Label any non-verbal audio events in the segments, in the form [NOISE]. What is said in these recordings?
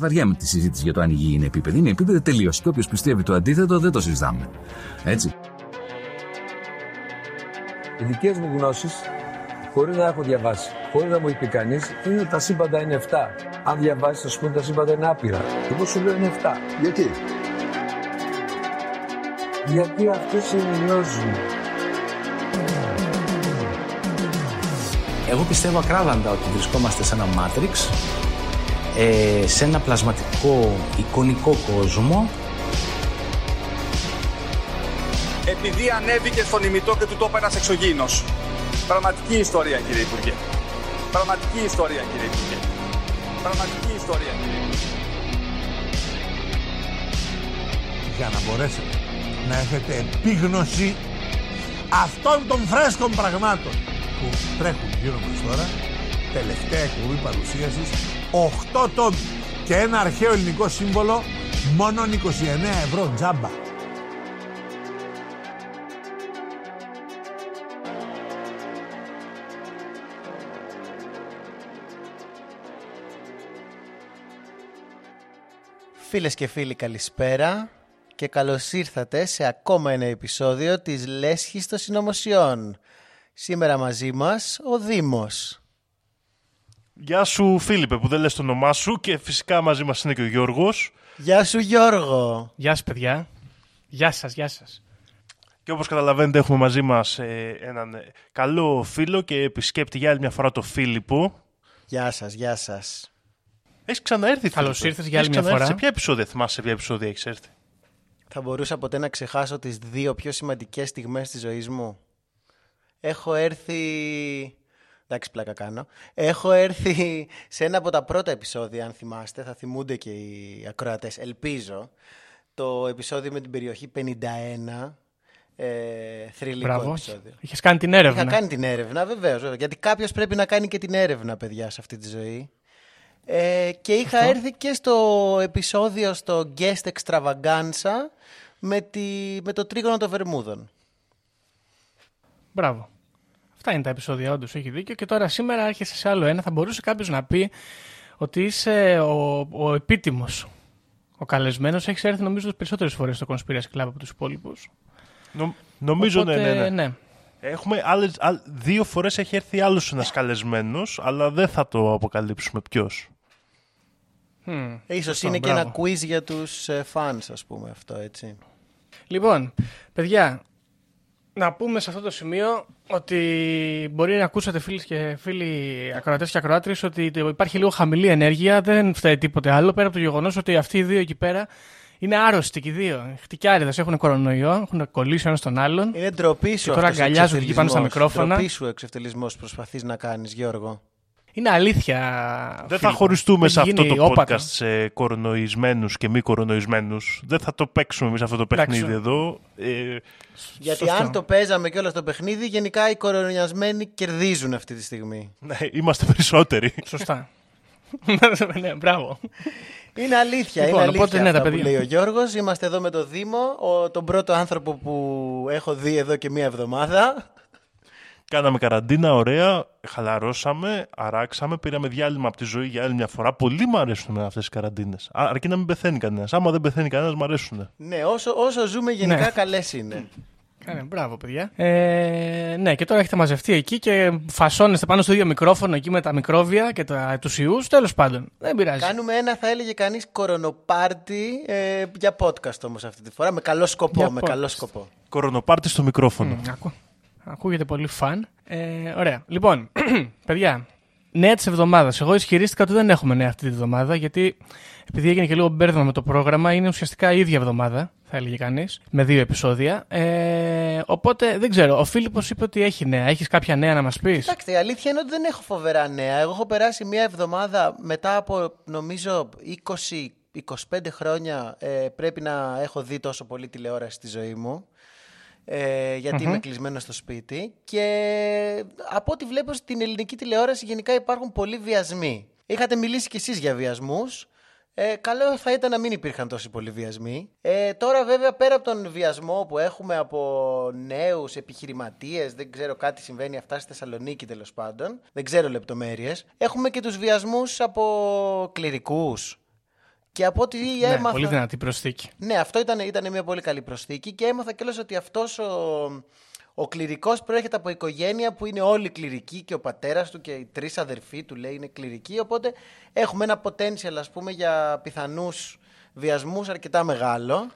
βαριέμαι τη συζήτηση για το αν η γη είναι επίπεδη. Είναι επίπεδη τελείως. Και όποιος πιστεύει το αντίθετο δεν το συζητάμε. Έτσι. Οι δικές μου γνώσεις, χωρίς να έχω διαβάσει, χωρίς να μου έχει πει κανείς, είναι ότι τα σύμπαντα είναι 7. Αν διαβάσεις, θα σου πούνε τα σύμπαντα είναι άπειρα. Εγώ σου λέω είναι 7. Γιατί; Γιατί αυτέ συνειριώζουν. Εγώ πιστεύω ακράδαντα ότι βρισκόμαστε σε ένα Matrix, ε, σε ένα πλασματικό εικονικό κόσμο. Επειδή ανέβηκε στον ημιτό και του το ένας εξωγήινος. Πραγματική ιστορία κύριε Υπουργέ. Πραγματική ιστορία κύριε Υπουργέ. Πραγματική ιστορία κύριε Υπουργέ. για να μπορέσετε να έχετε επίγνωση αυτών των φρέσκων πραγμάτων που τρέχουν γύρω μας τώρα τελευταία εκπομπή παρουσίασης 8 τόμοι και ένα αρχαίο ελληνικό σύμβολο μόνο 29 ευρώ τζάμπα Φίλες και φίλοι καλησπέρα και καλώς ήρθατε σε ακόμα ένα επεισόδιο της Λέσχης των Συνωμοσιών. Σήμερα μαζί μας ο Δήμος. Γεια σου Φίλιππε που δεν λες το όνομά σου και φυσικά μαζί μας είναι και ο Γιώργος Γεια σου Γιώργο. Γεια σας παιδιά. Γεια σας, γεια σας. και όπως καταλαβαίνετε έχουμε μαζί μας ε, έναν ε, καλό φίλο και επισκέπτη για άλλη μια φορά το Φίλιππο. Γεια σας, γεια σας. Έχεις ξαναέρθει Καλώς Φίλιππε. ήρθες για άλλη Έχεις μια ξαναέρθει. φορά. Σε ποια επεισόδια θυμάσαι σε ποια επεισόδια έχεις έρθει; Θα μπορούσα ποτέ να ξεχάσω τις δύο πιο σημαντικές στιγμές της ζωής μου. Έχω έρθει... Εντάξει, πλάκα κάνω. Έχω έρθει σε ένα από τα πρώτα επεισόδια, αν θυμάστε, θα θυμούνται και οι ακροατές, ελπίζω, το επεισόδιο με την περιοχή 51, ε, θρηλυκό Μπράβο. επεισόδιο. Είχες κάνει την έρευνα. Είχα κάνει την έρευνα, βεβαίως. Γιατί κάποιος πρέπει να κάνει και την έρευνα, παιδιά, σε αυτή τη ζωή. Ε, και είχα έρθει και στο επεισόδιο στο Guest Extravaganza με, τη, με το τρίγωνο των Βερμούδων. Μπράβο. Αυτά είναι τα επεισόδια, όντως έχει δίκιο. Και τώρα σήμερα έρχεσαι σε άλλο ένα. Θα μπορούσε κάποιος να πει ότι είσαι ο, ο επίτιμος. Ο καλεσμένος έχεις έρθει νομίζω τις περισσότερες φορές στο Conspiracy Club από τους υπόλοιπους. Νο- νομίζω ναι, ναι, ναι. ναι. Έχουμε άλλες, άλλ- δύο φορές έχει έρθει άλλος ένας καλεσμένος αλλά δεν θα το αποκαλύψουμε ποιος. Μμμ. Ίσως Σωστό, είναι και μπράβο. ένα quiz για τους ε, fans, ας πούμε αυτό, έτσι. Λοιπόν, παιδιά, να πούμε σε αυτό το σημείο ότι μπορεί να ακούσατε φίλοι και φίλοι ακροατές και ακροάτριες ότι υπάρχει λίγο χαμηλή ενέργεια, δεν φταίει τίποτε άλλο πέρα από το γεγονός ότι αυτοί οι δύο εκεί πέρα είναι άρρωστοι και οι δύο. Χτυκιάριδες έχουν κορονοϊό, έχουν κολλήσει ο ένας τον άλλον. Είναι ντροπή σου Και τώρα αυτός ο αγκαλιάζονται εκεί πάνω στα εξευτελισμός. μικρόφωνα. Ντροπή σου ο εξευτελισμός που προσπαθείς να κάνεις, Γιώργο. Είναι αλήθεια. Δεν θα Φίλιππε. χωριστούμε σε Έχει αυτό γίνει το όπατο. podcast σε κορονοϊσμένους και μη κορονοϊσμένους. Δεν θα το παίξουμε εμείς αυτό το Εντάξει. παιχνίδι εδώ. Ε, Γιατί Σωστό. αν το παίζαμε και όλο το παιχνίδι, γενικά οι κορονιασμένοι κερδίζουν αυτή τη στιγμή. ναι, είμαστε περισσότεροι. Σωστά. [LAUGHS] ναι, μπράβο. Είναι αλήθεια, Λοιπόν, είναι αλήθεια οπότε, ναι, αυτά τα που παιδιά. λέει ο Γιώργος. Είμαστε εδώ με το Δήμο, ο, τον πρώτο άνθρωπο που έχω δει εδώ και μία εβδομάδα. Κάναμε καραντίνα, ωραία, χαλαρώσαμε, αράξαμε, πήραμε διάλειμμα από τη ζωή για άλλη μια φορά. Πολύ μου αρέσουν αυτές οι καραντίνες. Α, Αρκεί να μην πεθαίνει κανένας. Άμα δεν πεθαίνει κανένας, μου αρέσουν. Ναι, όσο, όσο ζούμε γενικά Ναι. καλές είναι. Κάνε, μπράβο, παιδιά. Ε, ναι, και τώρα έχετε μαζευτεί εκεί και φασώνεστε πάνω στο ίδιο μικρόφωνο εκεί με τα μικρόβια και τα, τους ιούς. Τέλος πάντων, δεν πειράζει. Κάνουμε ένα, θα έλεγε κανείς, κορονοπάρτι ε, για podcast όμως αυτή τη φορά. Με καλό σκοπό, Για με podcast. καλό σκοπό. Κορονοπάρτι στο μικρόφωνο. Μ, ακού- Ακούγεται πολύ φαν. Ε, ωραία. Λοιπόν, [CLEARS THROAT] παιδιά, νέα της εβδομάδας. Εγώ ισχυρίστηκα ότι δεν έχουμε νέα αυτή τη εβδομάδα, γιατί επειδή έγινε και λίγο μπέρδεμα με το πρόγραμμα, είναι ουσιαστικά η ίδια εβδομάδα, θα έλεγε κανείς, με δύο επεισόδια. Ε, οπότε δεν ξέρω. Ο Φίλιππος είπε ότι έχει νέα. Έχεις κάποια νέα να μας πεις; Κοιτάξτε, η αλήθεια είναι ότι δεν έχω φοβερά νέα. Εγώ έχω περάσει μία εβδομάδα μετά από νομίζω 20-25 χρόνια ε, πρέπει να έχω δει τόσο πολύ τηλεόραση στη ζωή μου. Ε, γιατι είμαι κλεισμένος στο σπίτι και από ό,τι βλέπω στην ελληνική τηλεόραση γενικά υπάρχουν πολλοί βιασμοί. Είχατε μιλήσει κι εσείς για βιασμούς. Ε, καλό θα ήταν να μην υπήρχαν τόσοι πολλοί βιασμοί. Ε, τώρα βέβαια πέρα από τον βιασμό που έχουμε από νέους επιχειρηματίες, δεν ξέρω κάτι συμβαίνει αυτά στη Θεσσαλονίκη τέλος πάντων, δεν ξέρω λεπτομέρειες, έχουμε και τους βιασμούς από κληρικούς, Και από ό,τι Ναι, έμαθα. πολύ δυνατή προσθήκη. Ναι, αυτό ήταν, ήταν μια πολύ καλή προσθήκη και έμαθα κιόλας ότι αυτός ο, ο κληρικός προέρχεται από οικογένεια που είναι όλοι κληρικοί και ο πατέρας του και οι τρεις αδερφοί του λέει είναι κληρικοί οπότε έχουμε ένα potential ας πούμε για πιθανούς βιασμούς αρκετά μεγάλο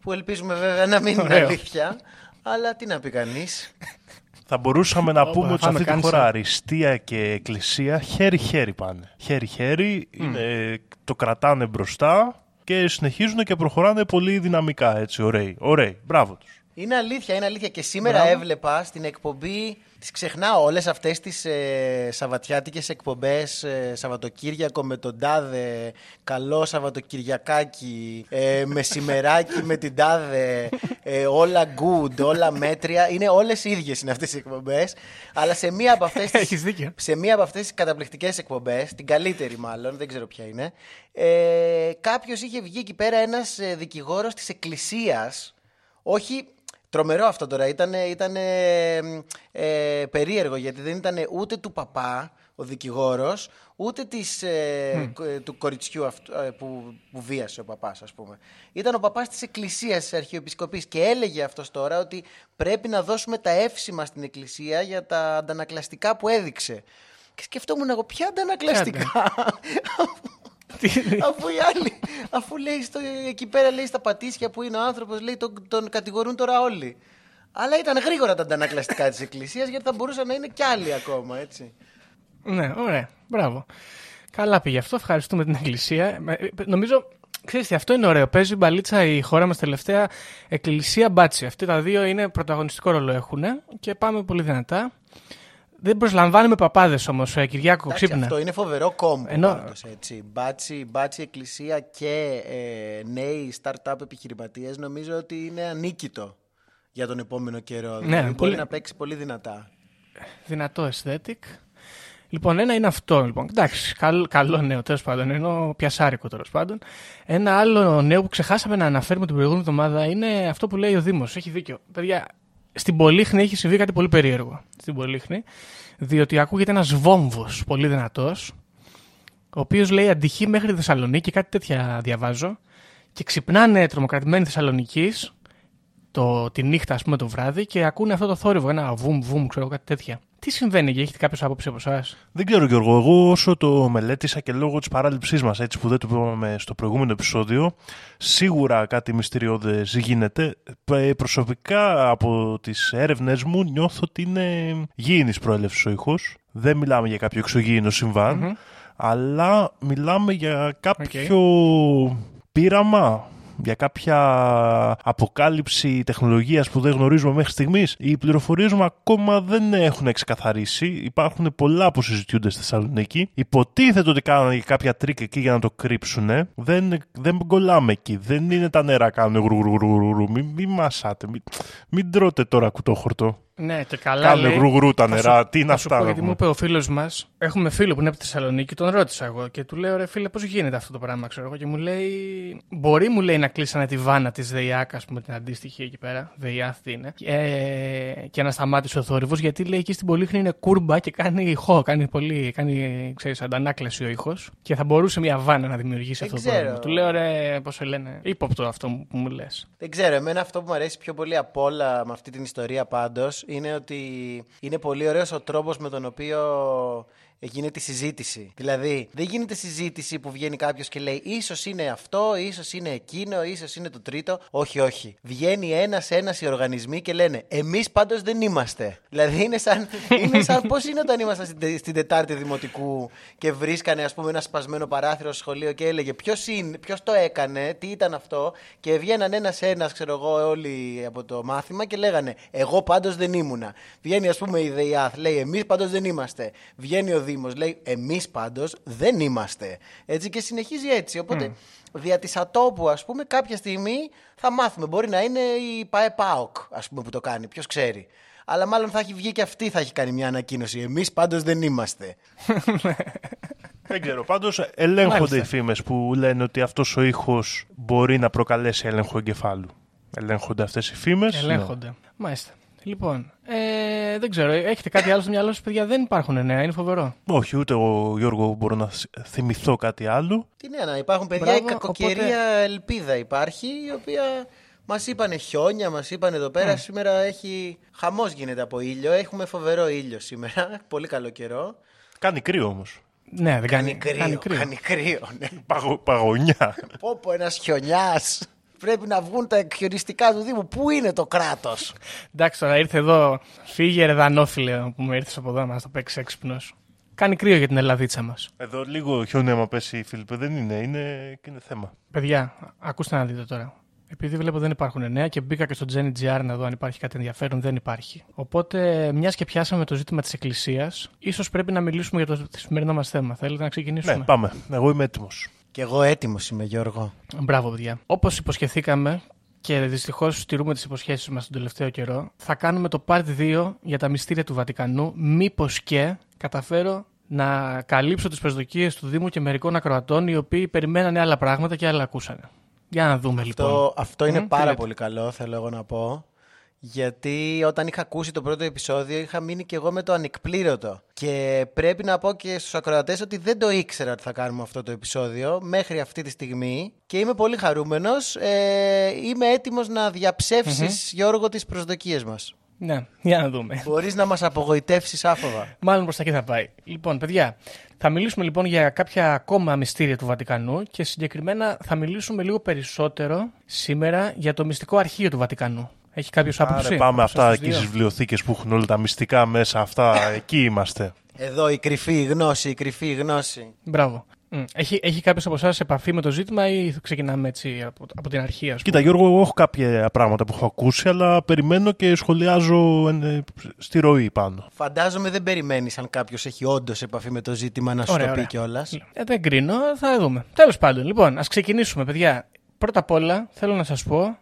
που ελπίζουμε βέβαια να μην είναι Ωραίο. αλήθεια αλλά τι να πει κανείς. Θα μπορούσαμε να Όπα, πούμε ότι σε φάμε αυτή τη κάνσερ. χώρα αριστεία και εκκλησία χέρι-χέρι πάνε. Χέρι-χέρι, είναι- το κρατάνε μπροστά και συνεχίζουν και προχωράνε πολύ δυναμικά, έτσι, ωραίοι. Ωραίοι, μπράβο τους. Είναι αλήθεια, είναι αλήθεια. Και σήμερα έβλεπα στην εκπομπή. Τις ξεχνάω όλες αυτές τις ε, Σαββατιάτικε εκπομπές ε, Σαββατοκύριακο με τον Τάδε, καλό Σαββατοκυριακάκι, ε, μεσημεράκι με την Τάδε, ε, όλα good, όλα μέτρια. Είναι όλες ίδιες είναι αυτές οι εκπομπές. Αλλά σε μία από αυτές Έχεις δίκιο. σε μία από αυτές τις καταπληκτικές εκπομπές, την καλύτερη μάλλον, δεν ξέρω ποια είναι, ε, κάποιος είχε βγει εκεί πέρα ένας ε, δικηγόρος της εκκλησίας, όχι... Τρομερό αυτό τώρα, ήταν, ήταν ε, περίεργο γιατί δεν ήταν ούτε του παπά ο δικηγόρος, ούτε της, ε, κο- ε, του κοριτσιού αυτού, ε, που, που βίασε ο παπάς ας πούμε. Ήταν ο παπάς της εκκλησίας της Αρχιεπισκοπής και έλεγε αυτός τώρα ότι πρέπει να δώσουμε τα εύσημα στην εκκλησία για τα αντανακλαστικά που έδειξε. Και σκεφτόμουν εγώ, ποια αντανακλαστικά; [LAUGHS] αφού οι άλλοι, αφού λέει στο, εκεί πέρα λέει στα πατήσια που είναι ο άνθρωπος, λέει τον, τον κατηγορούν τώρα όλοι. Αλλά ήταν γρήγορα τα αντανακλαστικά της εκκλησίας γιατί θα μπορούσαν να είναι κι άλλοι ακόμα, έτσι. Ναι, ωραία. Μπράβο. Καλά πήγε αυτό. Ευχαριστούμε την Εκκλησία. Ε, ε, Νομίζω, ξέρεις τι, αυτό είναι ωραίο. Παίζει μπαλίτσα η χώρα μας τελευταία Εκκλησία μπάτσι. Αυτοί τα δύο είναι πρωταγωνιστικό ρόλο έχουν και πάμε πολύ δυνατά. Δεν προσλαμβάνουμε παπάδες όμως, ε, Κυριάκο, Εντάξει, ξύπνα. αυτό είναι φοβερό κόμπο Ενώ- πάντως, έτσι. Μπάτσι, μπάτσι εκκλησία και ε, νέοι startup επιχειρηματίες νομίζω ότι είναι ανίκητο για τον επόμενο καιρό. δηλαδή μπορεί πολύ- να παίξει πολύ δυνατά. Δυνατό aesthetic. Λοιπόν, ένα είναι αυτό. Λοιπόν. Εντάξει, καλό, καλό νέο τέλος πάντων. Ενώ πιασάρικο τέλος πάντων. Ένα άλλο νέο που ξεχάσαμε να αναφέρουμε την προηγούμενη εβδομάδα είναι αυτό που λέει ο Δήμος. Έχει δίκιο. Παιδιά, στην Πολύχνη έχει συμβεί κάτι πολύ περίεργο. Στην Πολύχνη. Διότι ακούγεται ένας βόμβος πολύ δυνατός. Ο οποίος λέει αντυχεί μέχρι τη Θεσσαλονίκη, κάτι τέτοια διαβάζω. Και ξυπνάνε τρομοκρατημένοι Θεσσαλονίκη το, τη νύχτα, ας πούμε, το βράδυ και ακούνε αυτό το θόρυβο, ένα βουμ, βουμ, ξέρω εγώ, κάτι τέτοια. Τι συμβαίνει και έχετε κάποιος άποψη από εσάς; Δεν ξέρω Γιώργο, εγώ όσο το μελέτησα και λόγω της παράληψής μας, έτσι που δεν το είπαμε στο προηγούμενο επεισόδιο, σίγουρα κάτι μυστηριώδες γίνεται. Ε, Προσωπικά από τις έρευνες μου νιώθω ότι είναι γήινης προέλευσης ο ήχος. Δεν μιλάμε για κάποιο εξωγήινο συμβάν, αλλά μιλάμε για κάποιο πείραμα για κάποια αποκάλυψη τεχνολογίας που δεν γνωρίζουμε μέχρι στιγμής. Οι πληροφορίες μου ακόμα δεν έχουν ξεκαθαρίσει. Υπάρχουν πολλά που συζητιούνται στη Θεσσαλονίκη. Υποτίθεται ότι κάνανε και κάποια τρικ εκεί για να το κρύψουν. Δεν, δεν κολλάμε εκεί. Δεν είναι τα νερά κάνουν γρου Μην μη μασάτε. Μην, μην τρώτε τώρα κουτόχορτο. Ναι, και καλά. Κάνουν λέει. γρου τα Θα νερά. σου- Τι είναι θα σου αυτά. πω, να γιατί μου πούμε. είπε ο φίλος μας, έχουμε φίλο που είναι από τη Θεσσαλονίκη, τον ρώτησα εγώ και του λέω ρε φίλε, πώς γίνεται αυτό το πράγμα, ξέρω εγώ. Και μου λέει, Μπορεί, μου λέει, να κλείσανε τη βάνα της ΔΕΥΑΚ, ας πούμε, την αντίστοιχη εκεί πέρα. ΔΕΥΑ αυτή είναι. Ε, και να σταμάτησε ο θόρυβος, γιατί λέει εκεί στην Πολύχνη είναι κούρμπα και κάνει ηχό. Κάνει πολύ, κάνει, ξέρεις, αντανάκλαση ο ήχος. Και θα μπορούσε μια βάνα να δημιουργήσει Δεν αυτό το ξέρω. πράγμα. Του λέω, ρε, πώς λένε, ύποπτο αυτό που μου λες. Δεν ξέρω, εμένα αυτό που μου αρέσει πιο πολύ απ' όλα με αυτή την ιστορία πάντως είναι ότι είναι πολύ ωραίος ο τρόπος με τον οποίο γίνεται η συζήτηση. Δηλαδή, δεν γίνεται συζήτηση που βγαίνει κάποιος και λέει ίσως είναι αυτό, ίσως είναι εκείνο, ίσως είναι το τρίτο. Όχι, όχι. Βγαίνει ένα-ένα οι οργανισμοί και λένε Εμείς πάντως δεν είμαστε. Δηλαδή, είναι σαν, [LAUGHS] είναι σαν πώς είναι όταν ήμασταν στην, τε- στην Τετάρτη Δημοτικού και βρίσκανε, ας πούμε, ένα σπασμένο παράθυρο στο σχολείο και έλεγε Ποιος ποιος το έκανε, τι ήταν αυτό. Και βγαίναν ένα-ένα, ξέρω εγώ, όλοι από το μάθημα και λέγανε Εγώ πάντως δεν ήμουνα. Βγαίνει, ας πούμε, η ΔΕΙΑΘ, λέει Εμείς πάντως δεν είμαστε. Βγαίνει ο Δήμος, λέει Εμείς πάντως δεν είμαστε. Έτσι και συνεχίζει έτσι. Οπότε, δια της ατόπου, ας πούμε, κάποια στιγμή θα μάθουμε. Μπορεί να είναι η ΠαΕ ΠΑΟΚ, ας πούμε, που το κάνει. Ποιος ξέρει. Αλλά μάλλον θα έχει βγει και αυτή, θα έχει κάνει μια ανακοίνωση. Εμείς πάντως δεν είμαστε. [LAUGHS] Δεν ξέρω. Πάντως ελέγχονται Μάλιστα. οι φήμες που λένε ότι αυτός ο ήχος μπορεί να προκαλέσει έλεγχο εγκεφάλου. Ελέγχονται αυτές οι φήμες; Ελέγχονται. Μάλιστα. Λοιπόν, ε, δεν ξέρω, έχετε κάτι άλλο στο μυαλό σας, παιδιά; Δεν υπάρχουν νέα, είναι φοβερό. Όχι, ούτε εγώ Γιώργο μπορώ να θ- θυμηθώ κάτι άλλο. Τι νέα να υπάρχουν, παιδιά. Μπράβο, η κακοκαιρία οπότε- ελπίδα υπάρχει, η οποία μας είπανε χιόνια, μας είπανε εδώ πέρα. Σήμερα έχει. Χαμός γίνεται από ήλιο. Έχουμε φοβερό ήλιο σήμερα. [LAUGHS] Πολύ καλό καιρό. Κάνει κρύο όμως. Ναι, δεν Κάνει κάνει, κρύο. Κάνει κρύο, ναι. Παγω, παγωνιά. Πω πω ένας χιονιάς. Πρέπει να βγουν τα εκχιονιστικά του Δήμου. Πού είναι το κράτος; Εντάξει, τώρα ήρθε εδώ. Φύγε ρεδανόφιλε που με ήρθες από εδώ να μας το παίξεις έξυπνος. Κάνει κρύο για την Ελλαδίτσα μας. Εδώ λίγο χιόνι άμα πέσει Φίλιππε δεν είναι, είναι, και είναι θέμα. Παιδιά, ακούστε να δείτε τώρα. Επειδή βλέπω δεν υπάρχουν νέα και μπήκα και στο Jenny GR να δω αν υπάρχει κάτι ενδιαφέρον, δεν υπάρχει. Οπότε, μιας και πιάσαμε το ζήτημα της Εκκλησίας, ίσως πρέπει να μιλήσουμε για το σημερινό μας θέμα. Θέλετε να ξεκινήσουμε; Ναι, πάμε. Εγώ είμαι έτοιμος. Κι εγώ έτοιμος είμαι Γιώργο. Μπράβο, παιδιά. Όπως υποσχεθήκαμε και δυστυχώς στηρούμε τις υποσχέσεις μας τον τελευταίο καιρό, θα κάνουμε το part 2 για τα μυστήρια του Βατικανού. Μήπως και καταφέρω να καλύψω τις προσδοκίες του Δήμου και μερικών ακροατών οι οποίοι περιμένανε άλλα πράγματα και άλλα ακούσανε. Για να δούμε λοιπόν. Αυτό, αυτό είναι Μμ, τι πάρα λέτε. πολύ καλό, θέλω εγώ να πω. Γιατί όταν είχα ακούσει το πρώτο επεισόδιο είχα μείνει και εγώ με το ανεκπλήρωτο. Και πρέπει να πω και στους ακροατές ότι δεν το ήξερα ότι θα κάνουμε αυτό το επεισόδιο μέχρι αυτή τη στιγμή. Και είμαι πολύ χαρούμενος. Ε, είμαι έτοιμος να διαψευσεις Γιώργο, τις προσδοκίες μας. Ναι, για να δούμε. Μπορείς να μας απογοητεύσεις άφοβα. Μάλλον προς τα εκεί θα πάει. Λοιπόν, παιδιά, θα μιλήσουμε λοιπόν για κάποια ακόμα μυστήρια του Βατικανού και συγκεκριμένα θα μιλήσουμε λίγο περισσότερο σήμερα για το μυστικό αρχείο του Βατικανού. Έχει κάποιος άποψη; Άρα πάμε από αυτά εσάς τους εκεί δύο; στις βιβλιοθήκες που έχουν όλα τα μυστικά μέσα. Αυτά εκεί είμαστε. Εδώ η κρυφή γνώση, η κρυφή γνώση. Μπράβο. Μμ. Έχει, έχει κάποιος από εσάς επαφή με το ζήτημα ή ξεκινάμε έτσι από, από την αρχή, ας πούμε; Κοίτα, Γιώργο, εγώ έχω κάποια πράγματα που έχω ακούσει, αλλά περιμένω και σχολιάζω ε, στη ροή πάνω. Φαντάζομαι δεν περιμένεις αν κάποιος έχει όντως επαφή με το ζήτημα να σου Ωραία, το πει ωραία. κιόλας. Ε, δεν κρίνω, θα δούμε. Τέλος πάντων, λοιπόν, ας ξεκινήσουμε, παιδιά. Πρώτα απ' όλα, θέλω να σας πω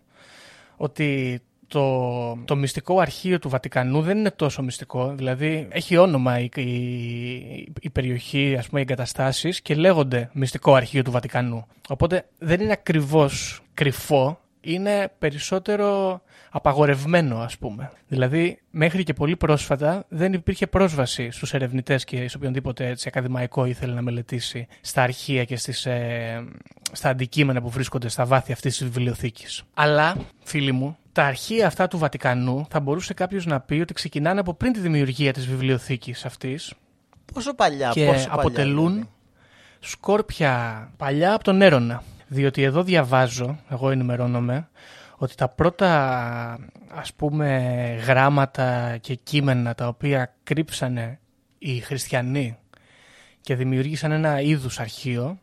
ότι το, το μυστικό αρχείο του Βατικανού δεν είναι τόσο μυστικό. Δηλαδή, έχει όνομα η, η, η περιοχή, ας πούμε, οι εγκαταστάσεις και λέγονται μυστικό αρχείο του Βατικανού. Οπότε δεν είναι ακριβώς κρυφό, είναι περισσότερο απαγορευμένο, ας πούμε. Δηλαδή, μέχρι και πολύ πρόσφατα δεν υπήρχε πρόσβαση στους ερευνητές και σε οποιονδήποτε έτσι, ακαδημαϊκό ήθελε να μελετήσει στα αρχεία και στις, ε, στα αντικείμενα που βρίσκονται στα βάθη αυτής της βιβλιοθήκης. Αλλά, φίλοι μου, τα αρχεία αυτά του Βατικανού θα μπορούσε κάποιος να πει ότι ξεκινάνε από πριν τη δημιουργία της βιβλιοθήκης αυτής Πόσο παλιά, και πόσο παλιά, αποτελούν δηλαδή. σκόρπια παλιά από τον Έρωνα. Διότι εδώ διαβάζω, εγώ ενημερώνομαι, ότι τα πρώτα ας πούμε γράμματα και κείμενα τα οποία κρύψανε οι χριστιανοί και δημιουργήσαν ένα είδους αρχείο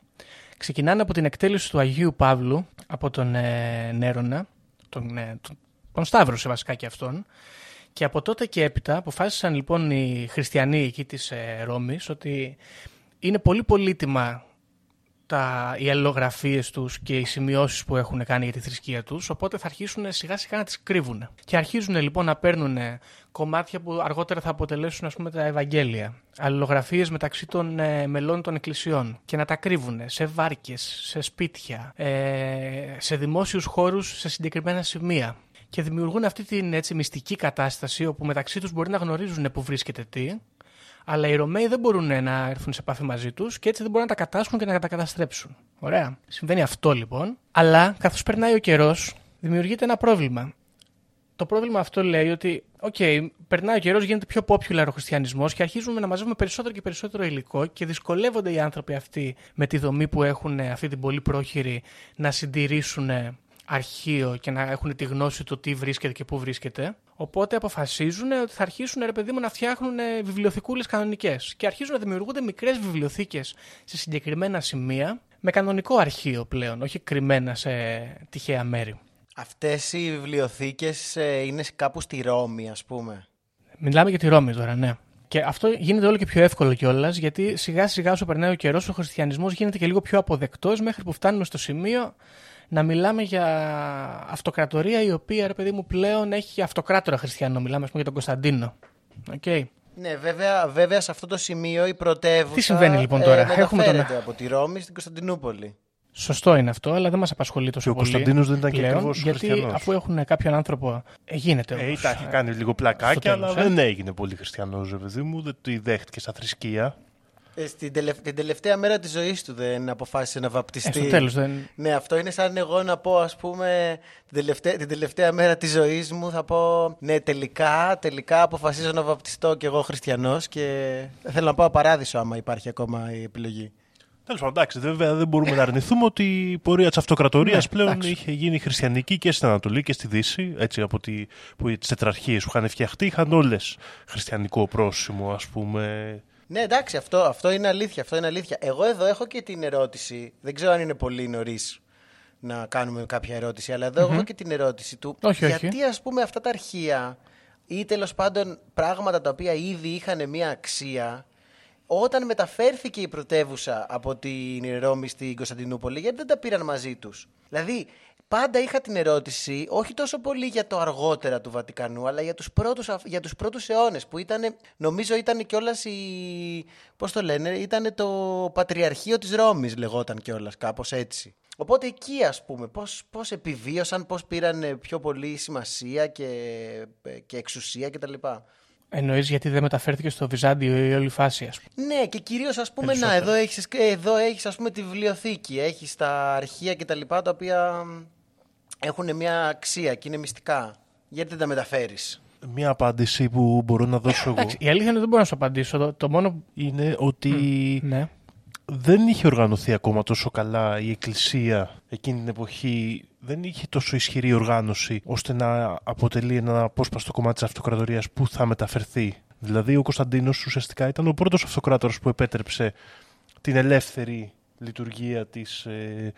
ξεκινάνε από την εκτέλεση του Αγίου Παύλου από τον ε, Νέρονα, τον, ε, τον, τον Σταύρωσε βασικά και αυτόν και από τότε και έπειτα αποφάσισαν λοιπόν οι χριστιανοί εκεί της ε, Ρώμης ότι είναι πολύ πολύτιμα τα, οι αλληλογραφίες τους και οι σημειώσεις που έχουν κάνει για τη θρησκεία τους, οπότε θα αρχίσουν σιγά σιγά να τις κρύβουν. Και αρχίζουν λοιπόν να παίρνουν κομμάτια που αργότερα θα αποτελέσουν ας πούμε τα Ευαγγέλια, αλληλογραφίες μεταξύ των ε, μελών των εκκλησιών και να τα κρύβουν σε βάρκες, σε σπίτια, ε, σε δημόσιους χώρους, σε συγκεκριμένα σημεία. Και δημιουργούν αυτή την έτσι, μυστική κατάσταση όπου μεταξύ τους μπορεί να γνωρίζουν που βρίσκεται τι, αλλά οι Ρωμαίοι δεν μπορούν να έρθουν σε επαφή μαζί τους και έτσι δεν μπορούν να τα κατάσχουν και να τα καταστρέψουν. Ωραία. Συμβαίνει αυτό λοιπόν. Αλλά καθώς περνάει ο καιρός, δημιουργείται ένα πρόβλημα. Το πρόβλημα αυτό λέει ότι, οκ, περνάει ο καιρός, γίνεται πιο popular ο χριστιανισμός και αρχίζουμε να μαζεύουμε περισσότερο και περισσότερο υλικό και δυσκολεύονται οι άνθρωποι αυτοί με τη δομή που έχουν αυτή την πολύ πρόχειρη να συντηρήσουν αρχείο και να έχουν τη γνώση του τι βρίσκεται και πού βρίσκεται. Οπότε αποφασίζουν ότι θα αρχίσουν ρε παιδί μου να φτιάχνουν βιβλιοθηκούλες κανονικές και αρχίζουν να δημιουργούνται μικρές βιβλιοθήκες σε συγκεκριμένα σημεία με κανονικό αρχείο πλέον, όχι κρυμμένα σε τυχαία μέρη. Αυτές οι βιβλιοθήκες ε, είναι κάπου στη Ρώμη, ας πούμε. Μιλάμε για τη Ρώμη τώρα, ναι. Και αυτό γίνεται όλο και πιο εύκολο κιόλας, γιατί σιγά σιγά όσο περνάει ο καιρός, ο χριστιανισμός γίνεται και λίγο πιο αποδεκτός μέχρι που φτάνουμε στο σημείο να μιλάμε για αυτοκρατορία η οποία, ρε παιδί μου, πλέον έχει αυτοκράτορα χριστιανό. Μιλάμε, ας πούμε, για τον Κωνσταντίνο. Okay. Ναι, βέβαια, βέβαια σε αυτό το σημείο η πρωτεύουσα. Τι συμβαίνει, λοιπόν, τώρα; Ε, Έχουμε τον- μεταφέρεται από τη Ρώμη στην Κωνσταντινούπολη. Σωστό είναι αυτό, αλλά δεν μας απασχολεί τόσο Και ο πολύ. Κωνσταντίνος δεν ήταν και πλέον, ακριβώς Γιατί χριστιανός. αφού έχουν κάποιον άνθρωπο. Ε, γίνεται Ε, όμως. τα έχει κάνει λίγο στο πλακάκια, τέλος, αλλά ε. δεν έγινε πολύ χριστιανός, ρε παιδί μου. Δεν το δέχτηκε στα θρησκεία. Ε, στην τελευ- την τελευταία μέρα της ζωής του δεν αποφάσισε να Ε, βαπτιστεί. στο τέλος δεν. Ναι, αυτό είναι σαν εγώ να πω, ας πούμε, την τελευταία, την τελευταία μέρα της ζωής μου θα πω, ναι, τελικά, τελικά αποφασίζω να βαπτιστώ κι εγώ χριστιανός και θέλω να πάω παράδεισο άμα υπάρχει ακόμα η επιλογή. Τέλος πάντων, εντάξει, βέβαια δεν μπορούμε να αρνηθούμε ότι η πορεία της αυτοκρατορίας Ναι, πλέον εντάξει. είχε γίνει χριστιανική και στην Ανατολή και στη Δύση. Έτσι, από τη, που τι τετραρχίες που είχαν φτιαχτεί είχαν όλες χριστιανικό πρόσημο, ας πούμε. Ναι, εντάξει, αυτό, αυτό είναι αλήθεια, αυτό είναι αλήθεια. Εγώ εδώ έχω και την ερώτηση, δεν ξέρω αν είναι πολύ νωρίς να κάνουμε κάποια ερώτηση, αλλά εδώ έχω και την ερώτηση του Όχι, όχι. γιατί ας πούμε αυτά τα αρχεία ή τέλος πάντων πράγματα τα οποία ήδη είχαν μια αξία όταν μεταφέρθηκε η πρωτεύουσα από την Ρώμη στην Κωνσταντινούπολη, γιατί δεν τα πήραν μαζί τους; Δηλαδή, πάντα είχα την ερώτηση, όχι τόσο πολύ για το αργότερα του Βατικανού, αλλά για τους πρώτους, αφ- για τους πρώτους αιώνες, που ήταν, νομίζω ήταν κιόλας η, πώς το λένε, ήταν το Πατριαρχείο της Ρώμης, λεγόταν κιόλας, κάπως έτσι. Οπότε εκεί ας πούμε πώς, πώς επιβίωσαν, πώς πήραν πιο πολύ σημασία και, και εξουσία κτλ. Εννοείς γιατί δεν μεταφέρθηκε στο Βυζάντιο η όλη φάση, ας πούμε. Ναι, και κυρίως ας πούμε, να, Περισσότερο. εδώ έχεις εδώ έχεις, ας πούμε, τη βιβλιοθήκη, έχεις τα αρχεία κτλ. Τα, τα οποία μ, έχουν μια αξία και είναι μυστικά. Γιατί δεν τα μεταφέρεις; Μία απάντηση που μπορώ να δώσω εγώ Εντάξει, η αλήθεια είναι ότι δεν μπορώ να σου απαντήσω. Το, το μόνο. είναι ότι Ναι. δεν είχε οργανωθεί ακόμα τόσο καλά η Εκκλησία εκείνη την εποχή. Δεν είχε τόσο ισχυρή οργάνωση ώστε να αποτελεί ένα απόσπαστο κομμάτι της αυτοκρατορίας που θα μεταφερθεί. Δηλαδή ο Κωνσταντίνος ουσιαστικά ήταν ο πρώτος αυτοκράτορας που επέτρεψε την ελεύθερη λειτουργία της ε,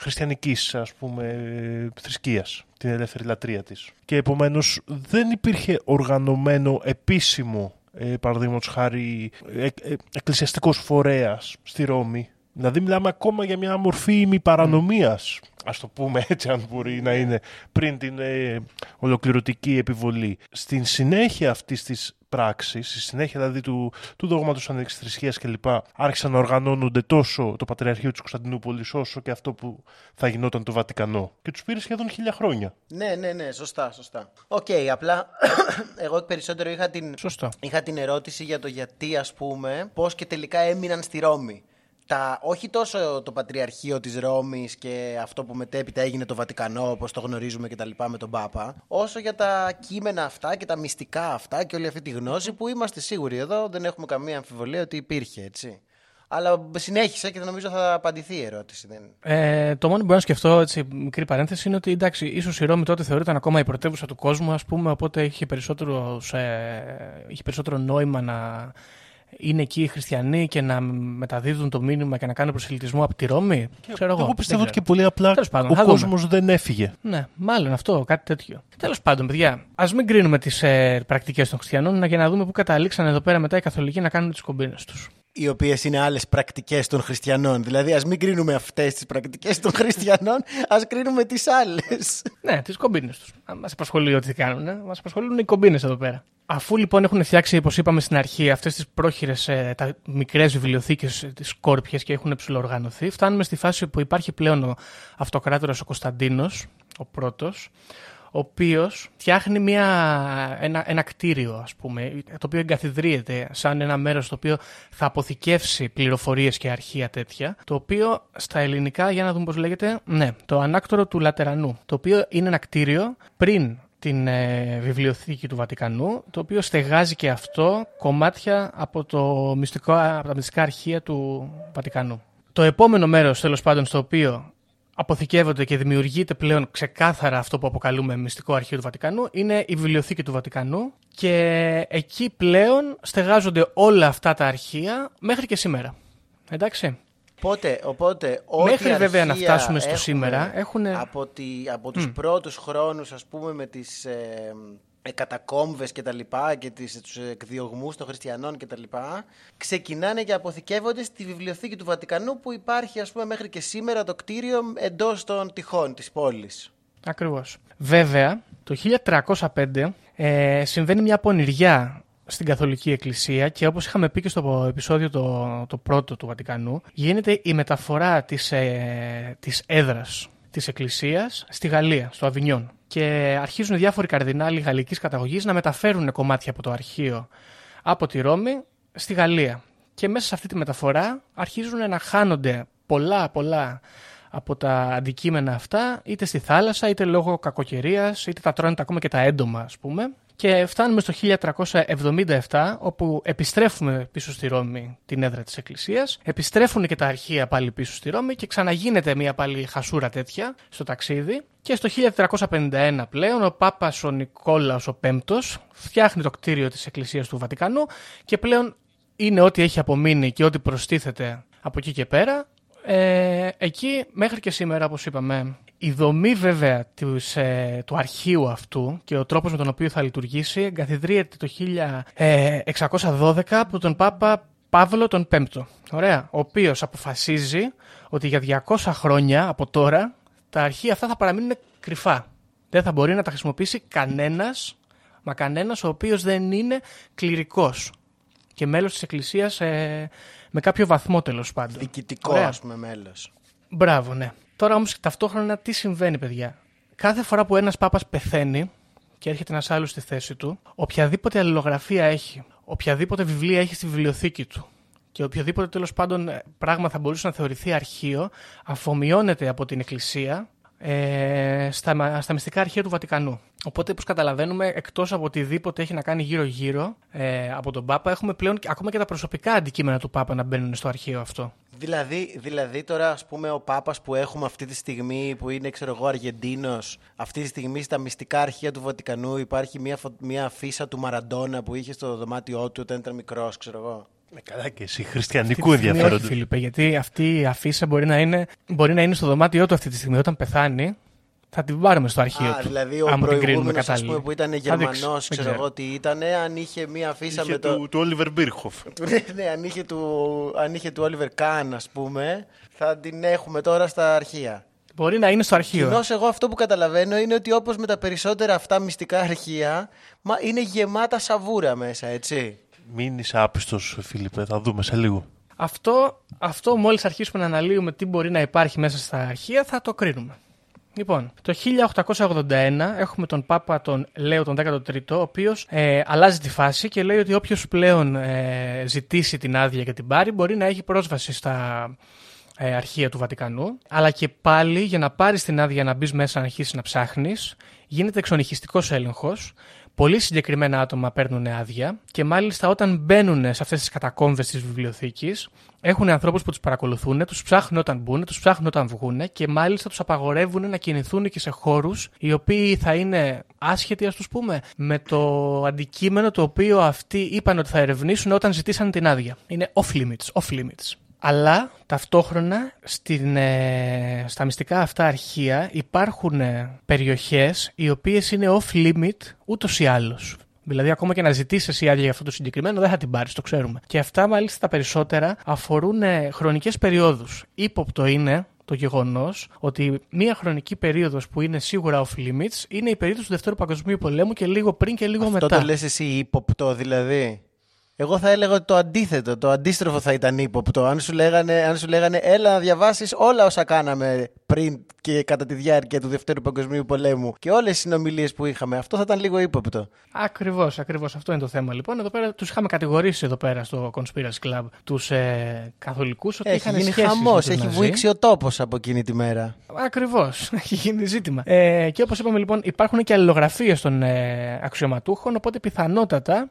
χριστιανικής ας πούμε ε, θρησκείας, την ελεύθερη λατρεία της. Και επομένως δεν υπήρχε οργανωμένο επίσημο ε, παραδείγματος χάρη ε, ε, εκκλησιαστικός φορέας στη Ρώμη. Δηλαδή μιλάμε ακόμα για μια μορφή μη παρανομίας, ας το πούμε έτσι αν μπορεί να είναι, πριν την ε, ολοκληρωτική επιβολή. Στην συνέχεια αυτής της πράξης, στη συνέχεια δηλαδή του, του δόγματος ανεξιθρησκείας κλπ. άρχισαν να οργανώνονται τόσο το Πατριαρχείο της Κωνσταντινούπολης όσο και αυτό που θα γινόταν το Βατικανό. Και τους πήρε σχεδόν χίλια χρόνια. Ναι, ναι, ναι, σωστά, σωστά. Οκ, απλά [COUGHS] εγώ περισσότερο είχα την, Σωστό. είχα την ερώτηση για το γιατί, ας πούμε, πώς και τελικά έμειναν στη Ρώμη. Τα, όχι τόσο το Πατριαρχείο της Ρώμης και αυτό που μετέπειτα έγινε το Βατικανό, όπως το γνωρίζουμε και τα λοιπά με τον Πάπα, όσο για τα κείμενα αυτά και τα μυστικά αυτά και όλη αυτή τη γνώση που είμαστε σίγουροι εδώ, δεν έχουμε καμία αμφιβολία ότι υπήρχε, έτσι. Αλλά συνέχισε και νομίζω θα απαντηθεί η ερώτηση. Δεν... Ε, το μόνο που μπορώ να σκεφτώ, έτσι, μικρή παρένθεση, είναι ότι εντάξει, ίσως η Ρώμη τότε θεωρείται ακόμα η πρωτεύουσα του κόσμου, ας πούμε, οπότε είχε περισσότερο, ε, είχε περισσότερο νόημα να είναι εκεί οι χριστιανοί και να μεταδίδουν το μήνυμα και να κάνουν προσελητισμό από τη Ρώμη; Ξέρω εγώ. Εγώ πιστεύω δεν ότι και ξέρω. πολύ απλά Τέλος πάντων, ο θα δούμε. κόσμος δεν έφυγε. Ναι, μάλλον αυτό, κάτι τέτοιο. Τέλος πάντων, παιδιά, ας μην κρίνουμε τις ε, πρακτικές των χριστιανών να- για να δούμε πού καταλήξαν εδώ πέρα μετά οι καθολικοί να κάνουν τις κομπίνες τους. Οι οποίες είναι άλλες πρακτικές των χριστιανών. Δηλαδή, ας μην κρίνουμε αυτές τις πρακτικές των χριστιανών, ας κρίνουμε τις άλλες. Ναι, τις κομπίνες τους. Μας απασχολεί ό,τι κάνουν. Ε. Μας απασχολούν οι κομπίνες εδώ πέρα. Αφού λοιπόν έχουν φτιάξει, όπως είπαμε στην αρχή, αυτές τις πρόχειρες, τα μικρές βιβλιοθήκες, τις κόρπιες και έχουν ψηλοοργανωθεί, φτάνουμε στη φάση που υπάρχει πλέον ο αυτοκράτορας ο Κωνσταντίνος, ο πρώτος, ο οποίος φτιάχνει μια, ένα, ένα κτίριο, ας πούμε, το οποίο εγκαθιδρύεται σαν ένα μέρος το οποίο θα αποθηκεύσει πληροφορίες και αρχεία τέτοια, το οποίο στα ελληνικά, για να δούμε πώς λέγεται, ναι, το ανάκτορο του Λατερανού, το οποίο είναι ένα κτίριο πριν την ε, βιβλιοθήκη του Βατικανού, το οποίο στεγάζει και αυτό κομμάτια από, το μυστικό, από τα μυστικά αρχεία του Βατικανού. Το επόμενο μέρος, τέλος πάντων, στο οποίο αποθηκεύονται και δημιουργείται πλέον ξεκάθαρα αυτό που αποκαλούμε μυστικό αρχείο του Βατικανού είναι η βιβλιοθήκη του Βατικανού και εκεί πλέον στεγάζονται όλα αυτά τα αρχεία μέχρι και σήμερα. Εντάξει. Οπότε, οπότε ό,τι Μέχρι βέβαια να αρχεία φτάσουμε στο έχουμε σήμερα, έχουνε- Από, τη, από τους πρώτους χρόνους, ας πούμε, με τις ε, ε, κατακόμβες και τα λοιπά και τις, τους εκδιωγμούς των χριστιανών και τα λοιπά, ξεκινάνε και αποθηκεύονται στη βιβλιοθήκη του Βατικανού που υπάρχει, ας πούμε, μέχρι και σήμερα το κτίριο εντός των τυχών της πόλης. Ακριβώς. Βέβαια, το 1305 ε, συμβαίνει μια πονηριά στην Καθολική Εκκλησία και όπως είχαμε πει και στο επεισόδιο το, το πρώτο του Βατικανού, γίνεται η μεταφορά της, ε, της έδρας της Εκκλησίας στη Γαλλία, στο Αβινιόν. Και αρχίζουν διάφοροι καρδινάλοι γαλλικής καταγωγής να μεταφέρουν κομμάτια από το αρχείο από τη Ρώμη στη Γαλλία. Και μέσα σε αυτή τη μεταφορά αρχίζουν να χάνονται πολλά πολλά από τα αντικείμενα αυτά, είτε στη θάλασσα, είτε λόγω κακοκαιρίας, είτε τα τρώνε ακόμα και τα έντομα, ας πούμε. Και φτάνουμε στο 1377, όπου επιστρέφουμε πίσω στη Ρώμη την έδρα της Εκκλησίας, επιστρέφουν και τα αρχεία πάλι πίσω στη Ρώμη και ξαναγίνεται μια πάλι χασούρα τέτοια στο ταξίδι. Και στο 1351 πλέον ο Πάπας ο Νικόλαος ο Πέμπτος φτιάχνει το κτίριο της Εκκλησίας του Βατικανού και πλέον είναι ό,τι έχει απομείνει και ό,τι προστίθεται από εκεί και πέρα. Ε, εκεί μέχρι και σήμερα, όπως είπαμε, η δομή βέβαια τους, ε, του αρχείου αυτού και ο τρόπος με τον οποίο θα λειτουργήσει εγκαθιδρύεται το 1612 από τον Πάπα Παύλο τον Πέμπτο. Ωραία. Ο οποίος αποφασίζει ότι για 200 χρόνια από τώρα τα αρχεία αυτά θα παραμείνουν κρυφά. Δεν θα μπορεί να τα χρησιμοποιήσει κανένας, μα κανένας ο οποίος δεν είναι κληρικός και μέλος της Εκκλησίας ε, με κάποιο βαθμό τέλος πάντων. Διοικητικό, ας πούμε, μέλος. Μπράβο, ναι. Τώρα όμως ταυτόχρονα τι συμβαίνει, παιδιά; Κάθε φορά που ένας Πάπας πεθαίνει και έρχεται ένας άλλος στη θέση του, οποιαδήποτε αλληλογραφία έχει, οποιαδήποτε βιβλία έχει στη βιβλιοθήκη του και οποιοδήποτε τέλος πάντων πράγμα θα μπορούσε να θεωρηθεί αρχείο, αφομοιώνεται από την Εκκλησία ε, στα, στα μυστικά αρχεία του Βατικανού. Οπότε, όπως καταλαβαίνουμε, εκτός από οτιδήποτε έχει να κάνει γύρω-γύρω ε, από τον Πάπα, έχουμε πλέον ακόμα και τα προσωπικά αντικείμενα του Πάπα να μπαίνουν στο αρχείο αυτό. Δηλαδή, δηλαδή τώρα, ας πούμε, ο Πάπας που έχουμε αυτή τη στιγμή, που είναι, ξέρω εγώ, Αργεντίνος, αυτή τη στιγμή στα μυστικά αρχεία του Βατικανού υπάρχει μια, μια φύσα του Μαραντόνα που είχε στο δωμάτιό του όταν ήταν μικρός, ξέρω εγώ. Με καλά και εσύ, χριστιανικού ενδιαφέροντος. Όχι, Φίλιππε, γιατί αυτή η αφίσα μπορεί να, είναι, μπορεί να είναι στο δωμάτιό του αυτή τη στιγμή. Όταν πεθάνει, θα την πάρουμε στο αρχείο Α, του. Δηλαδή ο προηγούμενος ας πούμε, που ήταν Γερμανός, ξέρω εγώ τι ήταν, αν είχε μία αφίσα είχε με το... Του, του Όλιβερ Μπίρχοφ. [LAUGHS] ναι, αν είχε του, αν είχε του Όλιβερ Καν, ας πούμε, θα την έχουμε τώρα στα αρχεία. Μπορεί να είναι στο αρχείο. Κοινώς εγώ αυτό που καταλαβαίνω είναι ότι όπως με τα περισσότερα αυτά μυστικά αρχεία, μα είναι γεμάτα σαβούρα μέσα, έτσι. Μην είσαι άπιστος, Φίλιππε, θα δούμε σε λίγο. Αυτό, αυτό μόλις αρχίσουμε να αναλύουμε τι μπορεί να υπάρχει μέσα στα αρχεία θα το κρίνουμε. Λοιπόν, το 1881 έχουμε τον Πάπα τον Λέο τον 13ο, ο οποίος ε, αλλάζει τη φάση και λέει ότι όποιος πλέον ε, ζητήσει την άδεια και την πάρει μπορεί να έχει πρόσβαση στα ε, αρχεία του Βατικανού. Αλλά και πάλι για να πάρεις την άδεια να μπεις μέσα να αρχίσεις να ψάχνεις, γίνεται εξονυχιστικός έλεγχος Πολύ συγκεκριμένα άτομα παίρνουν άδεια και μάλιστα όταν μπαίνουν σε αυτές τις κατακόμβες της βιβλιοθήκης, έχουν ανθρώπους που τους παρακολουθούν, τους ψάχνουν όταν μπουν, τους ψάχνουν όταν βγουν και μάλιστα τους απαγορεύουν να κινηθούν και σε χώρους οι οποίοι θα είναι άσχετοι, ας τους πούμε, με το αντικείμενο το οποίο αυτοί είπαν ότι θα ερευνήσουν όταν ζητήσαν την άδεια. Είναι off limits, off limits. Αλλά ταυτόχρονα στην, ε, στα μυστικά αυτά αρχεία υπάρχουν ε, περιοχές οι οποίες είναι off limit ούτως ή άλλως. Δηλαδή, ακόμα και να ζητήσεις εσύ άδεια για αυτό το συγκεκριμένο, δεν θα την πάρεις, το ξέρουμε. Και αυτά, μάλιστα, τα περισσότερα αφορούν ε, χρονικές περιόδους. Ήποπτο είναι το γεγονός ότι μία χρονική περίοδος που είναι σίγουρα off limits είναι η περίοδος του Δευτέρου Παγκοσμίου Πολέμου και λίγο πριν και λίγο μετά. Αυτό το λες εσύ ύποπτο, δηλαδή; Εγώ θα έλεγα ότι το αντίθετο, το αντίστροφο θα ήταν ύποπτο. Αν σου λέγανε, αν σου λέγανε έλα να διαβάσεις όλα όσα κάναμε πριν και κατά τη διάρκεια του Δευτέρου Παγκοσμίου Πολέμου και όλες τις συνομιλίες που είχαμε, αυτό θα ήταν λίγο ύποπτο. Ακριβώς, ακριβώς. Αυτό είναι το θέμα λοιπόν. Εδώ πέρα τους είχαμε κατηγορήσει εδώ πέρα στο Conspiracy Club τους ε, καθολικούς ότι έχει γίνει χαμός, έχει βουήξει ο τόπος από εκείνη τη μέρα. Ακριβώς. [LAUGHS] Έχει γίνει ζήτημα. Ε, και όπως είπαμε λοιπόν, υπάρχουν και αλληλογραφίες των ε, αξιωματούχων, οπότε πιθανότατα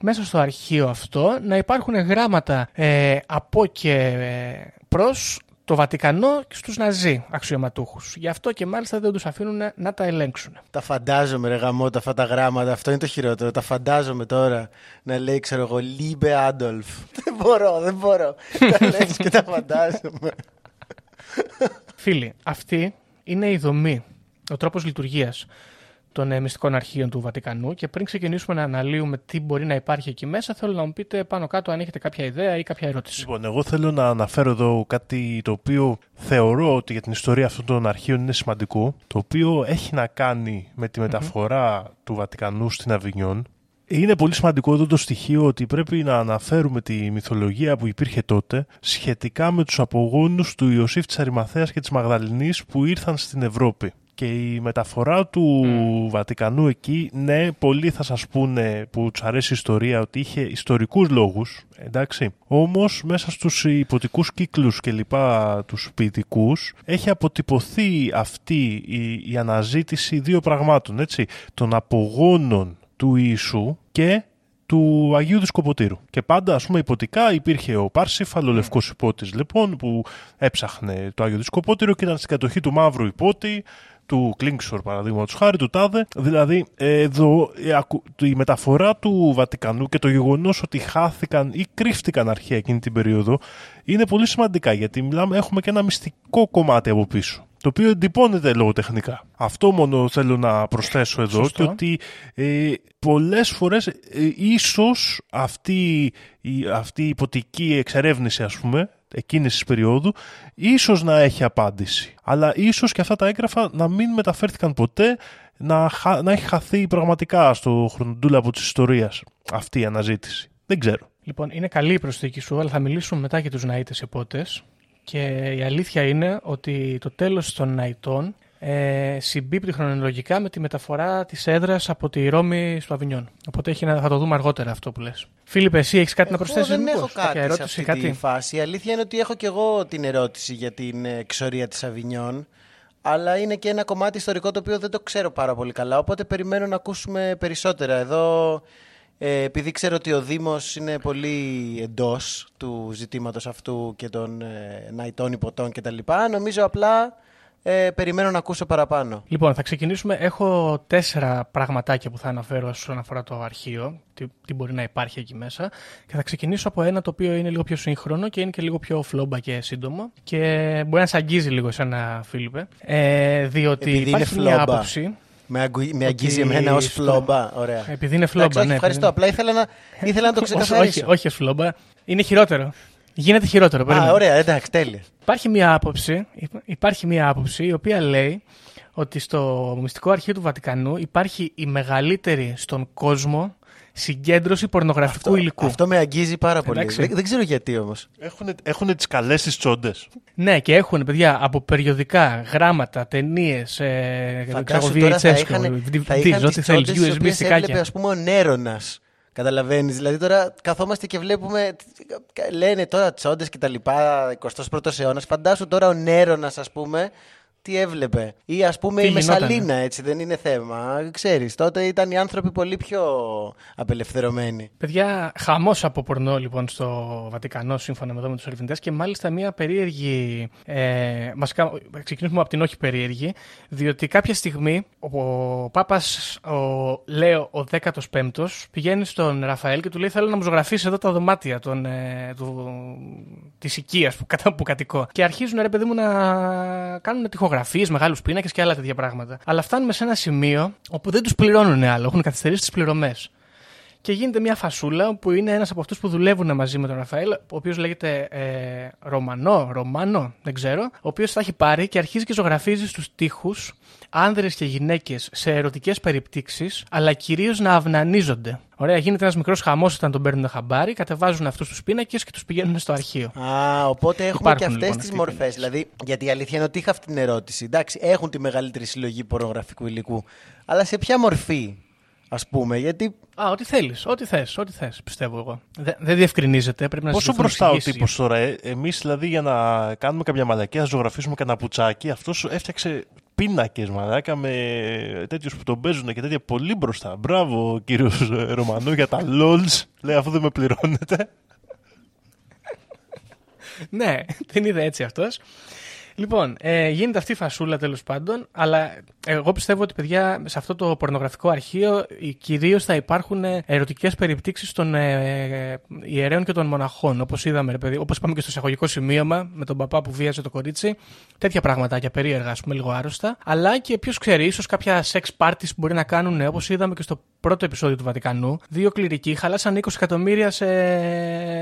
μέσα στο αρχείο αυτό να υπάρχουν γράμματα ε, από και ε, προς το Βατικανό και στους Ναζί αξιωματούχους. Γι' αυτό και μάλιστα δεν τους αφήνουν να τα ελέγξουν. Τα φαντάζομαι ρε γαμώτο αυτά τα γράμματα, αυτό είναι το χειρότερο. Τα φαντάζομαι τώρα να λέει ξέρω εγώ Liebe Adolf. [LAUGHS] δεν μπορώ, δεν μπορώ. τα λες και τα φαντάζομαι. Φίλοι, αυτή είναι η δομή, ο τρόπος λειτουργίας των ε, μυστικών αρχείων του Βατικανού και πριν ξεκινήσουμε να αναλύουμε τι μπορεί να υπάρχει εκεί μέσα, θέλω να μου πείτε πάνω κάτω αν έχετε κάποια ιδέα ή κάποια ερώτηση. Λοιπόν, εγώ θέλω να αναφέρω εδώ κάτι το οποίο θεωρώ ότι για την ιστορία αυτών των αρχείων είναι σημαντικό, το οποίο έχει να κάνει με τη μεταφορά του Βατικανού στην Αβινιόν Είναι πολύ σημαντικό εδώ το στοιχείο ότι πρέπει να αναφέρουμε τη μυθολογία που υπήρχε τότε σχετικά με τους απογόνους του Ιωσήφ της Αρημαθέας και της Μαγδαληνής που ήρθαν στην Ευρώπη. Και η μεταφορά του Βατικανού εκεί, ναι, πολλοί θα σας πούνε που τους αρέσει η ιστορία ότι είχε ιστορικούς λόγους, εντάξει. Όμως μέσα στους υποτικούς κύκλους και λοιπά τους ποιητικούς έχει αποτυπωθεί αυτή η, η αναζήτηση δύο πραγμάτων, έτσι. Των απογόνων του Ιησού και του Αγίου Δισκοποτήρου. Και πάντα, ας πούμε, υποτικά υπήρχε ο Πάρσιφαλ, ο λευκός υπότης, λοιπόν, που έψαχνε το Άγιο Δισκοπότηρο και ήταν στην κατοχή του μαύρου υπότη, του Κλίνξορ παραδείγματος χάρη, του Τάδε. Δηλαδή, εδώ ε, ακου- η μεταφορά του Βατικανού και το γεγονός ότι χάθηκαν ή κρύφτηκαν αρχαία εκείνη την περίοδο είναι πολύ σημαντικά γιατί μιλάμε, έχουμε και ένα μυστικό κομμάτι από πίσω. Το οποίο εντυπώνεται λογοτεχνικά. Αυτό μόνο θέλω να προσθέσω εδώ Σωστό. και ότι ε, πολλές φορές ε, ίσως αυτή, η, αυτή η υποτική εξερεύνηση ας πούμε εκείνης της περίοδου ίσως να έχει απάντηση. Αλλά ίσως και αυτά τα έγγραφα να μην μεταφέρθηκαν ποτέ να, χα- να έχει χαθεί πραγματικά στο χρονοτούλαπο της ιστορίας αυτή η αναζήτηση. Δεν ξέρω. Λοιπόν, είναι καλή η προσθήκη σου, αλλά θα μιλήσουμε μετά για τους Ναΐτες επότες. Και η αλήθεια είναι ότι το τέλος των Ναϊτών ε, συμπίπτει χρονολογικά με τη μεταφορά της έδρας από τη Ρώμη στο Αβινιόν. Οπότε έχει, να- θα το δούμε αργότερα αυτό που λες. Φίλιππε, εσύ έχεις κάτι να προσθέσεις Εγώ δεν μήπως; έχω κάτι Κάποια ερώτηση, σε αυτή κάτι; τη φάση. Η αλήθεια είναι ότι έχω και εγώ την ερώτηση για την ε, εξορία της Αβινιόν. Αλλά είναι και ένα κομμάτι ιστορικό το οποίο δεν το ξέρω πάρα πολύ καλά. Οπότε περιμένω να ακούσουμε περισσότερα. Εδώ, ε, επειδή ξέρω ότι ο Δήμος είναι πολύ εντός του ζητήματος αυτού και των ε, ναϊτών υποτών κτλ. Νομίζω απλά ε, περιμένω να ακούσω παραπάνω. Λοιπόν, θα ξεκινήσουμε. Έχω τέσσερα πραγματάκια που θα αναφέρω όσον αφορά το αρχείο, τι, τι μπορεί να υπάρχει εκεί μέσα. Και θα ξεκινήσω από ένα το οποίο είναι λίγο πιο σύγχρονο και είναι και λίγο πιο φλόμπα και σύντομο. Και μπορεί να σε αγγίζει λίγο σαν Φίλιππε. Ε, διότι Επειδή είναι υπάρχει μια φλόμπα. άποψη. Με, αγκου- με αγγίζει Ότι εμένα ως στο- φλόμπα. Ωραία. Επειδή είναι φλόμπα, Εντάξει, όχι, ναι. ευχαριστώ. επειδή- Απλά ήθελα να, ήθελα να το [LAUGHS] όχι, ξεκαθαρίσω. όχι, όχι ως φλόμπα. Είναι χειρότερο. Γίνεται χειρότερο. Α, περίμενε. ωραία, εντάξει, τέλεια. Υπάρχει μια άποψη, υπά- υπάρχει μια άποψη η οποία λέει ότι στο μυστικό αρχείο του Βατικανού υπάρχει η μεγαλύτερη στον κόσμο συγκέντρωση πορνογραφικού υλικού. Αυτό με αγγίζει πάρα πολύ. Εντάξει. Δεν, δεν ξέρω γιατί όμως. Έχουν, έχουνε τις καλές τις τσόντες. Ναι, και έχουν παιδιά από περιοδικά, γράμματα, ταινίες, ε, Φαντάσου τώρα θα VHS, είχαν, θα DVDs, είχαν ό,τι τις θέλεις, τσόντες τις USB οποίες έβλεπε στικάκια. ας πούμε ο Νέρονας. Καταλαβαίνεις, δηλαδή τώρα καθόμαστε και βλέπουμε, λένε τώρα τσόντες και τα λοιπά, 21ος αιώνας. Φαντάσου τώρα ο Νέρονας ας πούμε, τι έβλεπε. Ή ας πούμε Τι η γινότανε. Μεσαλίνα, έτσι δεν είναι θέμα. Ξέρεις, τότε ήταν οι άνθρωποι πολύ πιο απελευθερωμένοι. Παιδιά, χαμός από πορνό λοιπόν στο Βατικανό, σύμφωνα με, εδώ με τους ερευνητές και μάλιστα μια περίεργη. Ε, βασικά, ξεκινήσουμε από την όχι περίεργη, διότι κάποια στιγμή ο Πάπας, ο Λέο, ο 15ο, πηγαίνει στον Ραφαέλ και του λέει: Θέλω να μου ζωγραφίσεις εδώ τα δωμάτια των, ε, του, της οικίας που, κατα, που κατοικώ. Και αρχίζουν, ρε παιδί μου, να κάνουν τυχογραφίε, μεγάλους πίνακες και άλλα τέτοια πράγματα. Αλλά φτάνουμε σε ένα σημείο όπου δεν τους πληρώνουν άλλο, έχουν καθυστερήσει τις πληρωμές. Και γίνεται μια φασούλα που είναι ένας από αυτούς που δουλεύουν μαζί με τον Ραφαέλ, ο οποίος λέγεται ε, Ρωμανό, Ρωμάνο, δεν ξέρω, ο οποίος τα έχει πάρει και αρχίζει και ζωγραφίζει στους τοίχους άνδρες και γυναίκες σε ερωτικές περιπτύξεις, αλλά κυρίως να αυνανίζονται. Ωραία, γίνεται ένας μικρός χαμός όταν τον παίρνουν χαμπάρι, κατεβάζουν αυτούς τους πίνακες και τους πηγαίνουν στο αρχείο. Α, οπότε έχουμε Υπάρχουν, και αυτές λοιπόν, τις αυτοί οι μορφές. πίνακες. Δηλαδή, γιατί η αλήθεια είναι ότι είχα αυτή την ερώτηση. Εντάξει, έχουν τη μεγαλύτερη συλλογή πορνογραφικού υλικού. Αλλά σε ποια μορφή, ας πούμε, γιατί. Α, ό,τι θέλεις, ό,τι θες, ό,τι θες, πιστεύω εγώ. Δεν, δεν διευκρινίζεται, πρέπει να Πόσο συζητηθούν μπροστά ο εξηγήσεις. τύπος τώρα, ε; εμείς δηλαδή για να κάνουμε κάποια μαλακία, να ζωγραφίσουμε κανένα πουτσάκι, αυτός έφτιαξε πίνακες μαλάκα με τέτοιους που τον παίζουν και τέτοια πολύ μπροστά. Μπράβο, κύριος Ρωμανό, για τα LOLs. Λέει, αφού δεν με πληρώνετε. ναι, [LAUGHS] την είδε έτσι αυτός. Λοιπόν, ε, γίνεται αυτή η φασούλα τέλος πάντων, αλλά εγώ πιστεύω ότι παιδιά σε αυτό το πορνογραφικό αρχείο κυρίως θα υπάρχουν ερωτικές περιπτύξεις των ε, ιερέων και των μοναχών. Όπως είδαμε, ρε παιδί, όπως είπαμε και στο εισαγωγικό σημείωμα με τον παπά που βίαζε το κορίτσι. Τέτοια πραγματάκια περίεργα, ας πούμε, λίγο άρρωστα. Αλλά και ποιος ξέρει, ίσως κάποια sex parties που μπορεί να κάνουν, όπως είδαμε και στο πρώτο επεισόδιο του Βατικανού. Δύο κληρικοί χαλάσαν 20 εκατομμύρια σε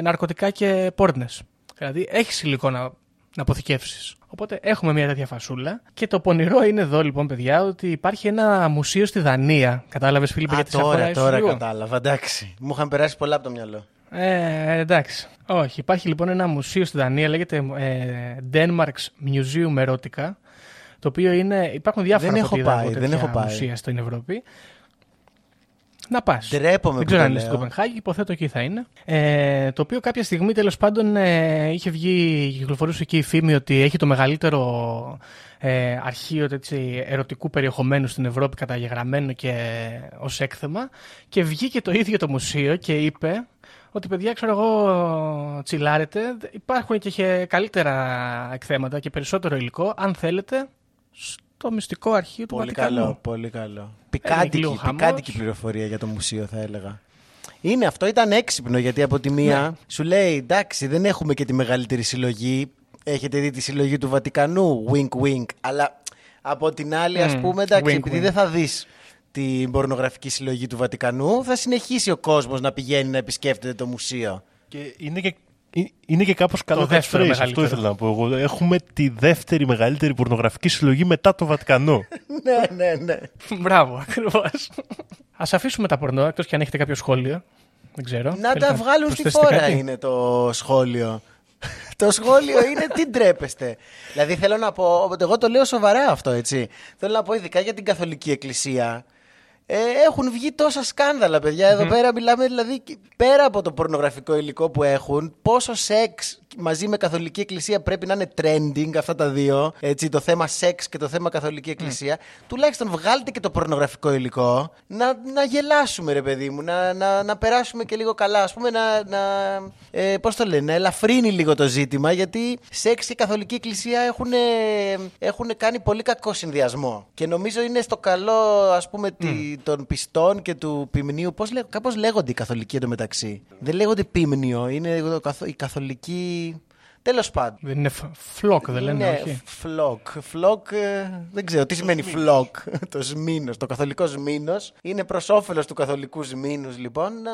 ναρκωτικά και πόρνες. Δηλαδή έχει υλικό να να αποθηκεύσεις. Οπότε έχουμε μια τέτοια φασούλα. Και το πονηρό είναι εδώ λοιπόν, παιδιά, ότι υπάρχει ένα μουσείο στη Δανία. Κατάλαβες, Φίλιππε, Α, γιατί σε τώρα, αφορά ίσως τώρα λίγο; κατάλαβα. Εντάξει. Μου είχαν περάσει πολλά από το μυαλό. Ε, εντάξει. Όχι, υπάρχει λοιπόν ένα μουσείο στη Δανία, λέγεται ε, Denmark's Museum Erotica. Το οποίο είναι. Υπάρχουν διάφορα Δεν από έχω ό,τι είδα πάει, από δεν τέτοια έχω πάει. μουσεία στην Ευρώπη. Να πας. Ντρέπομαι Δεν που ξέρω το αν είναι στην λέω. Κοπενχάγη, υποθέτω εκεί θα είναι. Ε, το οποίο κάποια στιγμή τέλος πάντων ε, είχε βγει, κυκλοφορούσε εκεί η φήμη ότι έχει το μεγαλύτερο ε, αρχείο έτσι, ερωτικού περιεχομένου στην Ευρώπη καταγεγραμμένο και ως έκθεμα. Και βγήκε το ίδιο το μουσείο και είπε ότι παιδιά, ξέρω εγώ, τσιλάρετε. Υπάρχουν και είχε καλύτερα εκθέματα και περισσότερο υλικό, αν θέλετε, στο μυστικό αρχείο του Πολύ Βατικανού. καλό, πολύ καλό. Λίγο Πικάντικη, χαμός. πικάντικη πληροφορία για το μουσείο θα έλεγα. Είναι αυτό, ήταν έξυπνο γιατί από τη μία Ναι. σου λέει εντάξει δεν έχουμε και τη μεγαλύτερη συλλογή. Έχετε δει τη συλλογή του Βατικανού, wink wink. Αλλά από την άλλη ας Μμ, πούμε εντάξει wink, επειδή wink. δεν θα δεις την πορνογραφική συλλογή του Βατικανού θα συνεχίσει ο κόσμος να πηγαίνει να επισκέφτεται το μουσείο. Και είναι και, ε- είναι και κάπως καλό δεύτερο catchphrase, αυτό μεγαλύτερο. ήθελα να πω εγώ. Έχουμε τη δεύτερη μεγαλύτερη πορνογραφική συλλογή μετά το Βατικανό. [LAUGHS] ναι, ναι, ναι. Μπράβο, ακριβώς. Α αφήσουμε τα πορνό, εκτός και αν έχετε κάποιο σχόλιο. Δεν ξέρω. Να Θέλετε τα βγάλουν στη προσθέσετε φόρα κάτι; είναι το σχόλιο. [LAUGHS] το σχόλιο είναι τι ντρέπεστε. δηλαδή θέλω να πω, εγώ το λέω σοβαρά αυτό έτσι. Θέλω να πω ειδικά για την Καθολική Εκκλησία. Ε, έχουν βγει τόσα σκάνδαλα, παιδιά. Εδώ πέρα μιλάμε δηλαδή και πέρα από το πορνογραφικό υλικό που έχουν, πόσο σεξ μαζί με Καθολική Εκκλησία πρέπει να είναι trending αυτά τα δύο. Έτσι, το θέμα σεξ και το θέμα Καθολική Εκκλησία. Τουλάχιστον βγάλτε και το πορνογραφικό υλικό. Να, να γελάσουμε, ρε παιδί μου. Να, να, να περάσουμε και λίγο καλά. Α πούμε, να. να ε, Πώς το λένε, να ελαφρύνει λίγο το ζήτημα. Γιατί σεξ και Καθολική Εκκλησία έχουν, έχουν κάνει πολύ κακό συνδυασμό. Και νομίζω είναι στο καλό, ας πούμε, τη, των πιστών και του ποιμνίου. Πώς, λέ, κάπως λέγονται οι καθολικοί εντωμεταξύ; Δεν λέγονται ποιμνίο, είναι το καθο- η καθολική. Τέλος πάντων. Δεν είναι flock, δεν λένε, Ναι, όχι. flock. Flock, ε, δεν ξέρω τι σημαίνει flock; [LAUGHS] το σμήνος, το καθολικό σμήνος. Είναι προς όφελος του καθολικού σμήνους, λοιπόν, να,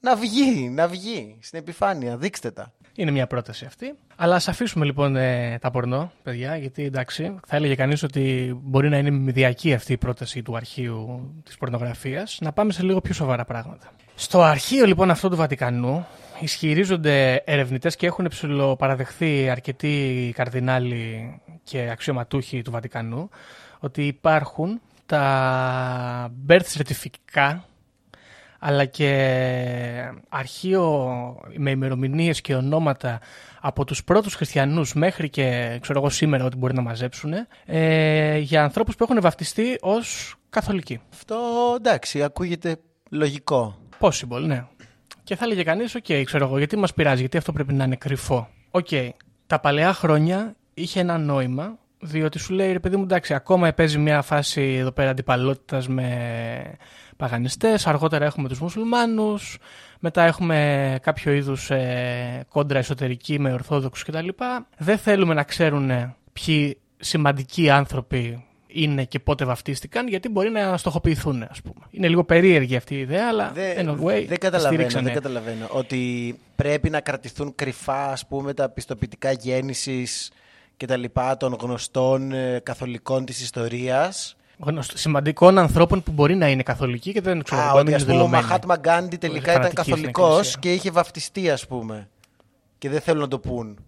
να βγει, να βγει στην επιφάνεια. Δείξτε τα. Είναι μια πρόταση αυτή. Αλλά ας αφήσουμε λοιπόν ε, τα πορνό, παιδιά, γιατί εντάξει, θα έλεγε κανείς ότι μπορεί να είναι μηδιακή αυτή η πρόταση του αρχείου της πορνογραφίας. Να πάμε σε λίγο πιο σοβαρά πράγματα. Στο αρχείο λοιπόν αυτό του Βατικανού ισχυρίζονται ερευνητές και έχουν ψηλοπαραδεχθεί αρκετοί καρδινάλοι και αξιωματούχοι του Βατικανού ότι υπάρχουν τα birth certificate αλλά και αρχείο με ημερομηνίες και ονόματα από τους πρώτους χριστιανούς μέχρι και ξέρω εγώ σήμερα ότι μπορεί να μαζέψουν ε, για ανθρώπους που έχουν βαφτιστεί ως καθολικοί. Αυτό εντάξει, ακούγεται λογικό. Possible, ναι. Και θα έλεγε κανείς, οκ, ξέρω εγώ, γιατί μας πειράζει, γιατί αυτό πρέπει να είναι κρυφό. Οκ, τα παλαιά χρόνια είχε ένα νόημα, διότι σου λέει ρε παιδί μου, εντάξει, ακόμα παίζει μια φάση εδώ πέρα αντιπαλότητας με παγανιστές. Αργότερα έχουμε τους μουσουλμάνους. Μετά έχουμε κάποιο είδους ε, κόντρα εσωτερική με ορθόδοξους κτλ. Δεν θέλουμε να ξέρουν ποιοι σημαντικοί άνθρωποι είναι και πότε βαφτίστηκαν, γιατί μπορεί να στοχοποιηθούν, ας πούμε. Είναι λίγο περίεργη αυτή η ιδέα, αλλά Δεν, anyway, δεν, καταλαβαίνω, στηρίξανε. δεν καταλαβαίνω. Ότι πρέπει να κρατηθούν κρυφά, ας πούμε, τα πιστοποιητικά γέννησης και τα λοιπά των γνωστών ε, καθολικών της ιστορίας. Γνωστο- σημαντικών ανθρώπων που μπορεί να είναι καθολικοί και δεν ξέρω Α, μπορεί να ότι είναι ας πούμε ο δηλωμένοι. Μαχάτμα Γκάντι τελικά ήταν φανατικοί στην καθολικός εκκλησία. και είχε βαφτιστεί, ας πούμε. Και δεν θέλουν να το πούν.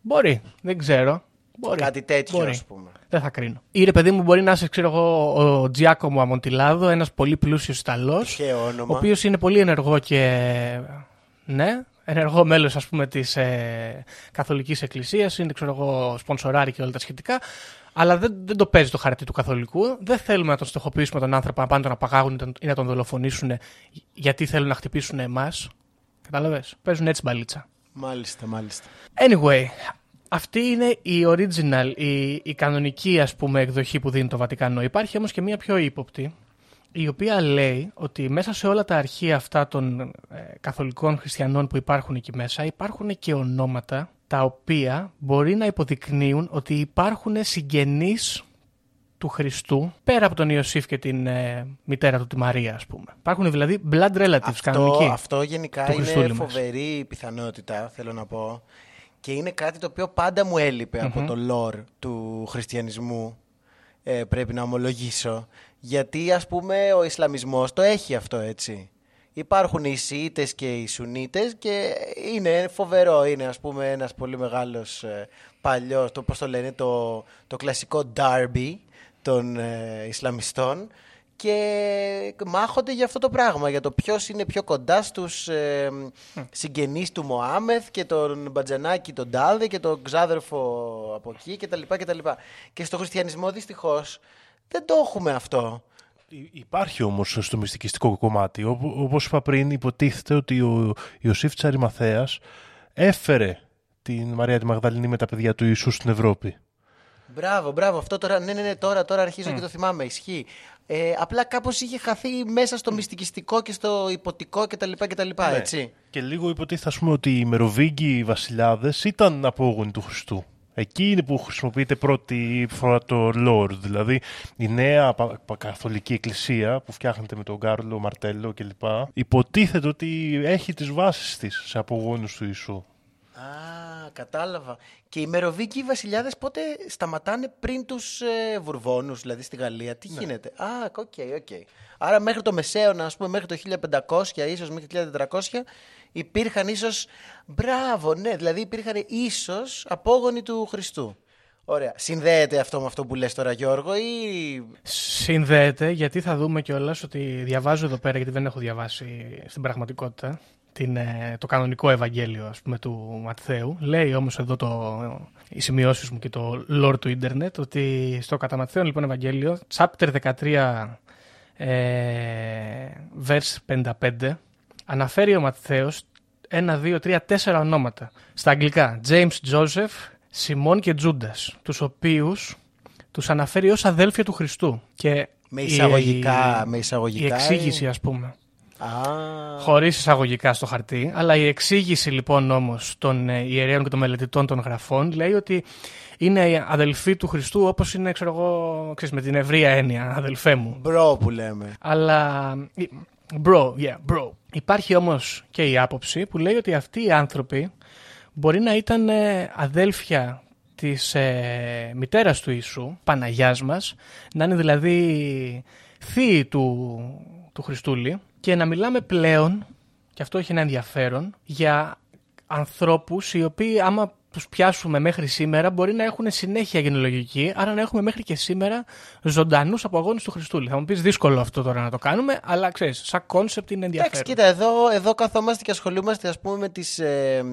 Μπορεί, δεν ξέρω. Μπορεί. Κάτι τέτοιο, Μπορεί. ας πούμε. Δεν θα κρίνω. Ή ρε παιδί μου, μπορεί να είσαι, ξέρω εγώ, ο Τζιάκομο Αμοντιλάδο, ένας πολύ πλούσιος Ιταλός, Τυχαίο ο όνομα. οποίος είναι πολύ ενεργό και. Ναι, ενεργό μέλος, ας πούμε, της ε, Καθολικής Εκκλησίας, είναι, ξέρω εγώ, σπονσοράρι και όλα τα σχετικά. Αλλά δεν, δεν το παίζει το χαρτί του Καθολικού. Δεν θέλουμε να τον στοχοποιήσουμε τον άνθρωπο να πάνε τον απαγάγουν ή τον- ή να τον δολοφονήσουν γιατί θέλουν να χτυπήσουν εμάς. Κατάλαβες; Παίζουν έτσι μπαλίτσα. Μάλιστα, μάλιστα. Anyway, αυτή είναι η original, η, η κανονική ας πούμε εκδοχή που δίνει το Βατικανό. Υπάρχει όμως και μία πιο ύποπτη, η οποία λέει ότι μέσα σε όλα τα αρχεία αυτά των ε, καθολικών χριστιανών που υπάρχουν εκεί μέσα υπάρχουν και ονόματα τα οποία μπορεί να υποδεικνύουν ότι υπάρχουν συγγενείς του Χριστού πέρα από τον Ιωσήφ και την ε, μητέρα του τη Μαρία ας πούμε. Υπάρχουν δηλαδή blood relatives Αυτό, κανονικοί. αυτό γενικά του είναι Χριστούλη μας. φοβερή πιθανότητα, θέλω να πω. Και είναι κάτι το οποίο πάντα μου έλειπε από το lore του χριστιανισμού. Ε, πρέπει να ομολογήσω. Γιατί ας πούμε ο Ισλαμισμός το έχει αυτό έτσι. Υπάρχουν οι Σιήτες και οι Σουνίτες και είναι φοβερό. Είναι ας πούμε ένας πολύ μεγάλος ε, παλιός, το, πώς το λένε, το, το κλασικό derby των ε, Ισλαμιστών και μάχονται για αυτό το πράγμα, για το ποιος είναι πιο κοντά στους ε, συγγενείς του Μωάμεθ και τον Μπατζανάκη τον Τάδε και τον ξάδερφο από εκεί κτλ. Και, και, και στο χριστιανισμό δυστυχώς δεν το έχουμε αυτό. Υπάρχει όμως στο μυστικιστικό κομμάτι. Όπως είπα πριν, υποτίθεται ότι ο Ιωσήφ Τσαριμαθέας έφερε την Μαρία τη Μαγδαληνή με τα παιδιά του Ιησού στην Ευρώπη. Μπράβο, μπράβο. Αυτό τώρα, ναι, ναι, ναι τώρα, τώρα αρχίζω και το θυμάμαι. Ισχύει. Ε, απλά κάπως είχε χαθεί μέσα στο μυστικιστικό και στο υποτικό κτλ. κτλ ναι. έτσι. Και λίγο υποτίθεται, ας πούμε, ότι οι Μεροβίγκοι βασιλιάδες ήταν απόγονοι του Χριστού. Εκεί είναι που χρησιμοποιείται πρώτη φορά το Lord, δηλαδή η νέα καθολική εκκλησία που φτιάχνεται με τον Κάρλο Μαρτέλο κλπ. Υποτίθεται ότι έχει τις βάσεις της σε απογόνους του Ιησού. Α, κατάλαβα. Και οι Μεροβίκοι βασιλιάδες πότε σταματάνε πριν τους ε, Βουρβόνους, δηλαδή στη Γαλλία; Τι ναι. γίνεται; Α, OK, okay, OK. Okay. Άρα μέχρι το Μεσαίωνα, ας πούμε, μέχρι το 1500, ίσως μέχρι το 1400, υπήρχαν ίσως, μπράβο, ναι, δηλαδή υπήρχαν ίσως απόγονοι του Χριστού. Ωραία. Συνδέεται αυτό με αυτό που λες τώρα Γιώργο ή... Συνδέεται γιατί θα δούμε κιόλας ότι διαβάζω εδώ πέρα γιατί δεν έχω διαβάσει στην πραγματικότητα την, ε, το κανονικό Ευαγγέλιο ας πούμε, του Ματθαίου. Λέει όμως εδώ το, οι σημειώσεις μου και το lore του ίντερνετ ότι στο κατά Ματθαίο λοιπόν Ευαγγέλιο, chapter 13 ε, verse 55 αναφέρει ο Ματθαίος ένα, δύο, τρία, τέσσερα ονόματα στα αγγλικά. James Joseph, Σιμών και Τζούντας, τους οποίους τους αναφέρει ως αδέλφια του Χριστού. Και με εισαγωγικά, η, με εισαγωγικά η εξήγηση ας πούμε. Ah. Χωρίς εισαγωγικά στο χαρτί. Αλλά η εξήγηση λοιπόν όμως των ε, ιερέων και των μελετητών των γραφών λέει ότι είναι αδελφοί του Χριστού όπως είναι, ξέρω εγώ, ξέρεις, με την ευρεία έννοια, αδελφέ μου. Μπρο που λέμε. Αλλά. Bro, yeah, bro. Υπάρχει όμως και η άποψη που λέει ότι αυτοί οι άνθρωποι μπορεί να ήταν ε, αδέλφια της ε, μητέρας του Ιησού, Παναγιάς μας, να είναι δηλαδή θείοι του, του Χριστούλη και να μιλάμε πλέον, και αυτό έχει ένα ενδιαφέρον, για ανθρώπους οι οποίοι άμα τους πιάσουμε μέχρι σήμερα μπορεί να έχουν συνέχεια γενεαλογική, άρα να έχουμε μέχρι και σήμερα ζωντανούς απογόνους του Χριστούλη. Θα μου πεις δύσκολο αυτό τώρα να το κάνουμε, αλλά ξέρεις, σαν concept είναι ενδιαφέρον. Εντάξει, κοίτα, εδώ, εδώ καθόμαστε και ασχολούμαστε ας πούμε με τις, ε,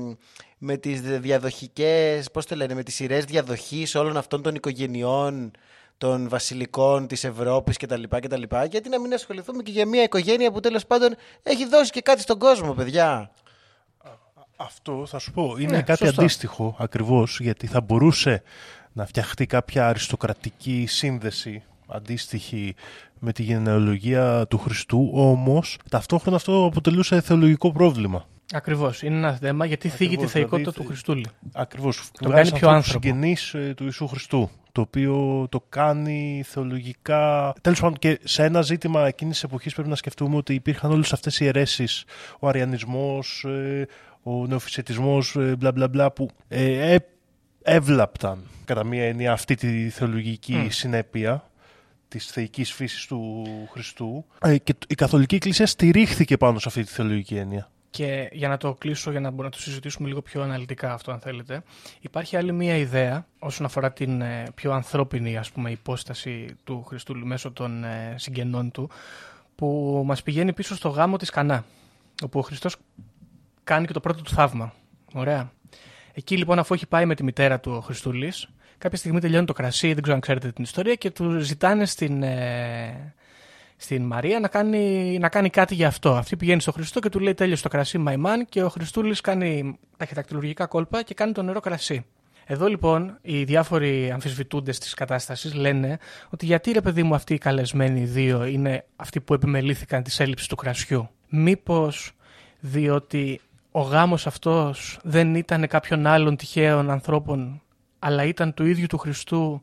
με τις διαδοχικές, πώς το λένε, με τις σειρές διαδοχής όλων αυτών των οικογενειών των βασιλικών της Ευρώπης κτλ. κτλ. Γιατί να μην ασχοληθούμε και για μια οικογένεια που τέλος πάντων έχει δώσει και κάτι στον κόσμο, παιδιά. Αυτό θα σου πω είναι ναι, κάτι σωστό. αντίστοιχο ακριβώς γιατί θα μπορούσε να φτιαχτεί κάποια αριστοκρατική σύνδεση αντίστοιχη με τη γενεαλογία του Χριστού, όμως ταυτόχρονα αυτό αποτελούσε θεολογικό πρόβλημα. Ακριβώς. Είναι ένα θέμα γιατί Ακριβώς, θίγει τη θεϊκότητα δηλαδή, του Χριστούλη. Ακριβώς. Το κάνει πιο άνθρωπο. Συγγενή ε, του Ιησού Χριστού. Το οποίο το κάνει θεολογικά. Τέλος πάντων, και σε ένα ζήτημα εκείνης της εποχής πρέπει να σκεφτούμε ότι υπήρχαν όλες αυτές οι αιρέσεις. Ο αριανισμός, ε, ο νεοφυσιατισμός, ε, μπλα μπλα μπλα, που ε, έβλαπταν κατά μία έννοια αυτή τη θεολογική συνέπεια της θεϊκής φύσης του Χριστού και η Καθολική Εκκλησία στηρίχθηκε πάνω σε αυτή τη θεολογική έννοια. Και για να το κλείσω, για να μπορούμε να το συζητήσουμε λίγο πιο αναλυτικά αυτό, αν θέλετε, υπάρχει άλλη μία ιδέα όσον αφορά την ε, πιο ανθρώπινη ας πούμε, υπόσταση του Χριστού μέσω των ε, συγγενών του, που μας πηγαίνει πίσω στο γάμο της Κανά, όπου ο Χριστός κάνει και το πρώτο του θαύμα. Ωραία. Εκεί λοιπόν, αφού έχει πάει με τη μητέρα του ο Χριστούλης, κάποια στιγμή τελειώνει το κρασί, δεν ξέρω αν ξέρετε την ιστορία, και του ζητάνε στην, ε, στην Μαρία να κάνει, να κάνει κάτι για αυτό. Αυτή πηγαίνει στο Χριστό και του λέει τέλειωσε το κρασί Μαϊμάν και ο Χριστούλης κάνει τα χετακτηλουργικά κόλπα και κάνει το νερό κρασί. Εδώ λοιπόν οι διάφοροι αμφισβητούντες της κατάστασης λένε ότι γιατί ρε παιδί μου αυτοί οι καλεσμένοι δύο είναι αυτοί που επιμελήθηκαν της έλλειψης του κρασιού; Μήπως διότι ο γάμος αυτός δεν ήταν κάποιον άλλων τυχαίων ανθρώπων αλλά ήταν του ίδιου του Χριστού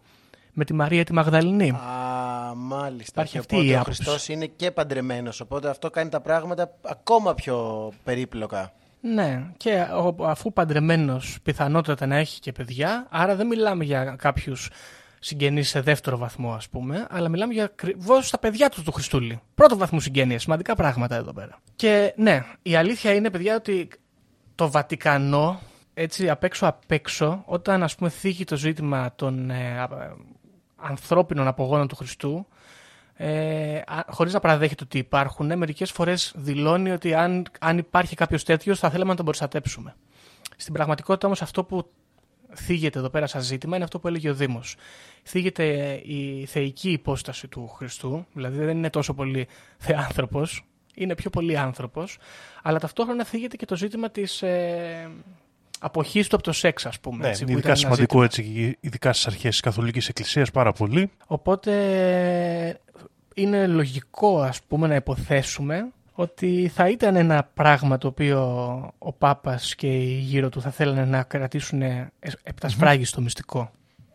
με τη Μαρία τη Μαγδαληνή. Α, μάλιστα. Υπάρχει αυτή η Ο Χριστός είναι και παντρεμένος, οπότε αυτό κάνει τα πράγματα ακόμα πιο περίπλοκα. Ναι, και ο- αφού παντρεμένος πιθανότατα να έχει και παιδιά, άρα δεν μιλάμε για κάποιους συγγενείς σε δεύτερο βαθμό, ας πούμε, αλλά μιλάμε για ακριβώς τα παιδιά του του Χριστούλη. Πρώτο βαθμό συγγένειας, σημαντικά πράγματα εδώ πέρα. Και ναι, η αλήθεια είναι, παιδιά, ότι το Βατικανό, έτσι απ' έξω απ' έξω, όταν ας πούμε θίγει το ζήτημα των ε, α- ε, ανθρώπινων απογόνων του Χριστού, ε, α- χωρίς να παραδέχεται ότι υπάρχουν, μερικές φορές δηλώνει ότι αν, αν υπάρχει κάποιος τέτοιος θα θέλαμε να τον προστατέψουμε. Στην πραγματικότητα όμως αυτό που θίγεται εδώ πέρα σαν ζήτημα είναι αυτό που έλεγε ο Δήμος. Θίγεται η θεϊκή υπόσταση του Χριστού, δηλαδή δεν είναι τόσο πολύ θεάνθρωπος, είναι πιο πολύ άνθρωπος, αλλά ταυτόχρονα θίγεται και το ζήτημα της ε, αποχής του από το σεξ, ας πούμε. Ναι, έτσι, είναι που ειδικά ήταν ένα σημαντικό ζήτημα. έτσι, ειδικά στις αρχές της Καθολικής Εκκλησίας πάρα πολύ. Οπότε είναι λογικό ας πούμε να υποθέσουμε ότι θα ήταν ένα πράγμα το οποίο ο Πάπας και οι γύρω του θα θέλανε να κρατήσουν επτασφράγιστο μυστικό.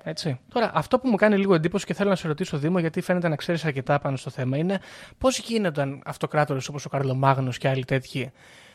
Έτσι. Τώρα, αυτό που μου κάνει λίγο εντύπωση και θέλω να σε ρωτήσω, Δήμο, γιατί φαίνεται να ξέρεις αρκετά πάνω στο θέμα, είναι πώς γίνονταν αυτοκράτορες όπως ο Καρλομάγνος και άλλοι τέτοιοι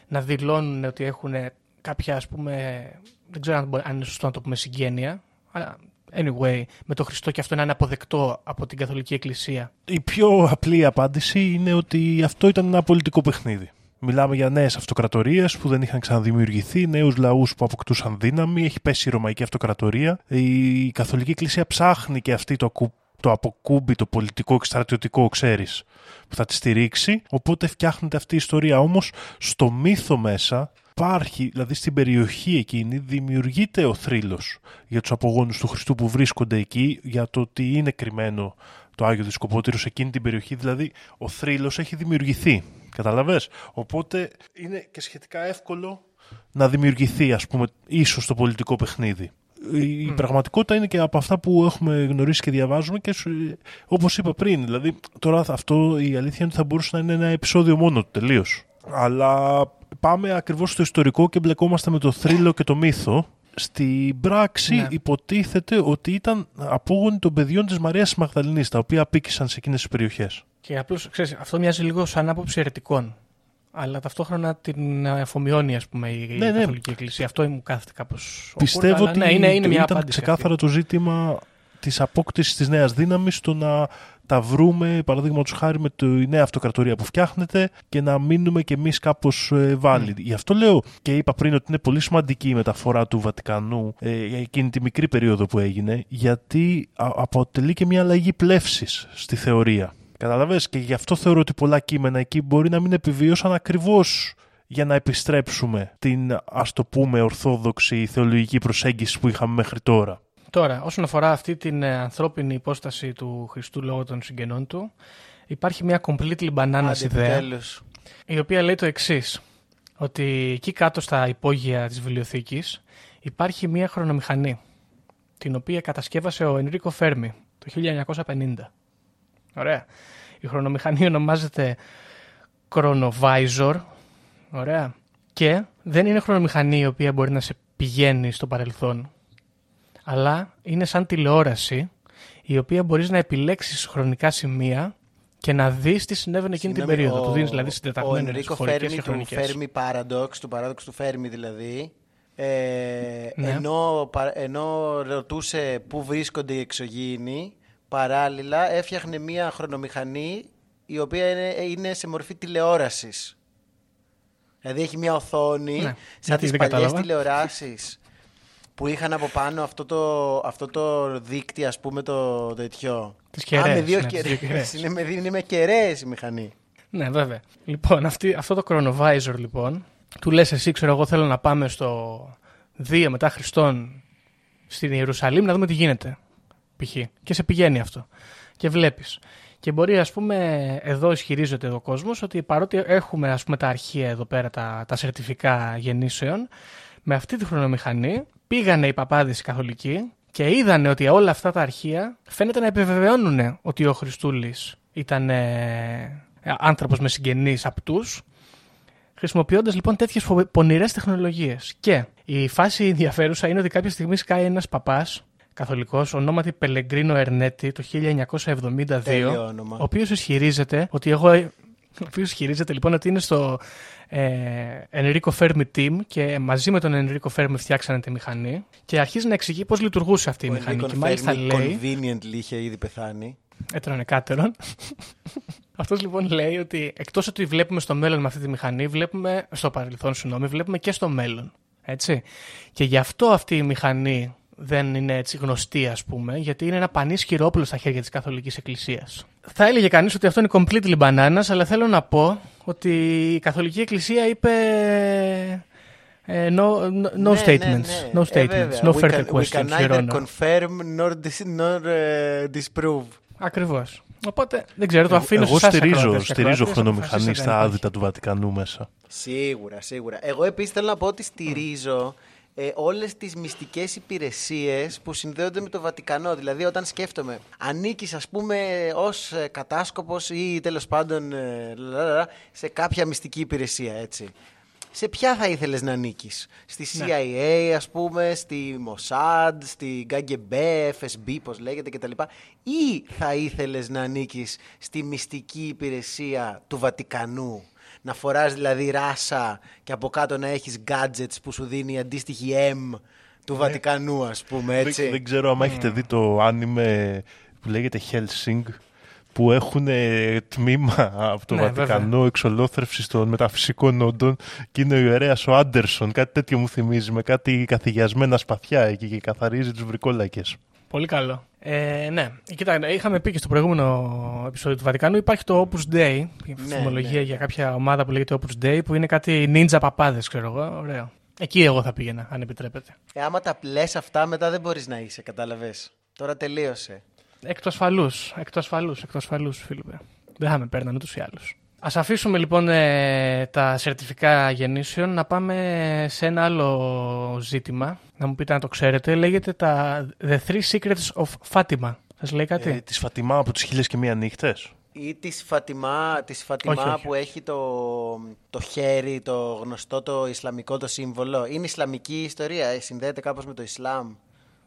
να δηλώνουν ότι έχουν κάποια, ας πούμε, δεν ξέρω αν μπορεί- αν είναι σωστό να το πούμε συγγένεια, αλλά anyway, με το Χριστό και αυτό να είναι αποδεκτό από την Καθολική Εκκλησία. Η πιο απλή απάντηση είναι ότι αυτό ήταν ένα πολιτικό παιχνίδι. Μιλάμε για νέες αυτοκρατορίες που δεν είχαν ξαναδημιουργηθεί, νέους λαούς που αποκτούσαν δύναμη, έχει πέσει η Ρωμαϊκή Αυτοκρατορία. Η Καθολική Εκκλησία ψάχνει και αυτή το, ακου- το αποκούμπι, το πολιτικό και στρατιωτικό, ξέρεις, που θα τη στηρίξει. Οπότε φτιάχνεται αυτή η ιστορία. Όμως στο μύθο μέσα υπάρχει, δηλαδή στην περιοχή εκείνη, δημιουργείται ο θρύλος για τους απογόνους του Χριστού που βρίσκονται εκεί, για το ότι είναι κρυμμένο το Άγιο Δισκοπότηρο σε εκείνη την περιοχή, δηλαδή ο θρύλος έχει δημιουργηθεί. Καταλαβες; Οπότε είναι και σχετικά εύκολο να δημιουργηθεί, ας πούμε, ίσως το πολιτικό παιχνίδι. Η πραγματικότητα είναι και από αυτά που έχουμε γνωρίσει και διαβάζουμε και σου- όπως είπα πριν, δηλαδή τώρα θα- αυτό η αλήθεια είναι ότι θα μπορούσε να είναι ένα επεισόδιο μόνο του τελείως. Αλλά πάμε ακριβώς στο ιστορικό και μπλεκόμαστε με το θρύλο και το μύθο. Στην πράξη Ναι. υποτίθεται ότι ήταν απόγονοι των παιδιών της Μαρίας Μαγδαληνής, τα οποία απίκησαν σε εκείνες τις περιοχές. Και απλώς, ξέρεις, αυτό μοιάζει λίγο σαν άποψη αιρετικών. Αλλά ταυτόχρονα την αφομοιώνει, ας πούμε, η, η Ναι, ναι. Καθολική Εκκλησία. Αυτό μου κάθεται κάπως. Πιστεύω ότι ναι, είναι, είναι μια ήταν απάντηση. ξεκάθαρο το ζήτημα της απόκτησης της νέας δύναμης, το να τα βρούμε, παραδείγματος χάρη με τη νέα αυτοκρατορία που φτιάχνεται και να μείνουμε κι εμείς κάπως ε, βάλοι. Γι' αυτό λέω και είπα πριν ότι είναι πολύ σημαντική η μεταφορά του Βατικανού ε, για εκείνη τη μικρή περίοδο που έγινε, γιατί α- αποτελεί και μια αλλαγή πλεύσης στη θεωρία. Καταλαβες και γι' αυτό θεωρώ ότι πολλά κείμενα εκεί μπορεί να μην επιβίωσαν ακριβώς για να επιστρέψουμε την ας το πούμε ορθόδοξη θεολογική προσέγγιση που είχαμε μέχρι τώρα. Τώρα, όσον αφορά αυτή την ε, ανθρώπινη υπόσταση του Χριστού λόγω των συγγενών του, υπάρχει μια completely banana ιδέα, Επιτέλους. η οποία λέει το εξής. Ότι εκεί κάτω στα υπόγεια της βιβλιοθήκης υπάρχει μια χρονομηχανή, την οποία κατασκεύασε ο Ενρίκο Φέρμι το 1950. Ωραία. Η χρονομηχανή ονομάζεται Chronovisor. Ωραία. Και δεν είναι χρονομηχανή η οποία μπορεί να σε πηγαίνει στο παρελθόν, αλλά είναι σαν τηλεόραση η οποία μπορείς να επιλέξεις χρονικά σημεία και να δεις τι συνέβαινε εκείνη την Συγγνώμη, περίοδο. ο- Του δίνεις δηλαδή Ο συντεταγμένες Ενρίκο χωρικές Φέρμι και του χρονικές. Fermi Paradox, του παράδοξου του Fermi δηλαδή, ε, Ναι. ενώ, πα- ενώ ρωτούσε πού βρίσκονται οι εξωγήινοι, παράλληλα έφτιαχνε μια χρονομηχανή η οποία είναι, είναι σε μορφή τηλεόρασης. Δηλαδή έχει μια οθόνη, Ναι, σαν γιατί τις δεν παλιές κατάλαβα. τηλεοράσεις που είχαν από πάνω αυτό το, αυτό το δίκτυο, ας πούμε, το τέτοιο. Τις Α, κεραίες, με δύο ναι, τις δύο κεραίες. κεραίες. Είναι με, είναι με κεραίες η μηχανή. Ναι, βέβαια. Λοιπόν, αυτή, αυτό το chronovisor λοιπόν, του λες εσύ, ξέρω εγώ, θέλω να πάμε στο 2 μετά Χριστόν στην Ιερουσαλήμ να δούμε τι γίνεται. Π.χ. Και σε πηγαίνει αυτό. Και βλέπεις. Και μπορεί, ας πούμε, εδώ ισχυρίζεται ο κόσμος ότι παρότι έχουμε, ας πούμε, τα αρχεία εδώ πέρα, τα, τα σερτιφικά γεννήσεων, με αυτή τη χρονομηχανή πήγανε οι παπάδες οι καθολικοί και είδανε ότι όλα αυτά τα αρχεία φαίνεται να επιβεβαιώνουν ότι ο Χριστούλης ήταν ε, άνθρωπος με συγγενείς απτούς Χρησιμοποιώντας λοιπόν τέτοιες πονηρές τεχνολογίες. Και η φάση ενδιαφέρουσα είναι ότι κάποια στιγμή σκάει ένας παπάς, καθολικός, ονόματι Πελεγκρίνο Ερνέτη, το 1972, Τέλειο όνομα. ο οποίος ισχυρίζεται ότι εγώ ο οποίος χειρίζεται λοιπόν ότι είναι στο ε, Enrico Fermi Team και μαζί με τον Enrico Fermi φτιάξανε τη μηχανή και αρχίζει να εξηγεί πώς λειτουργούσε αυτή η Ο μηχανή. Enrico Και μάλιστα Fermi λέει. conveniently είχε ήδη πεθάνει. Έτρωνε κάτερον. [LAUGHS] Αυτός λοιπόν λέει ότι εκτός ότι βλέπουμε στο μέλλον με αυτή τη μηχανή, βλέπουμε. στο παρελθόν, συγγνώμη, βλέπουμε και στο μέλλον. Έτσι. Και γι' αυτό αυτή η μηχανή δεν είναι έτσι γνωστή, ας πούμε, γιατί είναι ένα πανίσχυρο όπλο στα χέρια της Καθολικής Εκκλησίας. Θα έλεγε κανείς ότι αυτό είναι completely bananas, αλλά θέλω να πω ότι η Καθολική Εκκλησία είπε. ε, no, no, no Ναι, statements. ναι, ναι. No Ε, statements. βέβαια. no We further can- We questions, can Your neither Honor. confirm nor, dis- nor ε, disprove. Ακριβώς. Οπότε δεν ξέρω, το αφήνω Εγώ σε εσάς, στηρίζω, ακροατές και στηρίζω ακροάτριες, χρονομηχανή αποφασίσετε στα αν υπάρχει. άδυτα του Βατικανού μέσα. Σίγουρα, σίγουρα. Εγώ επίσης θέλω να πω ότι στηρίζω ε, όλες τις μυστικές υπηρεσίες που συνδέονται με το Βατικανό. Δηλαδή όταν σκέφτομαι, ανήκεις ας πούμε ως ε, κατάσκοπος ή τέλος πάντων ε, λαλαλα, σε κάποια μυστική υπηρεσία, έτσι. Σε ποια θα ήθελες να ανήκεις, στη CIA ας πούμε, στη Mossad, στη KGB, FSB πώς λέγεται κτλ. Ή θα ήθελες να ανήκεις στη μυστική υπηρεσία του Βατικανού, να φοράς δηλαδή ράσα και από κάτω να έχεις gadgets που σου δίνει η αντίστοιχη M του Βατικανού ας πούμε έτσι. Δεν, δεν ξέρω αν έχετε δει το άνιμε που λέγεται Helsing που έχουν ε, τμήμα από το Ναι, Βατικανό εξολόθρευσης των μεταφυσικών όντων και είναι ο ιερέας ο Άντερσον. Κάτι τέτοιο μου θυμίζει με κάτι καθηγιασμένα σπαθιά εκεί και καθαρίζει τους βρικόλακες. Πολύ καλό. Ε, ναι, κοίτα, είχαμε πει και στο προηγούμενο επεισόδιο του Βατικανού υπάρχει το Opus Dei, η φημολογία ναι. για κάποια ομάδα που λέγεται Opus Dei, που είναι κάτι ninja παπάδες, ξέρω εγώ. Ωραίο. Εκεί εγώ θα πήγαινα, αν επιτρέπετε. Ε, άμα τα πλες αυτά μετά δεν μπορείς να είσαι, κατάλαβες. Τώρα τελείωσε. Εκ του ασφαλού, εκ του ασφαλού, εκ του ασφαλού, Φίλιππε. Δεν θα με παίρνανε ούτως ή άλλως. Α αφήσουμε λοιπόν ε, τα σερτιφικά γεννήσεων να πάμε σε ένα άλλο ζήτημα. Να μου πείτε αν το ξέρετε. Λέγεται τα The Three Secrets of Fatima. Σας λέει κάτι; Ε, της Φατιμά από τις χίλιες και μία νύχτες; Ή της Φατιμά, της Φατιμά Όχι, όχι. που έχει το, το χέρι, το γνωστό το Ισλαμικό το σύμβολο. Είναι Ισλαμική ιστορία, ε, συνδέεται κάπως με το Ισλάμ;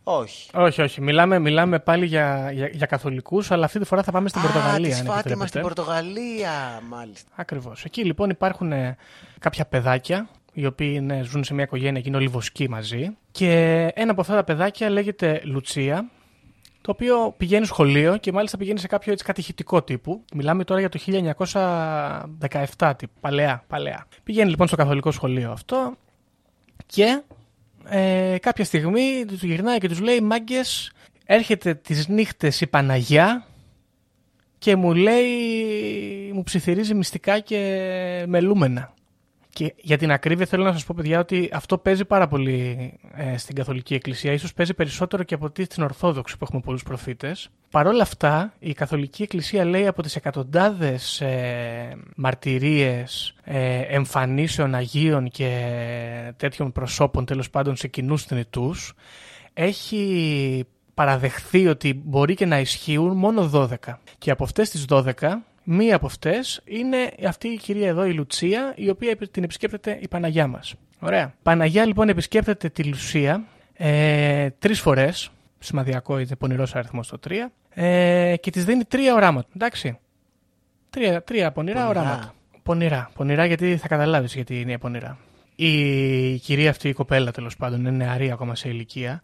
Όχι. Όχι, όχι. Μιλάμε, μιλάμε πάλι για, για, για καθολικούς, αλλά αυτή τη φορά θα πάμε στην Α, Πορτογαλία. της αν Φάτιμα επιτρέπετε. στην Πορτογαλία, μάλιστα. Ακριβώς. Εκεί λοιπόν υπάρχουν ε, κάποια παιδάκια, οι οποίοι είναι, ζουν σε μια οικογένεια και είναι όλοι βοσκοί μαζί. Και ένα από αυτά τα παιδάκια λέγεται Λουτσία, το οποίο πηγαίνει σχολείο και μάλιστα πηγαίνει σε κάποιο έτσι κατηχητικό τύπου. Μιλάμε τώρα για το 1917 τύπου, παλαιά, παλαιά. Πηγαίνει λοιπόν στο καθολικό σχολείο αυτό και ε, κάποια στιγμή του γυρνάει και τους λέει «Μάγκες, έρχεται τις νύχτες η Παναγιά και μου λέει, μου ψιθυρίζει μυστικά και μελούμενα. Και για την ακρίβεια θέλω να σας πω παιδιά ότι αυτό παίζει πάρα πολύ ε, στην Καθολική Εκκλησία. Ίσως παίζει περισσότερο και από τι στην Ορθόδοξη που έχουμε πολλούς προφήτες. Παρ' όλα αυτά η Καθολική Εκκλησία λέει από τις εκατοντάδες ε, μαρτυρίες ε, εμφανίσεων Αγίων και τέτοιων προσώπων τέλος πάντων σε κοινούς θνητούς έχει παραδεχθεί ότι μπορεί και να ισχύουν μόνο 12. Και από αυτές τις 12, μία από αυτές είναι αυτή η κυρία εδώ, η Λουτσία, η οποία την επισκέπτεται η Παναγιά μας. Ωραία. Παναγιά λοιπόν επισκέπτεται τη Λουσία ε, τρεις φορές, σημαδιακό είναι πονηρός αριθμός το 3, ε, και της δίνει τρία οράματα, εντάξει. Τρία, τρία πονηρά, Πονηρά. οράματα. Πονηρά. Πονηρά γιατί θα καταλάβεις γιατί είναι πονηρά. Η κυρία αυτή, η κοπέλα τέλος πάντων, είναι νεαρή ακόμα σε ηλικία.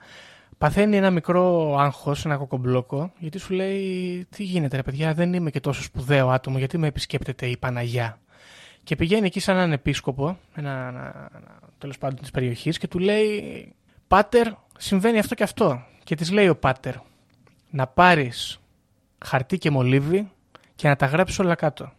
Παθαίνει ένα μικρό άγχος, ένα κοκομπλόκο, γιατί σου λέει: Τι γίνεται, ρε παιδιά, δεν είμαι και τόσο σπουδαίο άτομο, γιατί με επισκέπτεται η Παναγιά. Και πηγαίνει εκεί σαν έναν επίσκοπο, ένα, ένα, ένα, τέλος πάντων της περιοχής, και του λέει: Πάτερ, συμβαίνει αυτό και αυτό. Και της λέει ο Πάτερ: Να πάρεις χαρτί και μολύβι και να τα γράψεις όλα κάτω.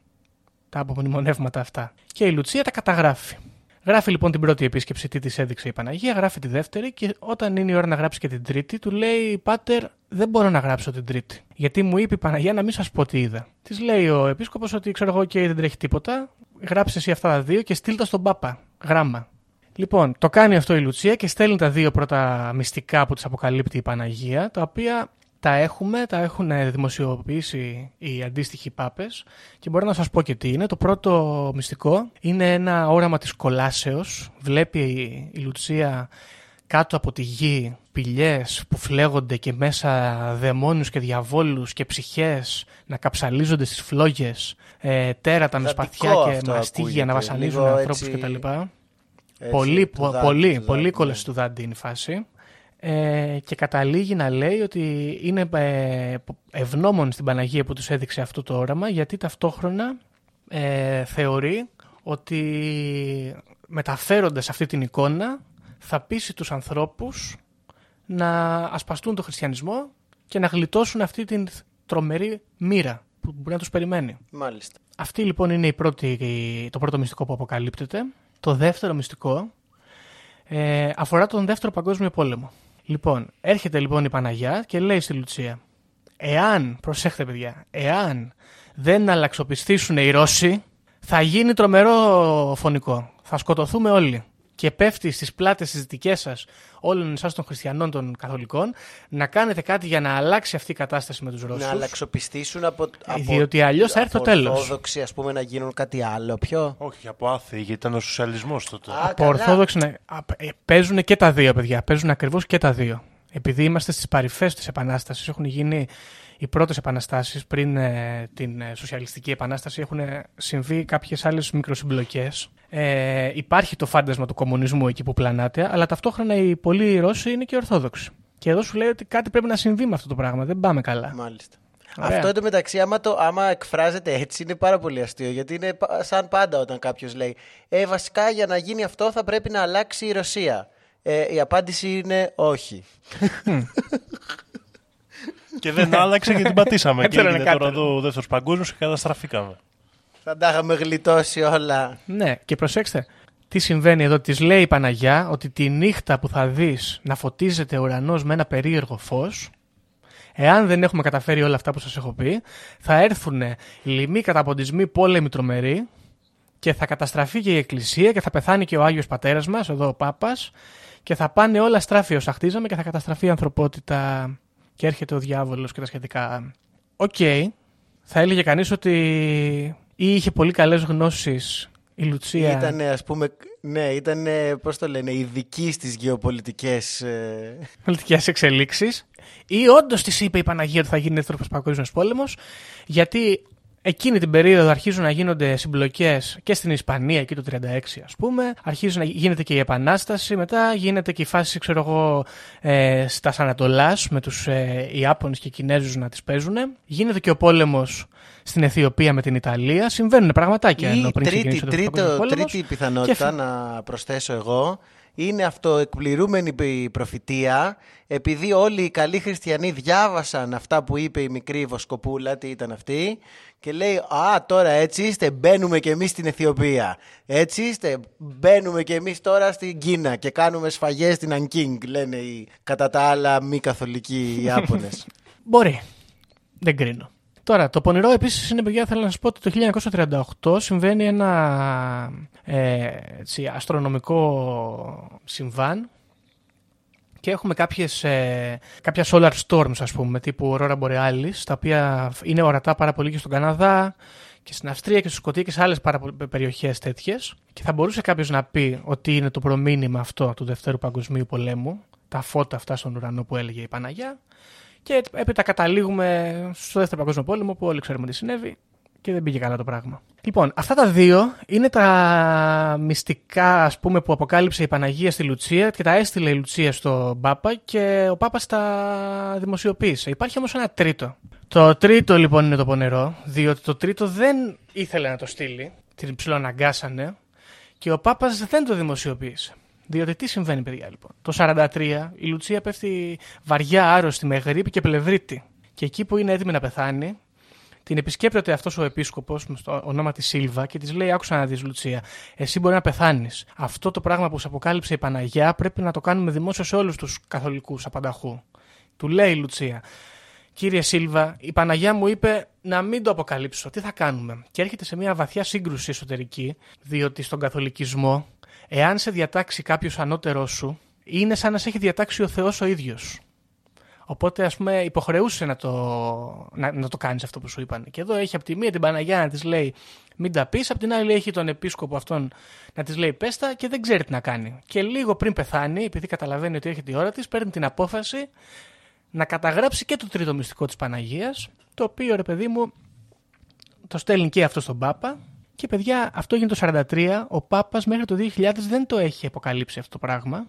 Τα απομνημονεύματα αυτά. Και η Λουτσία τα καταγράφει. Γράφει λοιπόν την πρώτη επίσκεψη τι της έδειξε η Παναγία, γράφει τη δεύτερη και όταν είναι η ώρα να γράψει και την τρίτη, του λέει: Πάτερ, δεν μπορώ να γράψω την τρίτη. Γιατί μου είπε η Παναγία να μην σας πω τι είδα. Της λέει ο επίσκοπος ότι ξέρω εγώ και δεν τρέχει τίποτα. Γράψε εσύ αυτά τα δύο και στείλ στον Πάπα. Γράμμα. Λοιπόν, το κάνει αυτό η Λουτσία και στέλνει τα δύο πρώτα μυστικά που της αποκαλύπτει η Παναγία, τα οποία τα έχουμε, τα έχουν δημοσιοποιήσει οι αντίστοιχοι πάπες και μπορώ να σας πω και τι είναι. Το πρώτο μυστικό είναι ένα όραμα της κολάσεως. Βλέπει η, η Λουτσία κάτω από τη γη σπηλιές που φλέγονται και μέσα δαιμόνιους και διαβόλους και ψυχές να καψαλίζονται στις φλόγες, ε, τέρατα με Γραφικό σπαθιά και αυτό μαστίγια ακούγεται, να βασανίζουν λίγο ανθρώπους έτσι- κτλ. Έτσι, Πολύ, του πο- δάντη, πολύ, του πολύ δάντη, κόλαση του δάντη είναι η φάση. Ε, και καταλήγει να λέει ότι είναι ε, ευγνώμων στην Παναγία που τους έδειξε αυτό το όραμα γιατί ταυτόχρονα ε, θεωρεί ότι μεταφέροντας αυτή την εικόνα θα πείσει τους ανθρώπους να ασπαστούν τον χριστιανισμό και να γλιτώσουν αυτή την τρομερή μοίρα που μπορεί να τους περιμένει. Μάλιστα. Αυτή λοιπόν είναι η πρώτη, το πρώτο μυστικό που αποκαλύπτεται. Το δεύτερο μυστικό ε, αφορά τον δεύτερο παγκόσμιο πόλεμο. Λοιπόν, έρχεται λοιπόν η Παναγιά και λέει στη Λουτσία εάν, προσέχτε παιδιά, εάν δεν αλλαξοπιστήσουν οι Ρώσοι θα γίνει τρομερό φωνικό. Θα σκοτωθούμε όλοι. Και πέφτει στις πλάτες τις δικές σας όλων εσάς των χριστιανών των καθολικών να κάνετε κάτι για να αλλάξει αυτή η κατάσταση με τους Ρώσους. Να αλλαξοπιστήσουν από. από διότι αλλιώς θα έρθει από το τέλος. Ορθόδοξοι, ας πούμε, να γίνουν κάτι άλλο. Ποιο. Όχι, από άθεοι, γιατί ήταν ο σοσιαλισμός τότε. Α, Από καλά. Ορθόδοξη ναι. Α, ε, παίζουν και τα δύο, παιδιά. Παίζουν ακριβώς και τα δύο. Επειδή είμαστε στις παρυφές της Επανάστασης, έχουν γίνει οι πρώτες επαναστάσεις πριν ε, την ε, Σοσιαλιστική Επανάσταση, έχουν συμβεί κάποιες άλλες μικροσυμπλοκές. Ε, υπάρχει το φάντασμα του κομμουνισμού εκεί που πλανάται, αλλά ταυτόχρονα οι πολλοί Ρώσοι είναι και Ορθόδοξοι. Και εδώ σου λέει ότι κάτι πρέπει να συμβεί με αυτό το πράγμα. Δεν πάμε καλά. Μάλιστα. Ωραία. Αυτό εντωμεταξύ, άμα, το, άμα εκφράζεται έτσι, είναι πάρα πολύ αστείο. Γιατί είναι πα- σαν πάντα όταν κάποιος λέει Ε, βασικά για να γίνει αυτό θα πρέπει να αλλάξει η Ρωσία. Ε, η απάντηση είναι όχι. [LAUGHS] Και δεν άλλαξε και την πατήσαμε. και Έπαιρνε έγινε κάτω. τώρα εδώ ο δεύτερος παγκόσμιος και καταστραφήκαμε. Θα τα είχαμε γλιτώσει όλα. Ναι, και προσέξτε, τι συμβαίνει εδώ. Της λέει η Παναγιά ότι τη νύχτα που θα δεις να φωτίζεται ο ουρανός με ένα περίεργο φως, εάν δεν έχουμε καταφέρει όλα αυτά που σας έχω πει, θα έρθουν λοιμοί καταποντισμοί πόλεμοι τρομεροί και θα καταστραφεί και η Εκκλησία και θα πεθάνει και ο Άγιος Πατέρας μας, εδώ ο Πάπας, και θα πάνε όλα στράφι όσα χτίζαμε και θα καταστραφεί η ανθρωπότητα και έρχεται ο διάβολος και τα σχετικά. Οκ, θα έλεγε κανείς ότι ή είχε πολύ καλές γνώσεις η Λουτσία. Ήταν, ας πούμε, ναι, ήταν, πώς το λένε, ειδική στις γεωπολιτικές. Ε... πολιτικές εξελίξεις, ή όντως της είπε η Παναγία ότι θα γίνει δεύτερος παγκόσμιος πόλεμος, γιατί εκείνη την περίοδο αρχίζουν να γίνονται συμπλοκές και στην Ισπανία εκεί το 36 ας πούμε. Αρχίζει να γίνεται και η Επανάσταση. Μετά γίνεται και η φάση, ξέρω εγώ, ε, στα Ανατολά με τους ε, Ιάπωνες και Κινέζους να τις παίζουν. Γίνεται και ο πόλεμος στην Αιθιοπία με την Ιταλία. Συμβαίνουν πραγματάκια ενώ Ή πριν τρίτη, ξεκινήσει ο Δεύτερος τρίτο, Παγκόσμιος Πόλεμος. τρίτη πιθανότητα Και- να προσθέσω εγώ είναι αυτοεκπληρούμενη η προφητεία επειδή όλοι οι καλοί χριστιανοί διάβασαν αυτά που είπε η μικρή Βοσκοπούλα, τι ήταν αυτή και λέει «Α, τώρα έτσι είστε, μπαίνουμε και εμείς στην Αιθιοπία. Έτσι είστε, μπαίνουμε και εμείς τώρα στην Κίνα και κάνουμε σφαγές στην Ανκίνγκ», λένε οι κατά τα άλλα μη καθολικοί [LAUGHS] Ιάπωνες. Μπορεί. Δεν κρίνω. Τώρα, το πονηρό επίσης είναι, παιδιά, θέλω να σας πω ότι το 1938 συμβαίνει ένα ε, έτσι, αστρονομικό συμβάν και έχουμε κάποιες, ε, κάποια solar storms, ας πούμε, τύπου Aurora Borealis, τα οποία είναι ορατά πάρα πολύ και στον Καναδά και στην Αυστρία και στη Σκωτία και σε άλλες πάρα πο- περιοχές τέτοιες. Και θα μπορούσε κάποιος να πει ότι είναι το προμήνυμα αυτό του Δευτέρου Παγκοσμίου Πολέμου, τα φώτα αυτά στον ουρανό που έλεγε η Παναγιά. Και έπειτα καταλήγουμε στο Δεύτερο Παγκόσμιο Πόλεμο που όλοι ξέρουμε τι συνέβη και δεν πήγε καλά το πράγμα. Λοιπόν, αυτά τα δύο είναι τα μυστικά ας πούμε, που αποκάλυψε η Παναγία στη Λουτσία και τα έστειλε η Λουτσία στον Πάπα και ο Πάπας τα δημοσιοποίησε. Υπάρχει όμως ένα τρίτο. Το τρίτο λοιπόν είναι το πονερό, διότι το τρίτο δεν ήθελε να το στείλει, την ψιλοαναγκάσανε και ο Πάπας δεν το δημοσιοποίησε. Διότι τι συμβαίνει, παιδιά, λοιπόν; Το 43 η Λουτσία πέφτει βαριά άρρωστη με γρήπη και πλευρήτη. Και εκεί που είναι έτοιμη να πεθάνει, την επισκέπτεται αυτός ο επίσκοπος με στο όνομα της Σίλβα και της λέει: Άκουσα να δεις, Λουτσία, εσύ μπορεί να πεθάνεις. Αυτό το πράγμα που σου αποκάλυψε η Παναγιά πρέπει να το κάνουμε δημόσιο σε όλους τους καθολικούς απανταχού. Του λέει η Λουτσία: Κύριε Σίλβα, η Παναγιά μου είπε να μην το αποκαλύψω. Τι θα κάνουμε. Και έρχεται σε μια βαθιά σύγκρουση εσωτερική, διότι στον καθολικισμό, εάν σε διατάξει κάποιος ανώτερός σου, είναι σαν να σε έχει διατάξει ο Θεός ο ίδιος. Οπότε, ας πούμε, υποχρεούσε να το, να, να το κάνεις αυτό που σου είπαν. Και εδώ έχει από τη μία την Παναγιά να της λέει μην τα πεις, από την άλλη έχει τον επίσκοπο αυτόν να της λέει πέστα και δεν ξέρει τι να κάνει. Και λίγο πριν πεθάνει, επειδή καταλαβαίνει ότι έρχεται η ώρα της, παίρνει την απόφαση να καταγράψει και το τρίτο μυστικό της Παναγίας, το οποίο ρε παιδί μου το στέλνει και αυτό στον Πάπα. Και παιδιά, αυτό έγινε το 1943. Ο Πάπας μέχρι το 2000 δεν το έχει αποκαλύψει αυτό το πράγμα.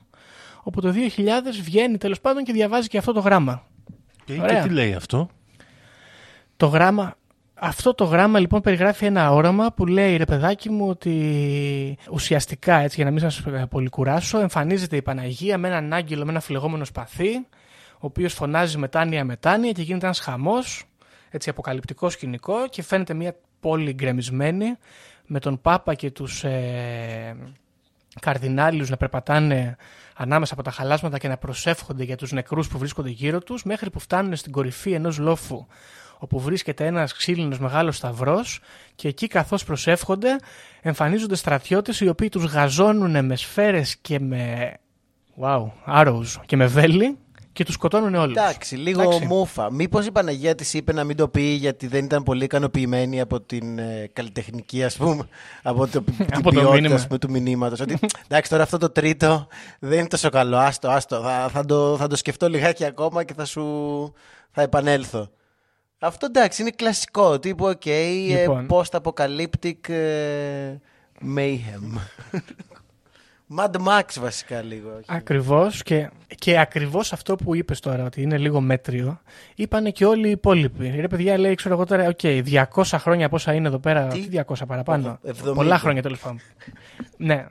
Όπου το 2000 βγαίνει τέλος πάντων και διαβάζει και αυτό το γράμμα. Και, και τι λέει αυτό; Το γράμμα, αυτό το γράμμα λοιπόν περιγράφει ένα όραμα που λέει ρε παιδάκι μου ότι ουσιαστικά έτσι για να μην σας πολυκουράσω εμφανίζεται η Παναγία με έναν άγγελο με ένα φλεγόμενο σπαθί ο οποίος φωνάζει μετάνοια μετάνοια και γίνεται ένας χαμός έτσι αποκαλυπτικός σκηνικό και φαίνεται μια πόλη γκρεμισμένη με τον Πάπα και τους ε, καρδινάλιους να περπατάνε ανάμεσα από τα χαλάσματα και να προσεύχονται για τους νεκρούς που βρίσκονται γύρω τους μέχρι που φτάνουν στην κορυφή ενός λόφου όπου βρίσκεται ένας ξύλινος μεγάλος σταυρός και εκεί καθώς προσεύχονται εμφανίζονται στρατιώτες οι οποίοι τους γαζώνουν με σφαίρες και με wow, arrows και με βέλη και τους σκοτώνουν όλους. Εντάξει, λίγο Εντάξει. μούφα. Μήπως η Παναγία τη είπε να μην το πει γιατί δεν ήταν πολύ ικανοποιημένη από την ε, καλλιτεχνική, ας πούμε, από το, [LAUGHS] από την το μήνυμα. Πούμε, του μηνύματος. ότι εντάξει, τώρα αυτό το τρίτο δεν είναι τόσο καλό. Άστο, άστο. Θα, θα, το, θα το σκεφτώ λιγάκι ακόμα και θα σου θα επανέλθω. Αυτό εντάξει, είναι κλασικό. Τύπου, OK, okay, ε, λοιπόν. post-apocalyptic ε, mayhem. [LAUGHS] Mad Max βασικά λίγο. Ακριβώς και, και ακριβώς αυτό που είπες τώρα ότι είναι λίγο μέτριο είπανε και όλοι οι υπόλοιποι. Ρε παιδιά λέει ξέρω εγώ τώρα οκ 200 χρόνια πόσα είναι εδώ πέρα, τι, 200 παραπάνω. 70. Πολλά χρόνια τέλος πάντων. ναι,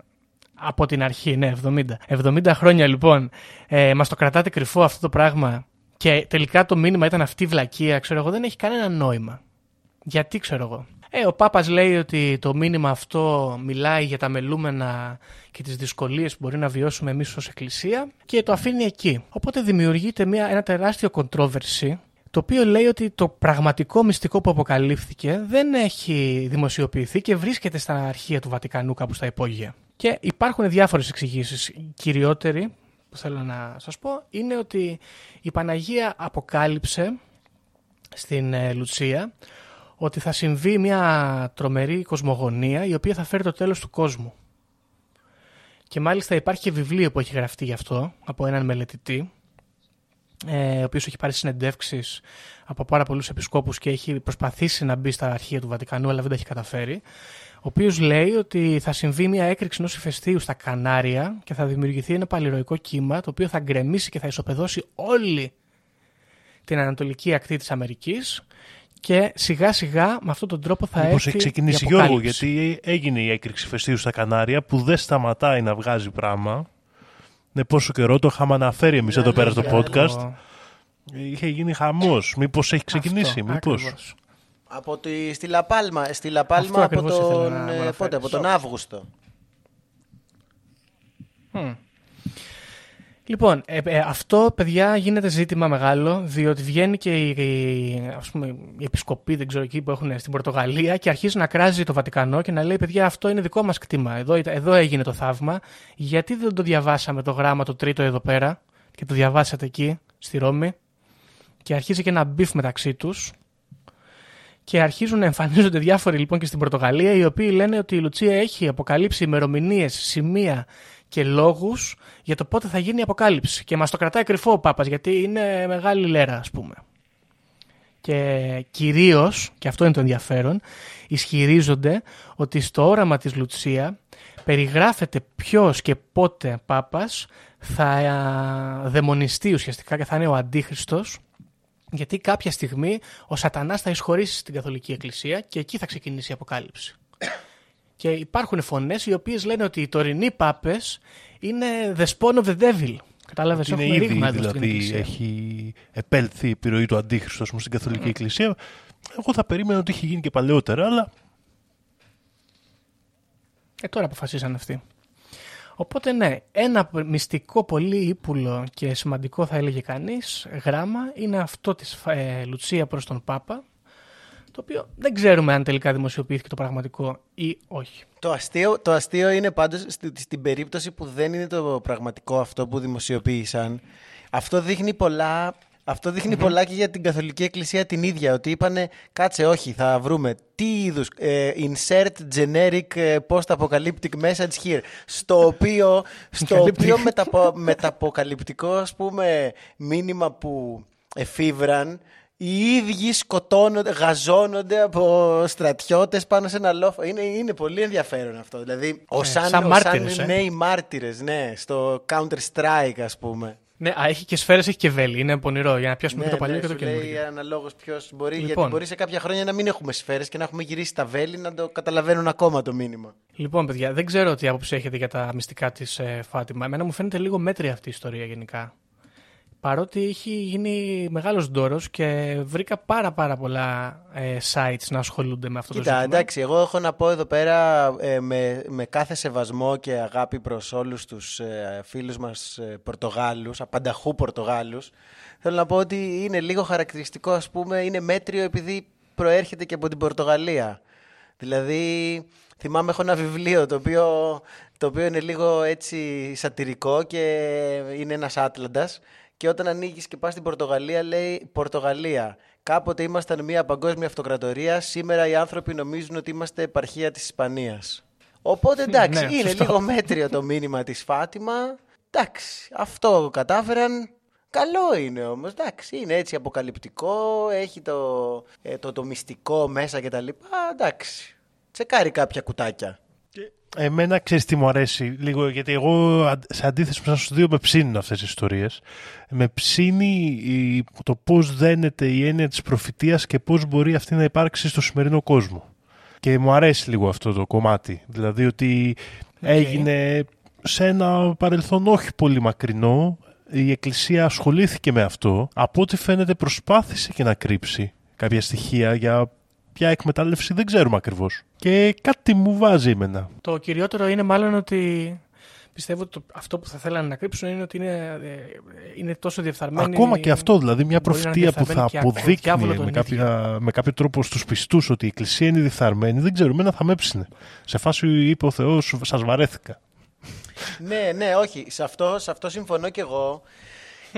από την αρχή, ναι, 70. 70 χρόνια λοιπόν ε, μας το κρατάτε κρυφό αυτό το πράγμα και τελικά το μήνυμα ήταν αυτή η βλακεία, ξέρω εγώ, δεν έχει κανένα νόημα. Γιατί ξέρω εγώ. Ε, ο Πάπας λέει ότι το μήνυμα αυτό μιλάει για τα μελούμενα και τις δυσκολίες που μπορεί να βιώσουμε εμείς ως Εκκλησία και το αφήνει εκεί. Οπότε δημιουργείται μια, ένα τεράστιο controversy το οποίο λέει ότι το πραγματικό μυστικό που αποκαλύφθηκε δεν έχει δημοσιοποιηθεί και βρίσκεται στα αρχεία του Βατικανού κάπου στα υπόγεια. Και υπάρχουν διάφορες εξηγήσεις. Κυριότερη που θέλω να σας πω είναι ότι η Παναγία αποκάλυψε στην ε, Λουτσία ότι θα συμβεί μια τρομερή κοσμογονία η οποία θα φέρει το τέλος του κόσμου. Και μάλιστα υπάρχει και βιβλίο που έχει γραφτεί γι' αυτό από έναν μελετητή ε, ο οποίος έχει πάρει συνεντεύξεις από πάρα πολλούς επισκόπους και έχει προσπαθήσει να μπει στα αρχεία του Βατικανού αλλά δεν τα έχει καταφέρει ο οποίος λέει ότι θα συμβεί μια έκρηξη ενός ηφαιστείου στα Κανάρια και θα δημιουργηθεί ένα παλιροϊκό κύμα το οποίο θα γκρεμίσει και θα ισοπεδώσει όλη την ανατολική ακτή της Αμερικής και σιγά σιγά με αυτόν τον τρόπο θα Μήπως έρθει έχει ξεκινήσει Γιώργο γιατί έγινε η έκρηξη φεστίου στα Κανάρια που δεν σταματάει να βγάζει πράγμα. Ναι, πόσο καιρό το είχαμε αναφέρει εμείς εδώ πέρα στο podcast. Είχε γίνει χαμός. Μήπως έχει ξεκινήσει, Αυτό, μήπως. Από τη, στη Λαπάλμα, στη Λαπάλμα από τον, ε, πότε, από τον Αύγουστο. Λοιπόν, ε, ε, αυτό παιδιά γίνεται ζήτημα μεγάλο, διότι βγαίνει και η, η, ας πούμε, η επισκοπή, δεν ξέρω εκεί που έχουν στην Πορτογαλία και αρχίζει να κράζει το Βατικανό και να λέει παιδιά αυτό είναι δικό μας κτήμα, εδώ, εδώ έγινε το θαύμα, γιατί δεν το διαβάσαμε το γράμμα το τρίτο εδώ πέρα και το διαβάσατε εκεί, στη Ρώμη; Και αρχίζει και ένα beef μεταξύ τους. Και αρχίζουν να εμφανίζονται διάφοροι λοιπόν και στην Πορτογαλία οι οποίοι λένε ότι η Λουτσία έχει αποκαλύψει ημερομηνίες, σημεία και λόγους για το πότε θα γίνει η αποκάλυψη. Και μας το κρατάει κρυφό ο Πάπας, γιατί είναι μεγάλη λέρα, ας πούμε. Και κυρίως, και αυτό είναι το ενδιαφέρον, ισχυρίζονται ότι στο όραμα της Λουτσία περιγράφεται ποιος και πότε Πάπας θα δαιμονιστεί ουσιαστικά και θα είναι ο Αντίχριστος γιατί κάποια στιγμή ο σατανάς θα εισχωρήσει στην Καθολική Εκκλησία και εκεί θα ξεκινήσει η αποκάλυψη. Και υπάρχουν φωνές οι οποίες λένε ότι οι τωρινοί πάπες είναι the spawn of the devil. Κατάλαβες, έχουμε είναι ήδη, δηλαδή έχει επέλθει η επιρροή του Αντίχριστο στην Καθολική Εκκλησία. Εγώ θα περίμενα ότι είχε γίνει και παλαιότερα, αλλά. Ε, τώρα αποφασίσαν αυτοί. Οπότε ναι, ένα μυστικό πολύ ύπουλο και σημαντικό θα έλεγε κανείς γράμμα είναι αυτό της ε, Λουτσία προς τον Πάπα το οποίο δεν ξέρουμε αν τελικά δημοσιοποιήθηκε το πραγματικό ή όχι. Το αστείο, το αστείο είναι πάντως στην περίπτωση που δεν είναι το πραγματικό αυτό που δημοσιοποίησαν. Αυτό δείχνει πολλά Αυτό δείχνει πολλά και για την Καθολική Εκκλησία την ίδια. Ότι είπανε, κάτσε, όχι, θα βρούμε τι είδους. insert generic ε, post-apocalyptic message here. Στο οποίο, στο οποίο μεταπο, μεταποκαλυπτικό, ας πούμε, μήνυμα που εφήβραν οι ίδιοι σκοτώνονται, γαζώνονται από στρατιώτες πάνω σε ένα λόφο. Είναι, είναι πολύ ενδιαφέρον αυτό. Δηλαδή, ο Ε, σαν, σαν ο μάρτυρες, σαν ε. νέοι μάρτυρες, ναι, στο Counter-Strike, ας πούμε. Ναι, α, έχει και σφαίρες, έχει και βέλη. Είναι πονηρό για να πιάσουμε και το παλιό και το Ναι, σου λέει καινούργιο. αναλόγως ποιος μπορεί. Λοιπόν. Γιατί μπορεί σε κάποια χρόνια να μην έχουμε σφαίρες και να έχουμε γυρίσει τα βέλη να το καταλαβαίνουν ακόμα το μήνυμα. Λοιπόν, παιδιά, δεν ξέρω τι άποψη έχετε για τα μυστικά της ε, Φάτιμα. Εμένα μου φαίνεται λίγο μέτρια αυτή η ιστορία γενικά. Παρότι έχει γίνει μεγάλος ντόρος και βρήκα πάρα πάρα πολλά ε, sites να ασχολούνται με αυτό το Κοίτα, ζήτημα. εντάξει, εγώ έχω να πω εδώ πέρα ε, με, με κάθε σεβασμό και αγάπη προς όλους τους ε, φίλους μας ε, Πορτογάλους, απανταχού Πορτογάλους. Θέλω να πω ότι είναι λίγο χαρακτηριστικό, ας πούμε, είναι μέτριο επειδή προέρχεται και από την Πορτογαλία. Δηλαδή, θυμάμαι έχω ένα βιβλίο το οποίο, το οποίο είναι λίγο έτσι σατυρικό και είναι ένας Άτλαντας και όταν ανοίγεις και πας στην Πορτογαλία λέει Πορτογαλία. Κάποτε ήμασταν μια παγκόσμια αυτοκρατορία, σήμερα οι άνθρωποι νομίζουν ότι είμαστε επαρχία της Ισπανίας. Οπότε εντάξει, Ναι, είναι σωστό. λίγο μέτριο το μήνυμα της Φάτιμα. Εντάξει, αυτό κατάφεραν. Καλό είναι όμως, εντάξει, είναι έτσι αποκαλυπτικό, έχει το, ε, το, το μυστικό μέσα κτλ. Εντάξει, τσεκάρει κάποια κουτάκια. Εμένα ξέρεις τι μου αρέσει λίγο, γιατί εγώ αν- σε αντίθεση με εσάς δύο με ψήνουν αυτές οι ιστορίες. Με ψήνει η- το πώς δένεται η έννοια της προφητείας και πώς μπορεί αυτή να υπάρξει στο σημερινό κόσμο. Και μου αρέσει λίγο αυτό το κομμάτι. Δηλαδή ότι έγινε σε ένα παρελθόν όχι πολύ μακρινό. Η Εκκλησία ασχολήθηκε με αυτό. Από ό,τι φαίνεται προσπάθησε και να κρύψει κάποια στοιχεία για ποια εκμετάλλευση δεν ξέρουμε ακριβώς. Και κάτι μου βάζει εμένα. Το κυριότερο είναι μάλλον ότι πιστεύω ότι το, αυτό που θα θέλανε να κρύψουν είναι ότι είναι, ε, είναι τόσο διεφθαρμένοι. Ακόμα και αυτό, δηλαδή μια μπορεί να είναι προφητεία που θα διεφθαρμένοι και αποδείκνει διάβολο τον με, ίδιο. κάποια, με κάποιο τρόπο στους πιστούς ότι η Εκκλησία είναι διεφθαρμένη, δεν ξέρω, εμένα θα με έψινε. Σε φάση είπε ο Θεός, σας βαρέθηκα. ναι, ναι, όχι. Σε αυτό, σε αυτό συμφωνώ κι εγώ.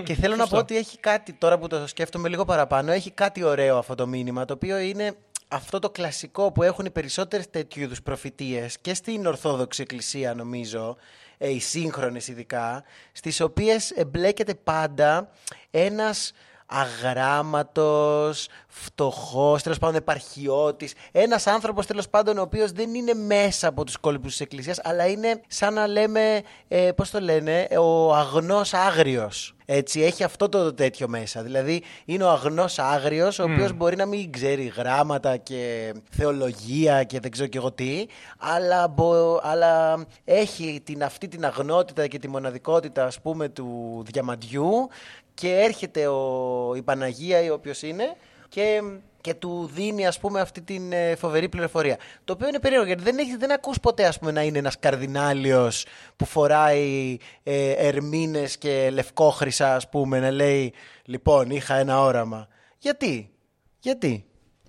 Και θέλω να πω ότι έχει κάτι, τώρα που το σκέφτομαι λίγο παραπάνω, έχει κάτι ωραίο αυτό το μήνυμα, το οποίο είναι αυτό το κλασικό που έχουν οι περισσότερες τέτοιου είδους προφητείες και στην Ορθόδοξη Εκκλησία νομίζω, ε, οι σύγχρονες ειδικά, στις οποίες εμπλέκεται πάντα ένας αγράμματος, φτωχός, τέλος πάντων επαρχιώτης, ένας άνθρωπος τέλος πάντων ο οποίος δεν είναι μέσα από τους κόλπους της Εκκλησίας, αλλά είναι σαν να λέμε, ε, πώς το λένε, ο αγνός άγριος. Έτσι, έχει αυτό το τέτοιο μέσα. Δηλαδή, είναι ο αγνός άγριος, ο οποίος μπορεί να μην ξέρει γράμματα και θεολογία και δεν ξέρω και εγώ τι, αλλά, μπο- αλλά έχει την, αυτή την αγνότητα και τη μοναδικότητα, ας πούμε, του διαμαντιού και έρχεται ο, η Παναγία ή όποιος είναι και, και του δίνει ας πούμε αυτή την ε, φοβερή πληροφορία. Το οποίο είναι περίεργο γιατί δεν, έχεις, δεν ακούς ποτέ ας πούμε να είναι ένας καρδινάλιος που φοράει ε, ερμήνες και λευκόχρυσα ας πούμε να λέει λοιπόν είχα ένα όραμα. Γιατί, γιατί;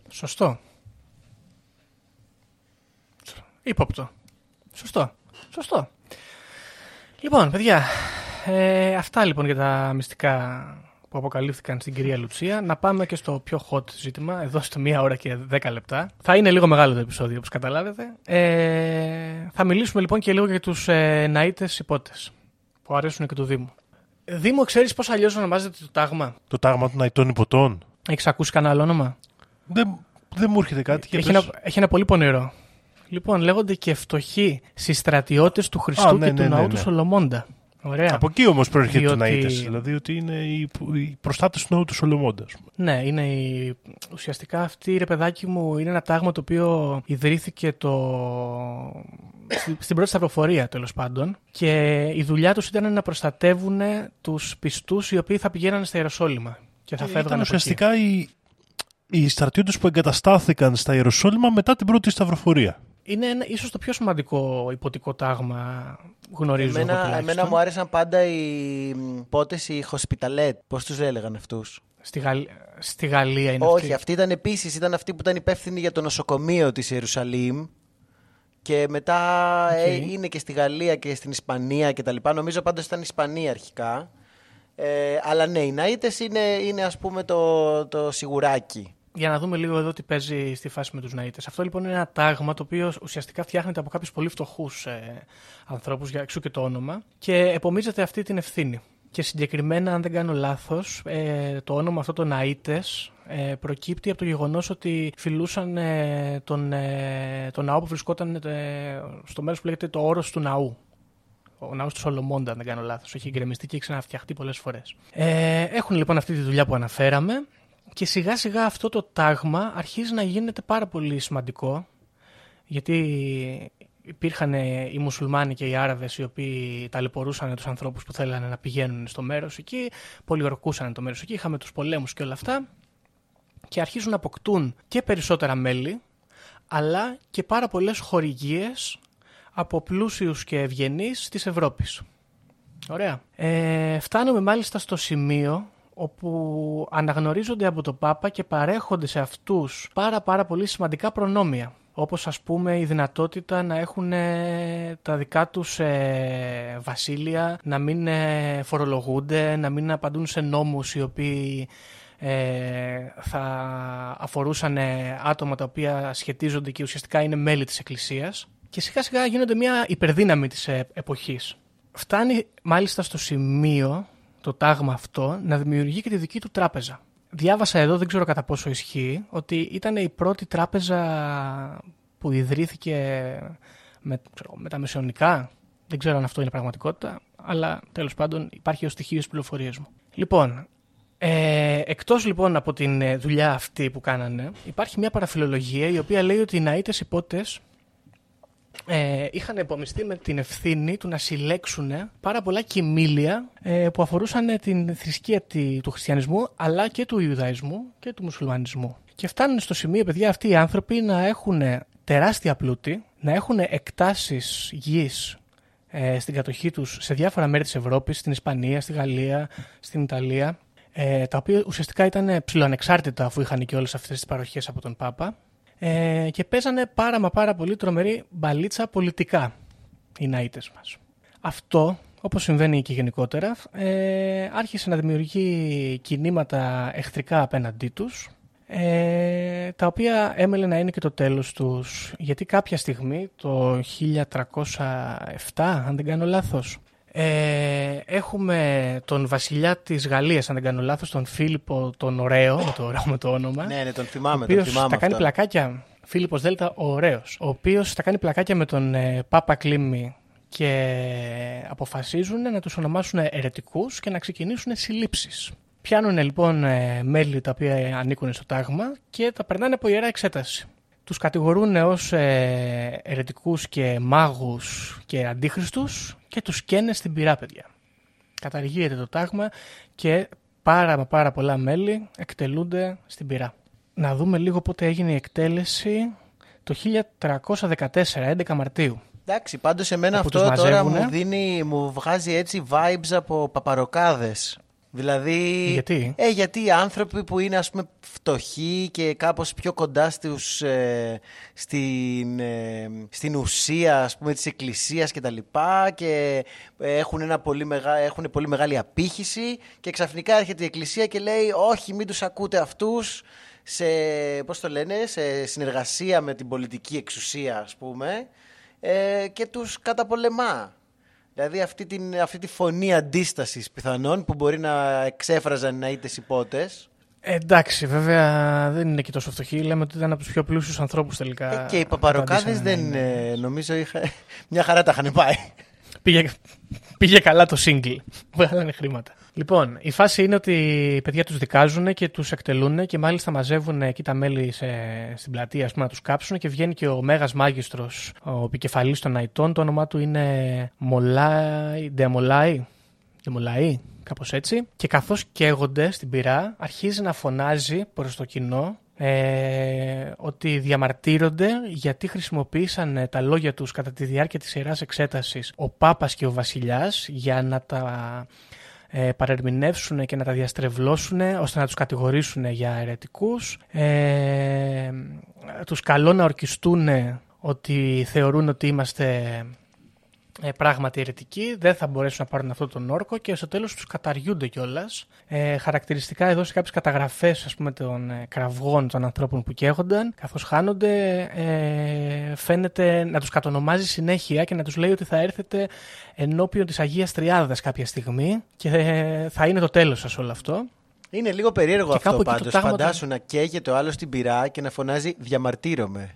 Σωστό. Υπόπτω. Σωστό. Σωστό. Λοιπόν, παιδιά, ε, αυτά λοιπόν για τα μυστικά που αποκαλύφθηκαν στην κυρία Λουτσία. Να πάμε και στο πιο hot ζήτημα, εδώ στο μία ώρα και δέκα λεπτά. Θα είναι λίγο μεγάλο το επεισόδιο, όπως καταλάβετε. Ε, θα μιλήσουμε λοιπόν και λίγο για τους ε, ναΐτες υπότες που αρέσουν και του Δήμου. Ε, Δήμο, ξέρεις πώς αλλιώς ονομάζεται το τάγμα; Το τάγμα των Αϊτών Υποτών. Έχεις ακούσει κανένα άλλο όνομα; Δεν, δεν μου έρχεται κάτι. και Έχει πες. ένα, έχει ένα πολύ πονηρό. Λοιπόν, λέγονται και φτωχοί συστρατιώτες του Χριστού Α, ναι, και ναι, του ναι, ναού ναι. του Σολομώντα. Ωραία. Από εκεί όμως προέρχεται το Διότι- Ναΐτες. Δηλαδή ότι είναι οι, οι προστάτες του ναού του Σολομώντα. ας πούμε. Ναι, είναι η... ουσιαστικά αυτή, ρε παιδάκι μου, είναι ένα τάγμα το οποίο ιδρύθηκε το... στη- στην πρώτη σταυροφορία τέλος πάντων. Και η δουλειά τους ήταν να προστατεύουν τους πιστούς οι οποίοι θα πηγαίνανε στα Ιεροσόλυμα. Και θα Και φεύγανε Ήταν από εκεί. ουσιαστικά οι, οι στρατιώτες που εγκαταστάθηκαν στα Ιεροσόλυμα μετά την πρώτη σταυροφορία. Είναι ένα, ίσως το πιο σημαντικό υποτικό τάγμα γνωρίζω εγώ Εμένα, τουλάχιστον. εμένα μου άρεσαν πάντα οι πότες οι Hospitalet. Πώς τους έλεγαν αυτούς; Στη, Γαλλ... Στη Γαλλία είναι Όχι, αυτή. αυτή ήταν επίσης ήταν αυτή που ήταν υπεύθυνη για το νοσοκομείο της Ιερουσαλήμ. Και μετά ε, είναι και στη Γαλλία και στην Ισπανία και τα λοιπά. Νομίζω πάντως ήταν Ισπανία αρχικά. Ε, αλλά ναι, οι Ναΐτες είναι, είναι ας πούμε το, το σιγουράκι. Για να δούμε λίγο εδώ τι παίζει στη φάση με τους Ναΐτες. Αυτό λοιπόν είναι ένα τάγμα το οποίο ουσιαστικά φτιάχνεται από κάποιους πολύ φτωχούς ε, ανθρώπους, για εξού και το όνομα, και επομίζεται αυτή την ευθύνη. Και συγκεκριμένα, αν δεν κάνω λάθος, ε, το όνομα αυτό των Ναΐτες ε, προκύπτει από το γεγονός ότι φιλούσαν ε, τον, ε, τον ναό που βρισκόταν ε, στο μέρος που λέγεται το όρος του ναού. Ο ναός του Σολομόντα, αν δεν κάνω λάθος. Έχει γκρεμιστεί και έχει ξαναφτιαχτεί πολλές φορές. Ε, έχουν λοιπόν αυτή τη δουλειά που αναφέραμε και σιγά σιγά αυτό το τάγμα αρχίζει να γίνεται πάρα πολύ σημαντικό γιατί υπήρχαν οι μουσουλμάνοι και οι Άραβες οι οποίοι ταλαιπωρούσαν τους ανθρώπους που θέλανε να πηγαίνουν στο μέρος εκεί, πολιορκούσαν το μέρος εκεί, είχαμε τους πολέμους και όλα αυτά και αρχίζουν να αποκτούν και περισσότερα μέλη αλλά και πάρα πολλές χορηγίες από πλούσιους και ευγενείς της Ευρώπης. Ωραία. Ε, φτάνουμε μάλιστα στο σημείο όπου αναγνωρίζονται από τον Πάπα και παρέχονται σε αυτούς πάρα πάρα πολύ σημαντικά προνόμια. Όπως ας πούμε η δυνατότητα να έχουν ε, τα δικά τους ε, βασίλεια, να μην ε, φορολογούνται, να μην απαντούν σε νόμους οι οποίοι θα αφορούσαν άτομα τα οποία σχετίζονται και ουσιαστικά είναι μέλη της Εκκλησίας και σιγά σιγά γίνονται μια υπερδύναμη της εποχής. Φτάνει μάλιστα στο σημείο το τάγμα αυτό να δημιουργεί και τη δική του τράπεζα. Διάβασα εδώ, δεν ξέρω κατά πόσο ισχύει, ότι ήταν η πρώτη τράπεζα που ιδρύθηκε με, ξέρω, με τα μεσαιωνικά. Δεν ξέρω αν αυτό είναι πραγματικότητα, αλλά τέλος πάντων υπάρχει ως στοιχείο στις πληροφορίες μου. Λοιπόν, ε, εκτός λοιπόν από την δουλειά αυτή που κάνανε, υπάρχει μια παραφιλολογία η οποία λέει ότι οι ναΐτες υπότες ε, είχαν επομιστεί με την ευθύνη του να συλλέξουν πάρα πολλά κοιμήλια ε, που αφορούσαν την θρησκεία του χριστιανισμού αλλά και του Ιουδαϊσμού και του μουσουλμανισμού. Και φτάνουν στο σημείο, παιδιά, αυτοί οι άνθρωποι να έχουν τεράστια πλούτη, να έχουν εκτάσεις γης ε, στην κατοχή τους σε διάφορα μέρη της Ευρώπης, στην Ισπανία, στη Γαλλία, στην Ιταλία, ε, τα οποία ουσιαστικά ήταν ψηλοανεξάρτητα αφού είχαν και όλες αυτές τις παροχές από τον Πάπα ε, και παίζανε πάρα μα πάρα πολύ τρομερή μπαλίτσα πολιτικά οι ναΐτες μας. Αυτό, όπως συμβαίνει και γενικότερα, ε, άρχισε να δημιουργεί κινήματα εχθρικά απέναντί τους, ε, τα οποία έμελε να είναι και το τέλος τους, γιατί κάποια στιγμή, το 1307, αν δεν κάνω λάθος, ε, έχουμε τον βασιλιά της Γαλλίας, αν δεν κάνω λάθος, τον Φίλιππο τον Ωραίο, με το, ωραίο με το όνομα. Ναι, ναι, τον θυμάμαι. Ο οποίος τον θυμάμαι θα κάνει αυτό. πλακάκια, Φίλιππος Δέλτα ο Ωραίος, ο οποίος θα κάνει πλακάκια με τον ε, Πάπα Κλίμη και αποφασίζουν να τους ονομάσουν ερετικούς και να ξεκινήσουν συλλήψεις. Πιάνουν λοιπόν ε, μέλη τα οποία ανήκουν στο τάγμα και τα περνάνε από ιερά εξέταση. Τους κατηγορούν ως ε, ερετικούς και μάγους και αντίχριστους και τους καίνε στην πυρά, παιδιά. Καταργείται το τάγμα και πάρα μα πάρα πολλά μέλη εκτελούνται στην πυρά. Να δούμε λίγο πότε έγινε η εκτέλεση το 1314, 11 Μαρτίου. Εντάξει, πάντως εμένα Όπου αυτό τους τώρα μαζεύουνε. μου, δίνει, μου βγάζει έτσι vibes από παπαροκάδες. Δηλαδή, Γιατί; Ε, γιατί οι άνθρωποι που είναι ας πούμε φτωχοί και κάπως πιο κοντά στους, ε, στην, ε, στην ουσία ας πούμε της εκκλησίας και τα λοιπά και ε, έχουν, ένα πολύ μεγα, έχουν πολύ μεγάλη απήχηση και ξαφνικά έρχεται η εκκλησία και λέει όχι μην τους ακούτε αυτούς σε, πώς το λένε, σε συνεργασία με την πολιτική εξουσία ας πούμε ε, και τους καταπολεμά. Δηλαδή αυτή, την, αυτή τη φωνή αντίστασης πιθανόν που μπορεί να εξέφραζαν να είτε υπότες. Ε, εντάξει, βέβαια δεν είναι και τόσο φτωχοί. Λέμε ότι ήταν από τους πιο πλούσιους ανθρώπους τελικά. Ε, και οι παπαροκάδες Απαντήσανε να δεν είναι. ε, νομίζω είχα... [LAUGHS] μια χαρά τα είχαν πάει. Πήγε, πήγε καλά το single. Βγάλανε χρήματα. Λοιπόν, η φάση είναι ότι οι παιδιά τους δικάζουν και τους εκτελούν και μάλιστα μαζεύουν εκεί τα μέλη σε, στην πλατεία ας πούμε, να τους κάψουν και βγαίνει και ο μέγας μάγιστρος, ο επικεφαλής των Αϊτών. Το όνομά του είναι Μολάι. Ντεμολάι. Ντεμολάι, κάπως έτσι. Και καθώς καίγονται στην πυρά, αρχίζει να φωνάζει προς το κοινό ε, ότι διαμαρτύρονται γιατί χρησιμοποίησαν ε, τα λόγια τους κατά τη διάρκεια της Ιεράς Εξέτασης ο Πάπας και ο Βασιλιάς για να τα ε, παρερμηνεύσουν και να τα διαστρεβλώσουν ώστε να τους κατηγορήσουν για αιρετικούς. Ε, τους καλώ να ορκιστούν ότι θεωρούν ότι είμαστε ε, πράγματι αιρετικοί, δεν θα μπορέσουν να πάρουν αυτό τον όρκο και στο τέλος τους καταριούνται κιόλας. Ε, χαρακτηριστικά εδώ σε κάποιες καταγραφές ας πούμε, των ε, κραυγών των ανθρώπων που καίγονταν, καθώς χάνονται, ε, φαίνεται να τους κατονομάζει συνέχεια και να τους λέει ότι θα έρθετε ενώπιον της Αγίας Τριάδας κάποια στιγμή και ε, θα είναι το τέλος σας όλο αυτό. Είναι λίγο περίεργο Και αυτό κάπου εκεί το πάντως. τάγμα Φαντάσου να καίγεται ο άλλος την πυρά και να φωνάζει διαμαρτύρομαι.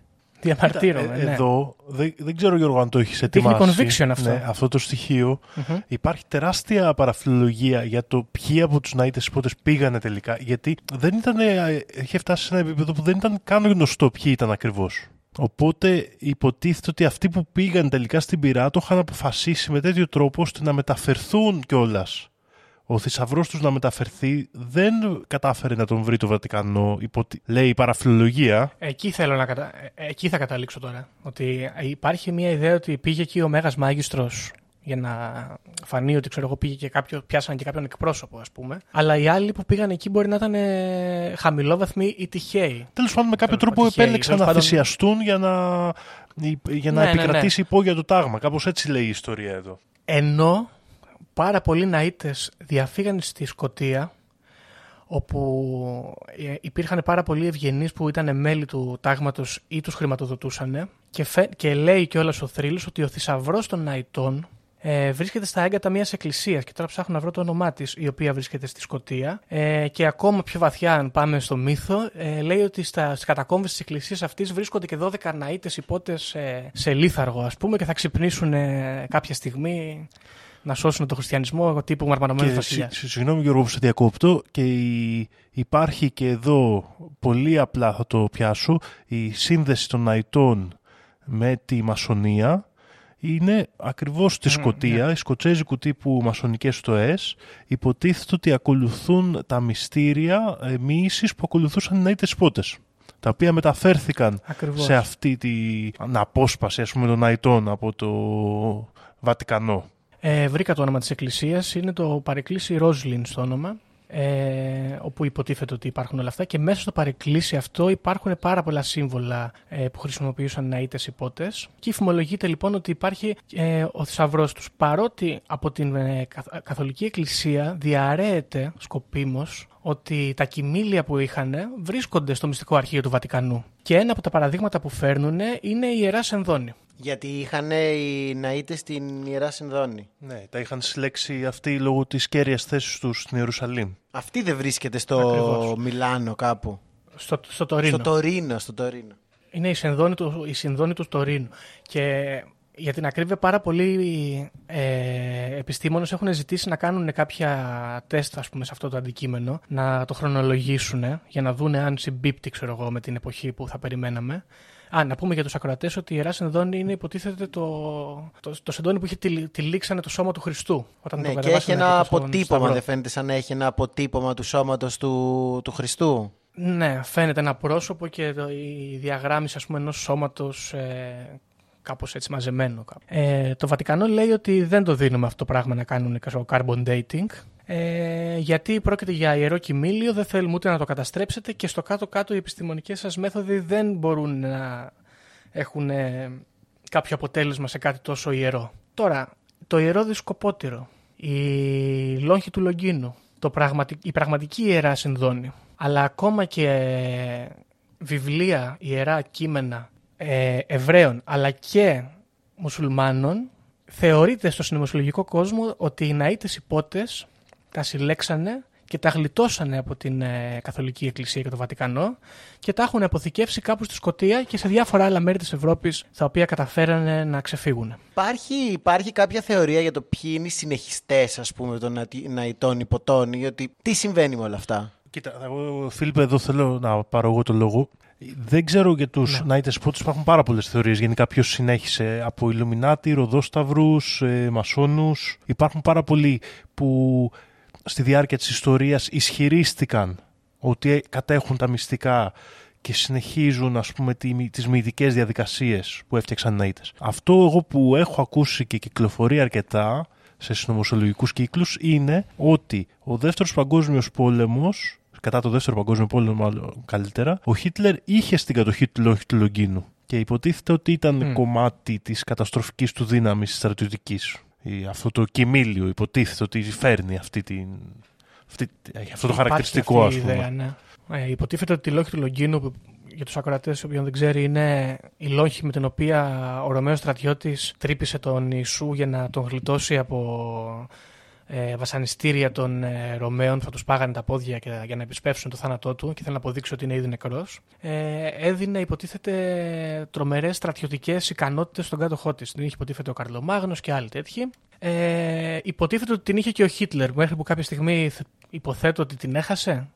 Διαμαρτύρομαι. Ε, ναι. Εδώ, δεν, δεν ξέρω Γιώργο αν το έχεις Δείχνει ετοιμάσει. conviction αυτό. Ναι, αυτό το στοιχειο Υπάρχει τεράστια παραφιλολογία για το ποιοι από τους ναΐτες υπότες πήγανε τελικά. Γιατί δεν ήταν, ε, είχε φτάσει σε ένα επίπεδο που δεν ήταν καν γνωστό ποιοι ήταν ακριβώς. Οπότε υποτίθεται ότι αυτοί που πήγαν τελικά στην πυρά το είχαν αποφασίσει με τέτοιο τρόπο ώστε να μεταφερθούν κιόλας. Ο θησαυρός τους να μεταφερθεί δεν κατάφερε να τον βρει το Βατικανό, υποτι... λέει η παραφιλολογία. Εκεί, θέλω να κατα... ε, εκεί θα καταλήξω τώρα. Ότι υπάρχει μια ιδέα ότι πήγε εκεί ο Μέγας Μάγιστρος για να φανεί ότι ξέρω εγώ πήγε και κάποιο, πιάσαν και κάποιον εκπρόσωπο ας πούμε. Αλλά οι άλλοι που πήγαν εκεί μπορεί να ήταν ε, χαμηλόβαθμοι ή τυχαίοι. Τέλος πάντων, με κάποιο Τέλος τρόπο πάντων, τυχαίοι. επέλεξαν Τέλος να πάντων- θυσιαστούν για να, για να Ναι, ναι, ναι. επικρατήσει υπόγεια το τάγμα. Κάπως έτσι λέει η ιστορία εδώ. Ενώ πάρα πολλοί ναΐτες διαφύγαν στη Σκοτία όπου ε, υπήρχαν πάρα πολλοί ευγενείς που ήταν μέλη του τάγματος ή τους χρηματοδοτούσαν και, φε- και λέει κιόλας ο θρύλος ότι ο θησαυρός των Ναϊτών ε, βρίσκεται στα έγκατα μιας εκκλησίας και τώρα ψάχνω να βρω το όνομά της η οποία βρίσκεται στη Σκοτία ε, και ακόμα πιο βαθιά αν πάμε στο μύθο ε, λέει ότι στα, στις κατακόμβες της εκκλησίας αυτής βρίσκονται και 12 Ναΐτες υπότες ε, σε λίθαργο ας πούμε και θα ξυπνήσουν ε, κάποια στιγμή να σώσουν τον χριστιανισμό τύπου μαρμαρωμένου Και βασιλιάς. συ- συγγνώμη Γιώργο που σε διακόπτω και η- υπάρχει και εδώ πολύ απλά θα το πιάσω η σύνδεση των Ναϊτών με τη μασονία είναι ακριβώς στη Σκοτία, οι σκοτσέζικου τύπου μασονικές στοές υποτίθεται ότι ακολουθούν τα μυστήρια ε, μοίησης που ακολουθούσαν οι Ναΐτες πότες τα οποία μεταφέρθηκαν Ακριβώς. σε αυτή την απόσπαση ας πούμε των Ναϊτών από το Βατικανό. Ε, βρήκα το όνομα της εκκλησίας, είναι το παρεκκλήσι Ρόζλιν στο όνομα, ε, όπου υποτίθεται ότι υπάρχουν όλα αυτά. Και μέσα στο παρεκκλήσι αυτό υπάρχουν πάρα πολλά σύμβολα ε, που χρησιμοποιούσαν ναΐτες υπότες και φημολογείται λοιπόν ότι υπάρχει ε, ο θησαυρός τους. Παρότι από την ε, καθ- Καθολική Εκκλησία διαρρέεται σκοπίμως ότι τα κοιμήλια που είχαν βρίσκονται στο μυστικό αρχείο του Βατικανού. Και ένα από τα παραδείγματα που φέρνουν είναι η Ιερά Σενδόνη. Γιατί είχαν οι Ναΐτες στην Ιερά Συνδόνη. Ναι, τα είχαν συλλέξει αυτοί λόγω της κέριας θέσης τους στην Ιερουσαλήμ. Αυτή δεν βρίσκεται στο Ακριβώς. Μιλάνο κάπου. Στο, στο Τωρίνο. Στο Τωρίνο, στο Τωρίνο. Είναι η συνδόνη του, η συνδόνη του Τωρίνου. Και για την ακρίβεια πάρα πολλοί ε, επιστήμονες έχουν ζητήσει να κάνουν κάποια τεστ ας πούμε, σε αυτό το αντικείμενο, να το χρονολογήσουν για να δούνε αν συμπίπτει ξέρω εγώ, με την εποχή που θα περιμέναμε. Α, να πούμε για τους ακροατές ότι η Ιερά Συνδόνη είναι υποτίθεται το, το, το σεντόνι που είχε τυλ- τυλίξανε το σώμα του Χριστού. Όταν Ναι, το και έχει κατεβάσανε ένα από τον αποτύπωμα, Σταυρό. δεν φαίνεται σαν να έχει ένα αποτύπωμα του σώματος του, του Χριστού. Ναι, φαίνεται ένα πρόσωπο και το, η διαγράμμιση ας πούμε, ενός σώματος ε, κάπως έτσι μαζεμένο. Κάπου. Ε, το Βατικανό λέει ότι δεν το δίνουμε αυτό το πράγμα να κάνουν ξέρω, carbon dating ε, γιατί πρόκειται για ιερό κοιμήλιο, δεν θέλουμε ούτε να το καταστρέψετε και στο κάτω-κάτω οι επιστημονικές σας μέθοδοι δεν μπορούν να έχουν ε, κάποιο αποτέλεσμα σε κάτι τόσο ιερό. Τώρα, το ιερό δισκοπότηρο, η λόγχη του Λογκίνου, το πραγματι... η πραγματική ιερά συνδόνη, αλλά ακόμα και ε, βιβλία, ιερά κείμενα ε, Εβραίων, αλλά και μουσουλμάνων, θεωρείται στο συνωμοσιολογικό κόσμο ότι οι ναΐτες υπότες τα συλλέξανε και τα γλιτώσανε από την ε, Καθολική Εκκλησία και το Βατικανό και τα έχουν αποθηκεύσει κάπου στη Σκωτία και σε διάφορα άλλα μέρη της Ευρώπης τα οποία καταφέρανε να ξεφύγουν. Υπάρχει, υπάρχει κάποια θεωρία για το ποιοι είναι οι συνεχιστές, ας πούμε, των νατι- Ναητών υποτών ή ότι τι συμβαίνει με όλα αυτά; Κοίτα, εγώ Φίλιππε εδώ θέλω να πάρω εγώ το λόγο. Δεν ξέρω για τους Ναι. Night Spots υπάρχουν πάρα πολλές θεωρίες γενικά ποιος συνέχισε από Ιλουμινάτι, Ροδόσταυρους, ε, Μασόνους. Υπάρχουν πάρα πολλοί που στη διάρκεια της ιστορίας ισχυρίστηκαν ότι ε, κατέχουν τα μυστικά και συνεχίζουν ας πούμε τι- τις μυητικές διαδικασίες που έφτιαξαν οι Ναΐτες. Αυτό εγώ που έχω ακούσει και κυκλοφορεί αρκετά σε συνωμοσιολογικούς κύκλους είναι ότι ο δεύτερος παγκόσμιος πόλεμος κατά το δεύτερο παγκόσμιο πόλεμο μάλλον καλύτερα, ο Χίτλερ είχε στην κατοχή του λόγχη του Λογκίνου. Και υποτίθεται ότι ήταν κομμάτι της καταστροφικής του δύναμης στρατιωτικής. Η- Αυτό το κοιμήλιο υποτίθεται ότι φέρνει αυτή την, αυτή, αυτό το χαρακτηριστικό Υπάρχει ας αυτή η πούμε. ιδέα, ναι. Ε, υποτίθεται ότι η λόγχη του Λογκίνου, που για τους ακροατές, όποιον δεν ξέρει, είναι η λόγχη με την οποία ο Ρωμαίος στρατιώτης τρύπησε τον Ιησού για να τον γλιτώσει από ε, βασανιστήρια των ε, Ρωμαίων, θα τους πάγανε τα πόδια και, για να επισπεύσουν το θάνατό του και θέλει να αποδείξει ότι είναι ήδη νεκρός. Ε, έδινε υποτίθεται τρομερές στρατιωτικές ικανότητες στον κάτοχό της. Την είχε υποτίθεται ο Καρλομάγνος και άλλοι τέτοιοι. Ε, υποτίθεται ότι την είχε και ο Χίτλερ, μέχρι που κάποια στιγμή θ- υποθέτω ότι την έχασε.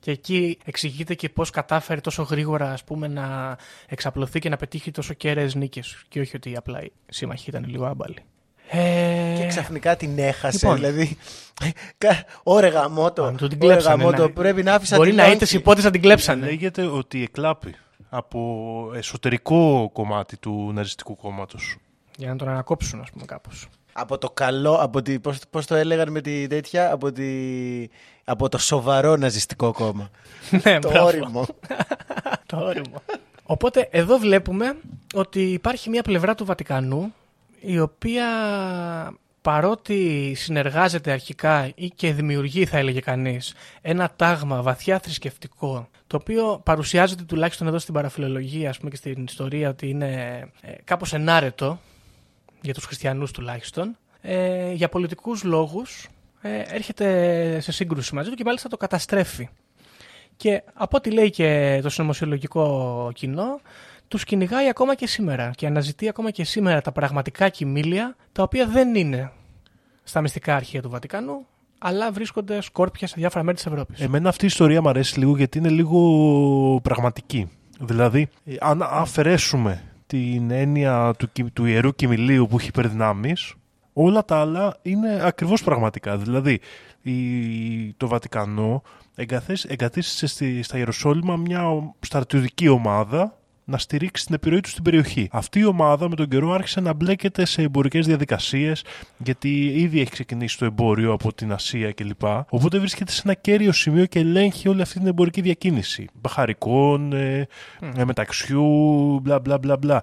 Και εκεί εξηγείται και πώς κατάφερε τόσο γρήγορα ας πούμε, να εξαπλωθεί και να πετύχει τόσο κέραιες νίκες. Και όχι ότι απλά οι σύμμαχοι ήταν λίγο άμπαλοι. Ε, Και ξαφνικά την έχασε. Λοιπόν. Δηλαδή. κα- Ωρε γαμότο. Αν του την Ωρε κλέψανε, γαμότο, ναι. Πρέπει να άφησα Μπορεί τη να λόγχη. είτε υπότιτλοι να την κλέψανε. Λέγεται ότι εκλάπει από εσωτερικό κομμάτι του ναζιστικού κόμματος. Για να τον ανακόψουν, ας πούμε, κάπως. Από το καλό, από τη, πώς, πώς το έλεγαν με τη τέτοια, από, τη, από το σοβαρό ναζιστικό κόμμα. [LAUGHS] ναι, το μπράβο. όριμο. [LAUGHS] το όριμο. Οπότε εδώ βλέπουμε ότι υπάρχει μια πλευρά του Βατικανού η οποία παρότι συνεργάζεται αρχικά ή και δημιουργεί θα έλεγε κανείς ένα τάγμα βαθιά θρησκευτικό το οποίο παρουσιάζεται τουλάχιστον εδώ στην παραφιλολογία ας πούμε και στην ιστορία ότι είναι ε, κάπως ενάρετο για τους χριστιανούς τουλάχιστον ε, για πολιτικούς λόγους ε, έρχεται σε σύγκρουση μαζί του και μάλιστα το καταστρέφει. Και από ό,τι λέει και το συνωμοσιολογικό κοινό, τους κυνηγάει ακόμα και σήμερα και αναζητεί ακόμα και σήμερα τα πραγματικά κοιμήλια, τα οποία δεν είναι στα μυστικά αρχεία του Βατικανού, αλλά βρίσκονται σκόρπια σε διάφορα μέρη της Ευρώπης. Εμένα αυτή η ιστορία μου αρέσει λίγο γιατί είναι λίγο πραγματική. Δηλαδή, ε, αν αφαιρέσουμε την έννοια του, κοι- του ιερού κοιμηλίου που έχει υπερδυνάμεις, όλα τα άλλα είναι ακριβώς πραγματικά. Δηλαδή, η, το Βατικανό εγκαθές- εγκαθίστησε στη, στα Ιεροσόλυμα μια ο- στρατιωτική ομάδα να στηρίξει την επιρροή τους στην περιοχή. Αυτή η ομάδα με τον καιρό άρχισε να μπλέκεται σε εμπορικές διαδικασίες, γιατί ήδη έχει ξεκινήσει το εμπόριο από την Ασία κλπ. Οπότε βρίσκεται σε ένα κέριο σημείο και ελέγχει όλη αυτή την εμπορική διακίνηση. Μπαχαρικών, ε, ε, μεταξιού, μπλα μπλα μπλα μπλα.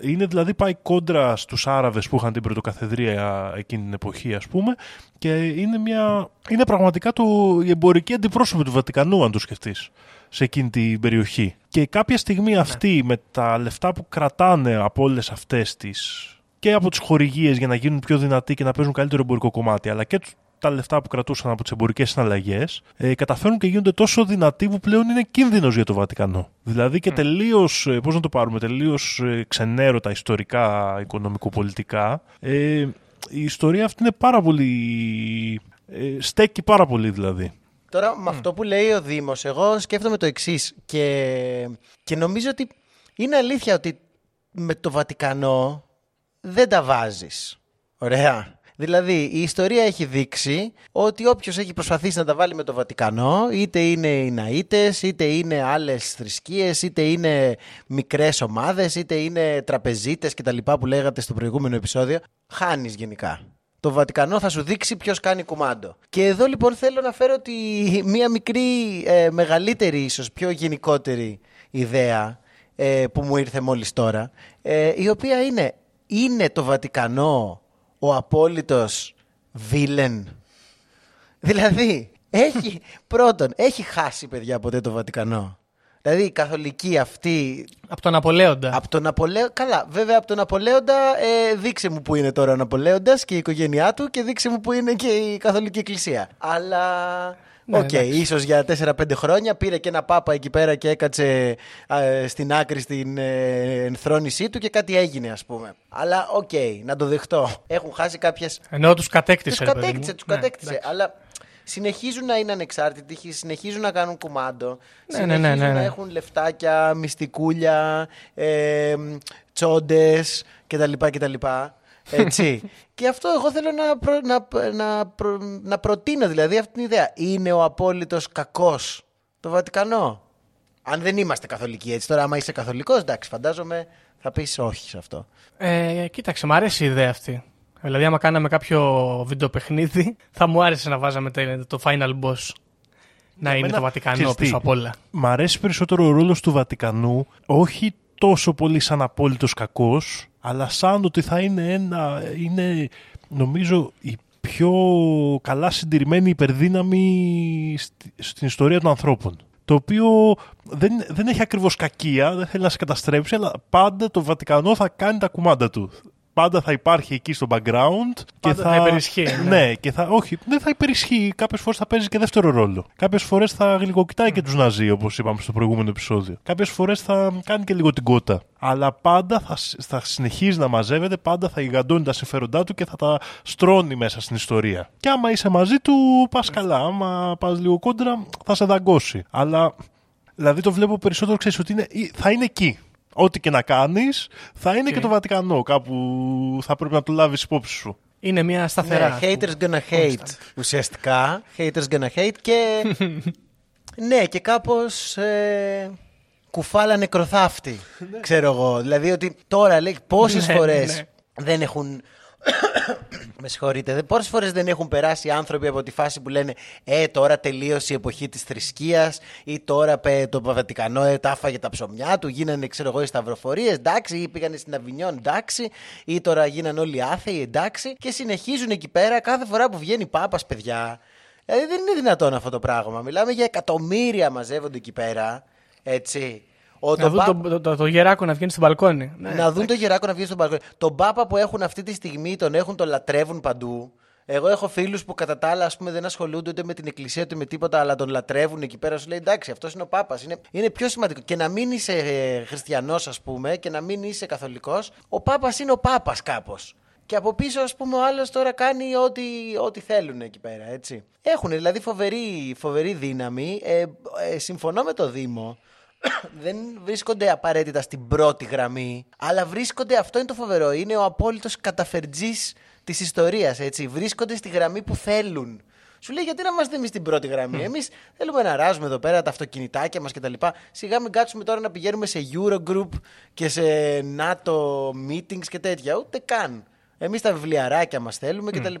Είναι δηλαδή πάει κόντρα στους Άραβες που είχαν την πρωτοκαθεδρία εκείνη την εποχή ας πούμε και είναι, μια, είναι πραγματικά το, η εμπορική αντιπρόσωπη του Βατικανού αν το σκεφτείς σε εκείνη την περιοχή. Και κάποια στιγμή αυτοί με τα λεφτά που κρατάνε από όλες αυτές τις και από τις χορηγίες για να γίνουν πιο δυνατοί και να παίζουν καλύτερο εμπορικό κομμάτι αλλά και τους- τα λεφτά που κρατούσαν από τις εμπορικές συναλλαγές ε, καταφέρουν και γίνονται τόσο δυνατοί που πλέον είναι κίνδυνος για το Βατικανό. Δηλαδή και τελείως, ε, πώς να το πάρουμε, τελείως ε, ξενέρωτα ιστορικά, οικονομικοπολιτικά. Ε, η ιστορία αυτή είναι πάρα πολύ... Ε, στέκει πάρα πολύ δηλαδή. Τώρα, με αυτό που λέει ο Δήμος, εγώ σκέφτομαι το εξής και, και νομίζω ότι είναι αλήθεια ότι με το Βατικανό δεν τα βάζεις. Ωραία. Δηλαδή, η ιστορία έχει δείξει ότι όποιος έχει προσπαθήσει να τα βάλει με το Βατικανό, είτε είναι οι Ναΐτες, είτε είναι άλλες θρησκείες, είτε είναι μικρές ομάδες, είτε είναι τραπεζίτες και τα λοιπά που λέγατε στο προηγούμενο επεισόδιο, χάνεις γενικά. Το Βατικανό θα σου δείξει ποιος κάνει κουμάντο. Και εδώ λοιπόν θέλω να φέρω τη, μία μικρή, ε, μεγαλύτερη ίσως, πιο γενικότερη ιδέα ε, που μου ήρθε μόλις τώρα, ε, η οποία είναι, είναι το Βατικανό ο απόλυτος βίλεν. Δηλαδή, έχει, [LAUGHS] πρώτον, έχει χάσει παιδιά ποτέ το Βατικανό. Δηλαδή η καθολική αυτή Από τον Απολέοντα. από τον Απολέοντα. Καλά, βέβαια από τον Απολέοντα ε, δείξε μου που είναι τώρα ο Απολέοντας και η οικογένειά του και δείξε μου που είναι και η Καθολική Εκκλησία. Αλλά. Ναι, Οκ, εντάξει. ίσως για 4-5 χρόνια πήρε και ένα πάπα εκεί πέρα και έκατσε α, στην άκρη στην ε, ενθρόνησή του και κάτι έγινε ας πούμε. Αλλά οκ, να το δεχτώ. Έχουν χάσει κάποιες Ενώ τους κατέκτησε. τους ρε παιδί κατέκτησε, μου. τους Ναι, κατέκτησε. εντάξει. αλλά συνεχίζουν να είναι ανεξάρτητοι, συνεχίζουν να κάνουν κουμάντο. Ναι, ναι, συνεχίζουν ναι, ναι, να ναι. έχουν λεφτάκια, μυστικούλια, ε, τσόντες κτλ. κτλ. Έτσι. [LAUGHS] και αυτό εγώ θέλω να, προ, να, να, προ- να προτείνω δηλαδή αυτή την ιδέα. Είναι ο απόλυτος κακός το Βατικανό; Αν δεν είμαστε καθολικοί έτσι. Τώρα, άμα είσαι καθολικός, εντάξει, φαντάζομαι θα πεις όχι σε αυτό. Ε, κοίταξε, μου αρέσει η ιδέα αυτή. Δηλαδή, άμα κάναμε κάποιο βιντεοπαιχνίδι, θα μου άρεσε να βάζαμε το, το final boss. Να είναι μένα, το Βατικανό ξέρεις τι, πίσω απ' όλα. Μ' αρέσει περισσότερο ο ρόλος του Βατικανού, όχι τόσο πολύ σαν απόλυτος κακός, αλλά σαν ότι θα είναι ένα, είναι νομίζω η πιο καλά συντηρημένη υπερδύναμη στη- στην ιστορία των ανθρώπων. Το οποίο δεν, δεν έχει ακριβώς κακία, δεν θέλει να σε καταστρέψει, αλλά πάντα το Βατικανό θα κάνει τα κουμάντα του. Πάντα θα υπάρχει εκεί στο background και Πάντα θα υπερισχύει, [LAUGHS] ναι. ναι, και θα, όχι, δεν θα υπερισχύει. Κάποιες φορές θα παίζει και δεύτερο ρόλο. Κάποιες φορές θα γλυκοκοιτάει και τους Ναζί, όπως είπαμε στο προηγούμενο επεισόδιο. Κάποιες φορές θα κάνει και λίγο την κότα. Αλλά πάντα θα, σ- θα συνεχίζει να μαζεύεται, πάντα θα γιγαντώνει τα συμφέροντά του και θα τα στρώνει μέσα στην ιστορία. Και άμα είσαι μαζί του, πας καλά. Άμα πας λίγο κόντρα, θα σε δαγκώσει. Αλλά δηλαδή το βλέπω περισσότερο, ξέρεις ότι είναι, θα είναι εκεί. Ό,τι και να κάνεις, θα είναι και το Βατικανό. Κάπου θα πρέπει να το λάβεις υπόψη σου. Είναι μια σταθερά. Ναι, haters gonna hate. Ουσιαστικά, haters gonna hate και. [LAUGHS] ναι, και κάπως. Ε, κουφάλα νεκροθάφτη. ξέρω εγώ. Δηλαδή ότι τώρα λέει πόσες Ναι, φορές ναι, ναι. δεν έχουν. Με συγχωρείτε. Πόσες φορές δεν έχουν περάσει άνθρωποι από τη φάση που λένε Ε, τώρα τελείωσε η εποχή της θρησκείας ή τώρα πε, το Βατικανό ε, τα άφαγε τα ψωμιά του, γίνανε ξέρω εγώ οι σταυροφορίες, εντάξει, ή πήγανε στην Αβινιόν, εντάξει, ή τώρα γίνανε όλοι άθεοι, εντάξει, και συνεχίζουν εκεί πέρα κάθε φορά που βγαίνει Πάπας, παιδιά. Δηλαδή δεν είναι δυνατόν αυτό το πράγμα. Μιλάμε για εκατομμύρια μαζεύονται εκεί πέρα. Έτσι. Ο, Να τον δουν Πάπα- το, το, το, το γεράκο να βγαίνει στο μπαλκόνι. Ναι. να δουν τον γεράκο να βγει στον μπαλκόνι. Τον Πάπα που έχουν αυτή τη στιγμή, τον έχουν, τον λατρεύουν παντού. Εγώ έχω φίλους που κατά τα άλλα ας πούμε, δεν ασχολούνται ούτε με την εκκλησία ούτε με τίποτα, αλλά τον λατρεύουν εκεί πέρα. Σου λέει εντάξει, αυτός είναι ο Πάπας. Είναι, είναι πιο σημαντικό. Και να μην είσαι ε, χριστιανός, ας πούμε, και να μην είσαι καθολικός, ο Πάπας είναι ο Πάπας κάπως. Και από πίσω, ας πούμε, ο άλλος τώρα κάνει ό,τι, ό,τι θέλουν εκεί πέρα, έτσι. Έχουν δηλαδή φοβερή, φοβερή δύναμη. Ε, ε, συμφωνώ με το Δήμο δεν βρίσκονται απαραίτητα στην πρώτη γραμμή, αλλά βρίσκονται, αυτό είναι το φοβερό, είναι ο απόλυτος καταφερτζής της ιστορίας, έτσι. Βρίσκονται στη γραμμή που θέλουν. Σου λέει γιατί να είμαστε εμεί στην πρώτη γραμμή; Εμείς θέλουμε να ράζουμε εδώ πέρα τα αυτοκινητάκια μας κτλ. Σιγά μην κάτσουμε τώρα να πηγαίνουμε σε Eurogroup και σε NATO meetings και τέτοια. Ούτε καν. Εμείς τα βιβλιαράκια μας θέλουμε κτλ.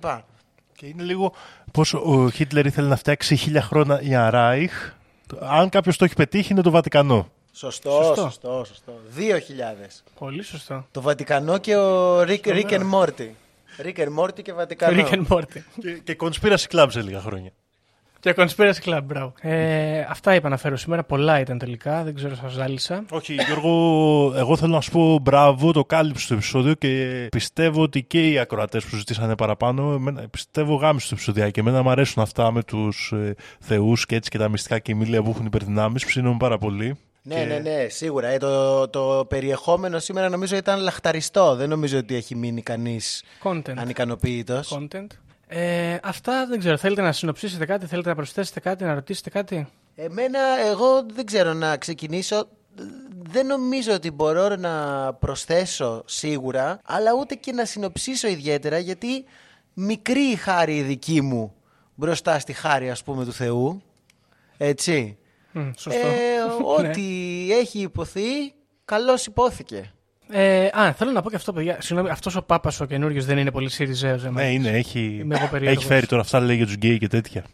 Και είναι λίγο πως ο Χίτλερ ήθελε να φτιάξει χίλια χρόνια για Ράιχ. Αν κάποιος το έχει πετύχει, είναι το Βατικανό. Σωστό, Σωστό. σωστό, σωστό. 2000. Πολύ σωστό. Το Βατικανό και ο Rick, Rick and Morty. Rick and Morty και Βατικανό. Rick and Morty. Και, και conspiracy club σε λίγα χρόνια. Και Conspiracy Club, μπράβο. Ε, αυτά είπα να φέρω σήμερα. Πολλά ήταν τελικά. Δεν ξέρω, σας ζάλισα. Όχι, Γιώργο, εγώ θέλω να σου πω μπράβο, το κάλυψε το επεισόδιο και πιστεύω ότι και οι ακροατές που ζητήσανε παραπάνω, εμένα, πιστεύω γάμισε το επεισόδιο και εμένα μου αρέσουν αυτά με τους ε, θεούς και έτσι και τα μυστικά και η μιλία που έχουν υπερδυνάμεις. Ψήνομαι πάρα πολύ. Ναι, Και- ναι, ναι, σίγουρα. Ε, το, το περιεχόμενο σήμερα νομίζω ήταν λαχταριστό. Δεν νομίζω ότι έχει μείνει κανείς Content. ανικανοποίητο. Content. Ε, αυτά δεν ξέρω. Θέλετε να συνοψίσετε κάτι, θέλετε να προσθέσετε κάτι, να ρωτήσετε κάτι; Εμένα, εγώ δεν ξέρω να ξεκινήσω. Δεν νομίζω ότι μπορώ να προσθέσω σίγουρα, αλλά ούτε και να συνοψίσω ιδιαίτερα, γιατί μικρή η χάρη η δική μου μπροστά στη χάρη, ας πούμε, του Θεού. Έτσι. Μμ, σωστό. Ε, [LAUGHS] ό,τι έχει υποθεί, καλώς υπόθηκε. Ε, α, θέλω να πω και αυτό, παιδιά. Συγγνώμη, αυτός ο Πάπας ο καινούριο δεν είναι πολύ Σιριζέο. Ναι, είναι, έχει, Είμαι εγώ περίεργος. έχει φέρει τώρα αυτά λέει για τους γκέι και τέτοια.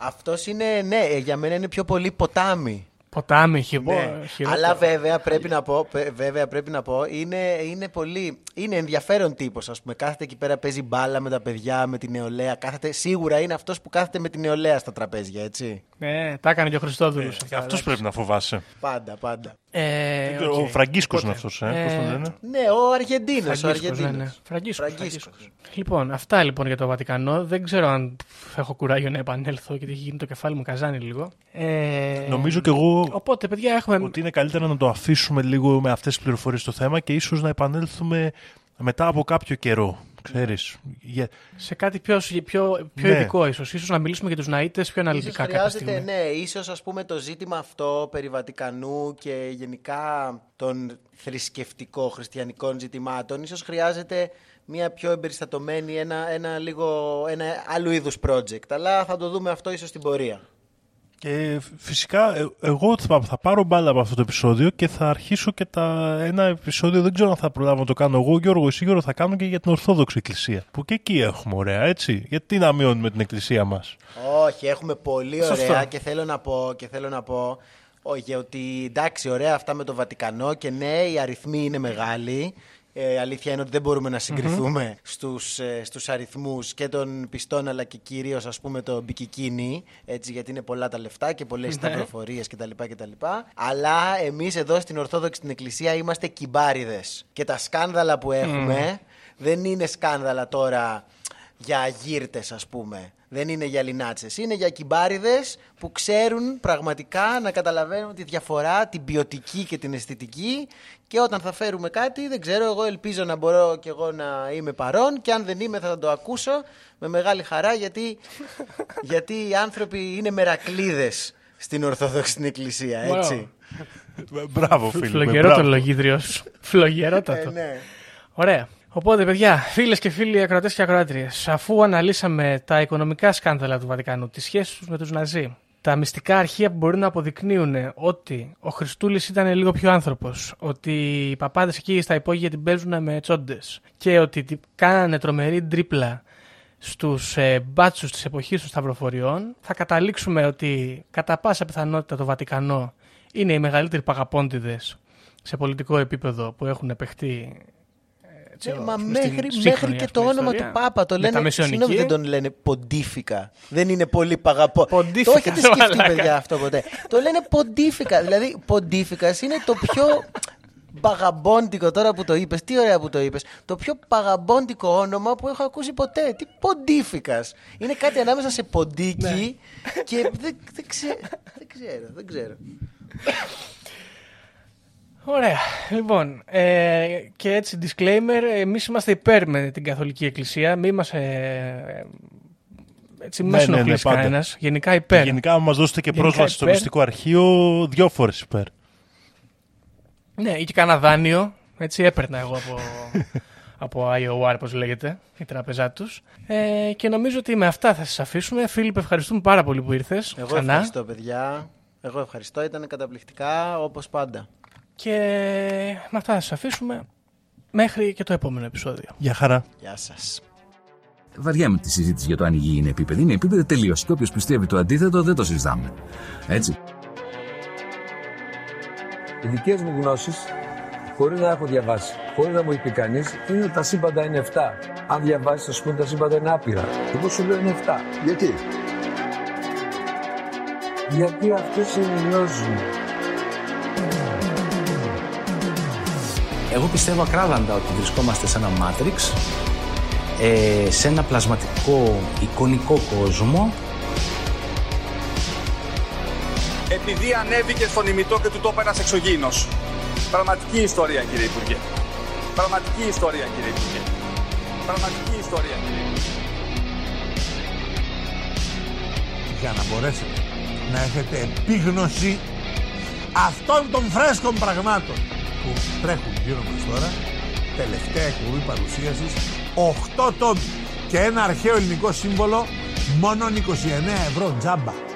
Αυτός είναι, ναι, ε, για μένα είναι πιο πολύ ποτάμι. Ποτάμι, χειμό. Ναι. Αλλά βέβαια πρέπει να πω, πε- βέβαια πρέπει να πω είναι, είναι πολύ. Είναι ενδιαφέρον τύπος, ας πούμε. Κάθεται εκεί πέρα, παίζει μπάλα με τα παιδιά, με την νεολαία. Κάθεται, σίγουρα είναι αυτός που κάθεται με την νεολαία στα τραπέζια, έτσι. Ναι, τα έκανε και ο Χριστόδουλος. Αυτό πρέπει να φοβάσαι. Πάντα, πάντα. Ε, Ο οκ. Φραγκίσκος Οπότε, είναι αυτός, ε, πώς τον ε, λένε; Ναι, ο Αργεντίνος. Ο Φραγκίσκος, Αργεντίνος. ναι, ναι. Φραγκίσκος, Φραγκίσκος. Φραγκίσκος. Λοιπόν, αυτά λοιπόν για το Βατικανό. Δεν ξέρω αν θα έχω κουράγιο να επανέλθω, γιατί έχει γίνει το κεφάλι μου καζάνι λίγο. Ε, Νομίζω και εγώ Οπότε, παιδιά, έχουμε. ότι είναι καλύτερα να το αφήσουμε λίγο με αυτές τις πληροφορίες στο θέμα και ίσως να επανέλθουμε μετά από κάποιο καιρό. Ξέρεις. Για... σε κάτι πιο, πιο, πιο Ναι. ειδικό, ίσως. Ίσως να μιλήσουμε για τους Ναΐτε πιο αναλυτικά Ίσως κάποια χρειάζεται, στιγμή. ναι, ίσως ας πούμε το ζήτημα αυτό περί Βατικανού και γενικά των θρησκευτικών χριστιανικών ζητημάτων ίσως χρειάζεται μια πιο εμπεριστατωμένη, ένα, ένα λίγο, ένα άλλου είδους project. Αλλά θα το δούμε αυτό ίσως στην πορεία. Και φυσικά ε, εγώ θα, θα πάρω μπάλα από αυτό το επεισόδιο και θα αρχίσω και τα, ένα επεισόδιο, δεν ξέρω αν θα προλάβω να το κάνω εγώ, Γιώργο, εσύ Γιώργο, θα κάνω και για την Ορθόδοξη Εκκλησία. Που και εκεί έχουμε ωραία, έτσι; Γιατί να μειώνουμε την Εκκλησία μας; Όχι, έχουμε πολύ Σωστό. ωραία και θέλω να πω, και θέλω να πω Όχι, ότι εντάξει, ωραία αυτά με το Βατικανό και ναι, οι αριθμοί είναι μεγάλοι. Ε, αλήθεια είναι ότι δεν μπορούμε να συγκριθούμε στους, ε, στους αριθμούς και των πιστών αλλά και κυρίως ας πούμε το μπικικίνι έτσι γιατί είναι πολλά τα λεφτά και πολλές τα προφορίες κτλ, κτλ. Αλλά εμείς εδώ στην Ορθόδοξη την Εκκλησία είμαστε κυμπάριδες και τα σκάνδαλα που έχουμε δεν είναι σκάνδαλα τώρα για γύρτες ας πούμε. Δεν είναι για λινάτσες. Είναι για κυμπάριδες που ξέρουν πραγματικά να καταλαβαίνουν τη διαφορά, την ποιοτική και την αισθητική και όταν θα φέρουμε κάτι, δεν ξέρω, εγώ ελπίζω να μπορώ και εγώ να είμαι παρόν και αν δεν είμαι θα το ακούσω με μεγάλη χαρά γιατί, [LAUGHS] γιατί οι άνθρωποι είναι μερακλείδες στην Ορθόδοξη την Εκκλησία, έτσι. Μπράβο, φίλε. Φλογερό το μπράβο. λογίδριος [LAUGHS] σου. Φλογερότατο. Ε, ναι. Ωραία. Οπότε, παιδιά, φίλες και φίλοι ακροατές και ακροάτριες, αφού αναλύσαμε τα οικονομικά σκάνδαλα του Βατικανού, τις σχέσεις τους με τους Ναζί, τα μυστικά αρχεία που μπορεί να αποδεικνύουν ότι ο Χριστούλης ήταν λίγο πιο άνθρωπος, ότι οι παπάδες εκεί στα υπόγεια την παίζουν με τσόντες και ότι τι- κάνανε τρομερή τρίπλα στους ε, μπάτσους της εποχής των Σταυροφοριών, θα καταλήξουμε ότι κατά πάσα πιθανότητα το Βατικανό είναι οι μεγαλύτεροι παγαπώντιδε σε πολιτικό επίπεδο που έχουν παιχτεί έτσι, Ναι, ο- μα στην μέχρι, σύγχρονη μέχρι και αυτή το όνομα ιστορία. του Πάπα το λένε. Μεταμεσαιωνική. Συγγνώμη, δεν τον λένε ποντίφικα. Δεν είναι πολύ παγαπό. Ποντίφικα, Το έχετε ρε σκεφτεί, μαλάκα. παιδιά, αυτό ποτέ. το λένε ποντίφικα. Δηλαδή, ποντίφικας είναι το πιο παγαμπόντικο τώρα που το είπες. Τι ωραία που το είπες. Το πιο παγαμπόντικο όνομα που έχω ακούσει ποτέ. Τι ποντίφικας. Είναι κάτι ανάμεσα σε ποντίκι Ναι. και δεν, δεν, ξέ- δεν ξέρω. Δεν ξέρω. Ωραία. Λοιπόν, ε, και έτσι disclaimer, εμείς είμαστε υπέρ με την Καθολική Εκκλησία. Μην μας, ε, ε, έτσι, μην Ναι, μας ναι, ναι, ενοχλήσει πάντα. κανένας. Γενικά υπέρ. Γενικά, άμα μας δώσετε και Γενικά πρόσβαση στο υπέρ. μυστικό αρχείο, δυο φορές υπέρ. Ναι, ή και κανένα δάνειο. Έτσι έπαιρνα εγώ από, [LAUGHS] από IOR, όπως λέγεται, η τράπεζά τους. Ε, και νομίζω ότι με αυτά θα σας αφήσουμε. Φίλιππ, ευχαριστούμε πάρα πολύ που ήρθες Εγώ ξανά. ευχαριστώ, παιδιά. Εγώ ευχαριστώ. Ήταν καταπληκτικά όπως πάντα. Και με αυτά θα σας αφήσουμε μέχρι και το επόμενο επεισόδιο. Γεια χαρά. Γεια σας. Βαριά με τη συζήτηση για το αν η γη είναι επίπεδη. Είναι επίπεδη τελείως. Και όποιος πιστεύει το αντίθετο δεν το συζητάμε. Έτσι. Οι δικές μου γνώσεις, χωρίς να έχω διαβάσει, χωρίς να μου έχει πει κανείς, είναι ότι τα σύμπαντα είναι 7. Αν διαβάσεις, θα σου πούνε τα σύμπαντα είναι άπειρα. Εγώ σου λέω είναι 7. Γιατί; Γιατί αυτό συνειδητάζουν. Εγώ πιστεύω ακράδαντα ότι βρισκόμαστε σε ένα Matrix, ε, σε ένα πλασματικό εικονικό κόσμο Επειδή ανέβηκε στον ημιτό και του το είπε ένας εξωγήινος. Πραγματική ιστορία, κύριε Υπουργέ. Πραγματική ιστορία, κύριε Υπουργέ. Πραγματική ιστορία, κύριε Υπουργέ. για να μπορέσετε να έχετε επίγνωση αυτών των φρέσκων πραγμάτων που τρέχουν γύρω μας τώρα. Τελευταία εκπομπή παρουσίασης. 8 τόμοι και ένα αρχαίο ελληνικό σύμβολο. Μόνο 29 ευρώ τζάμπα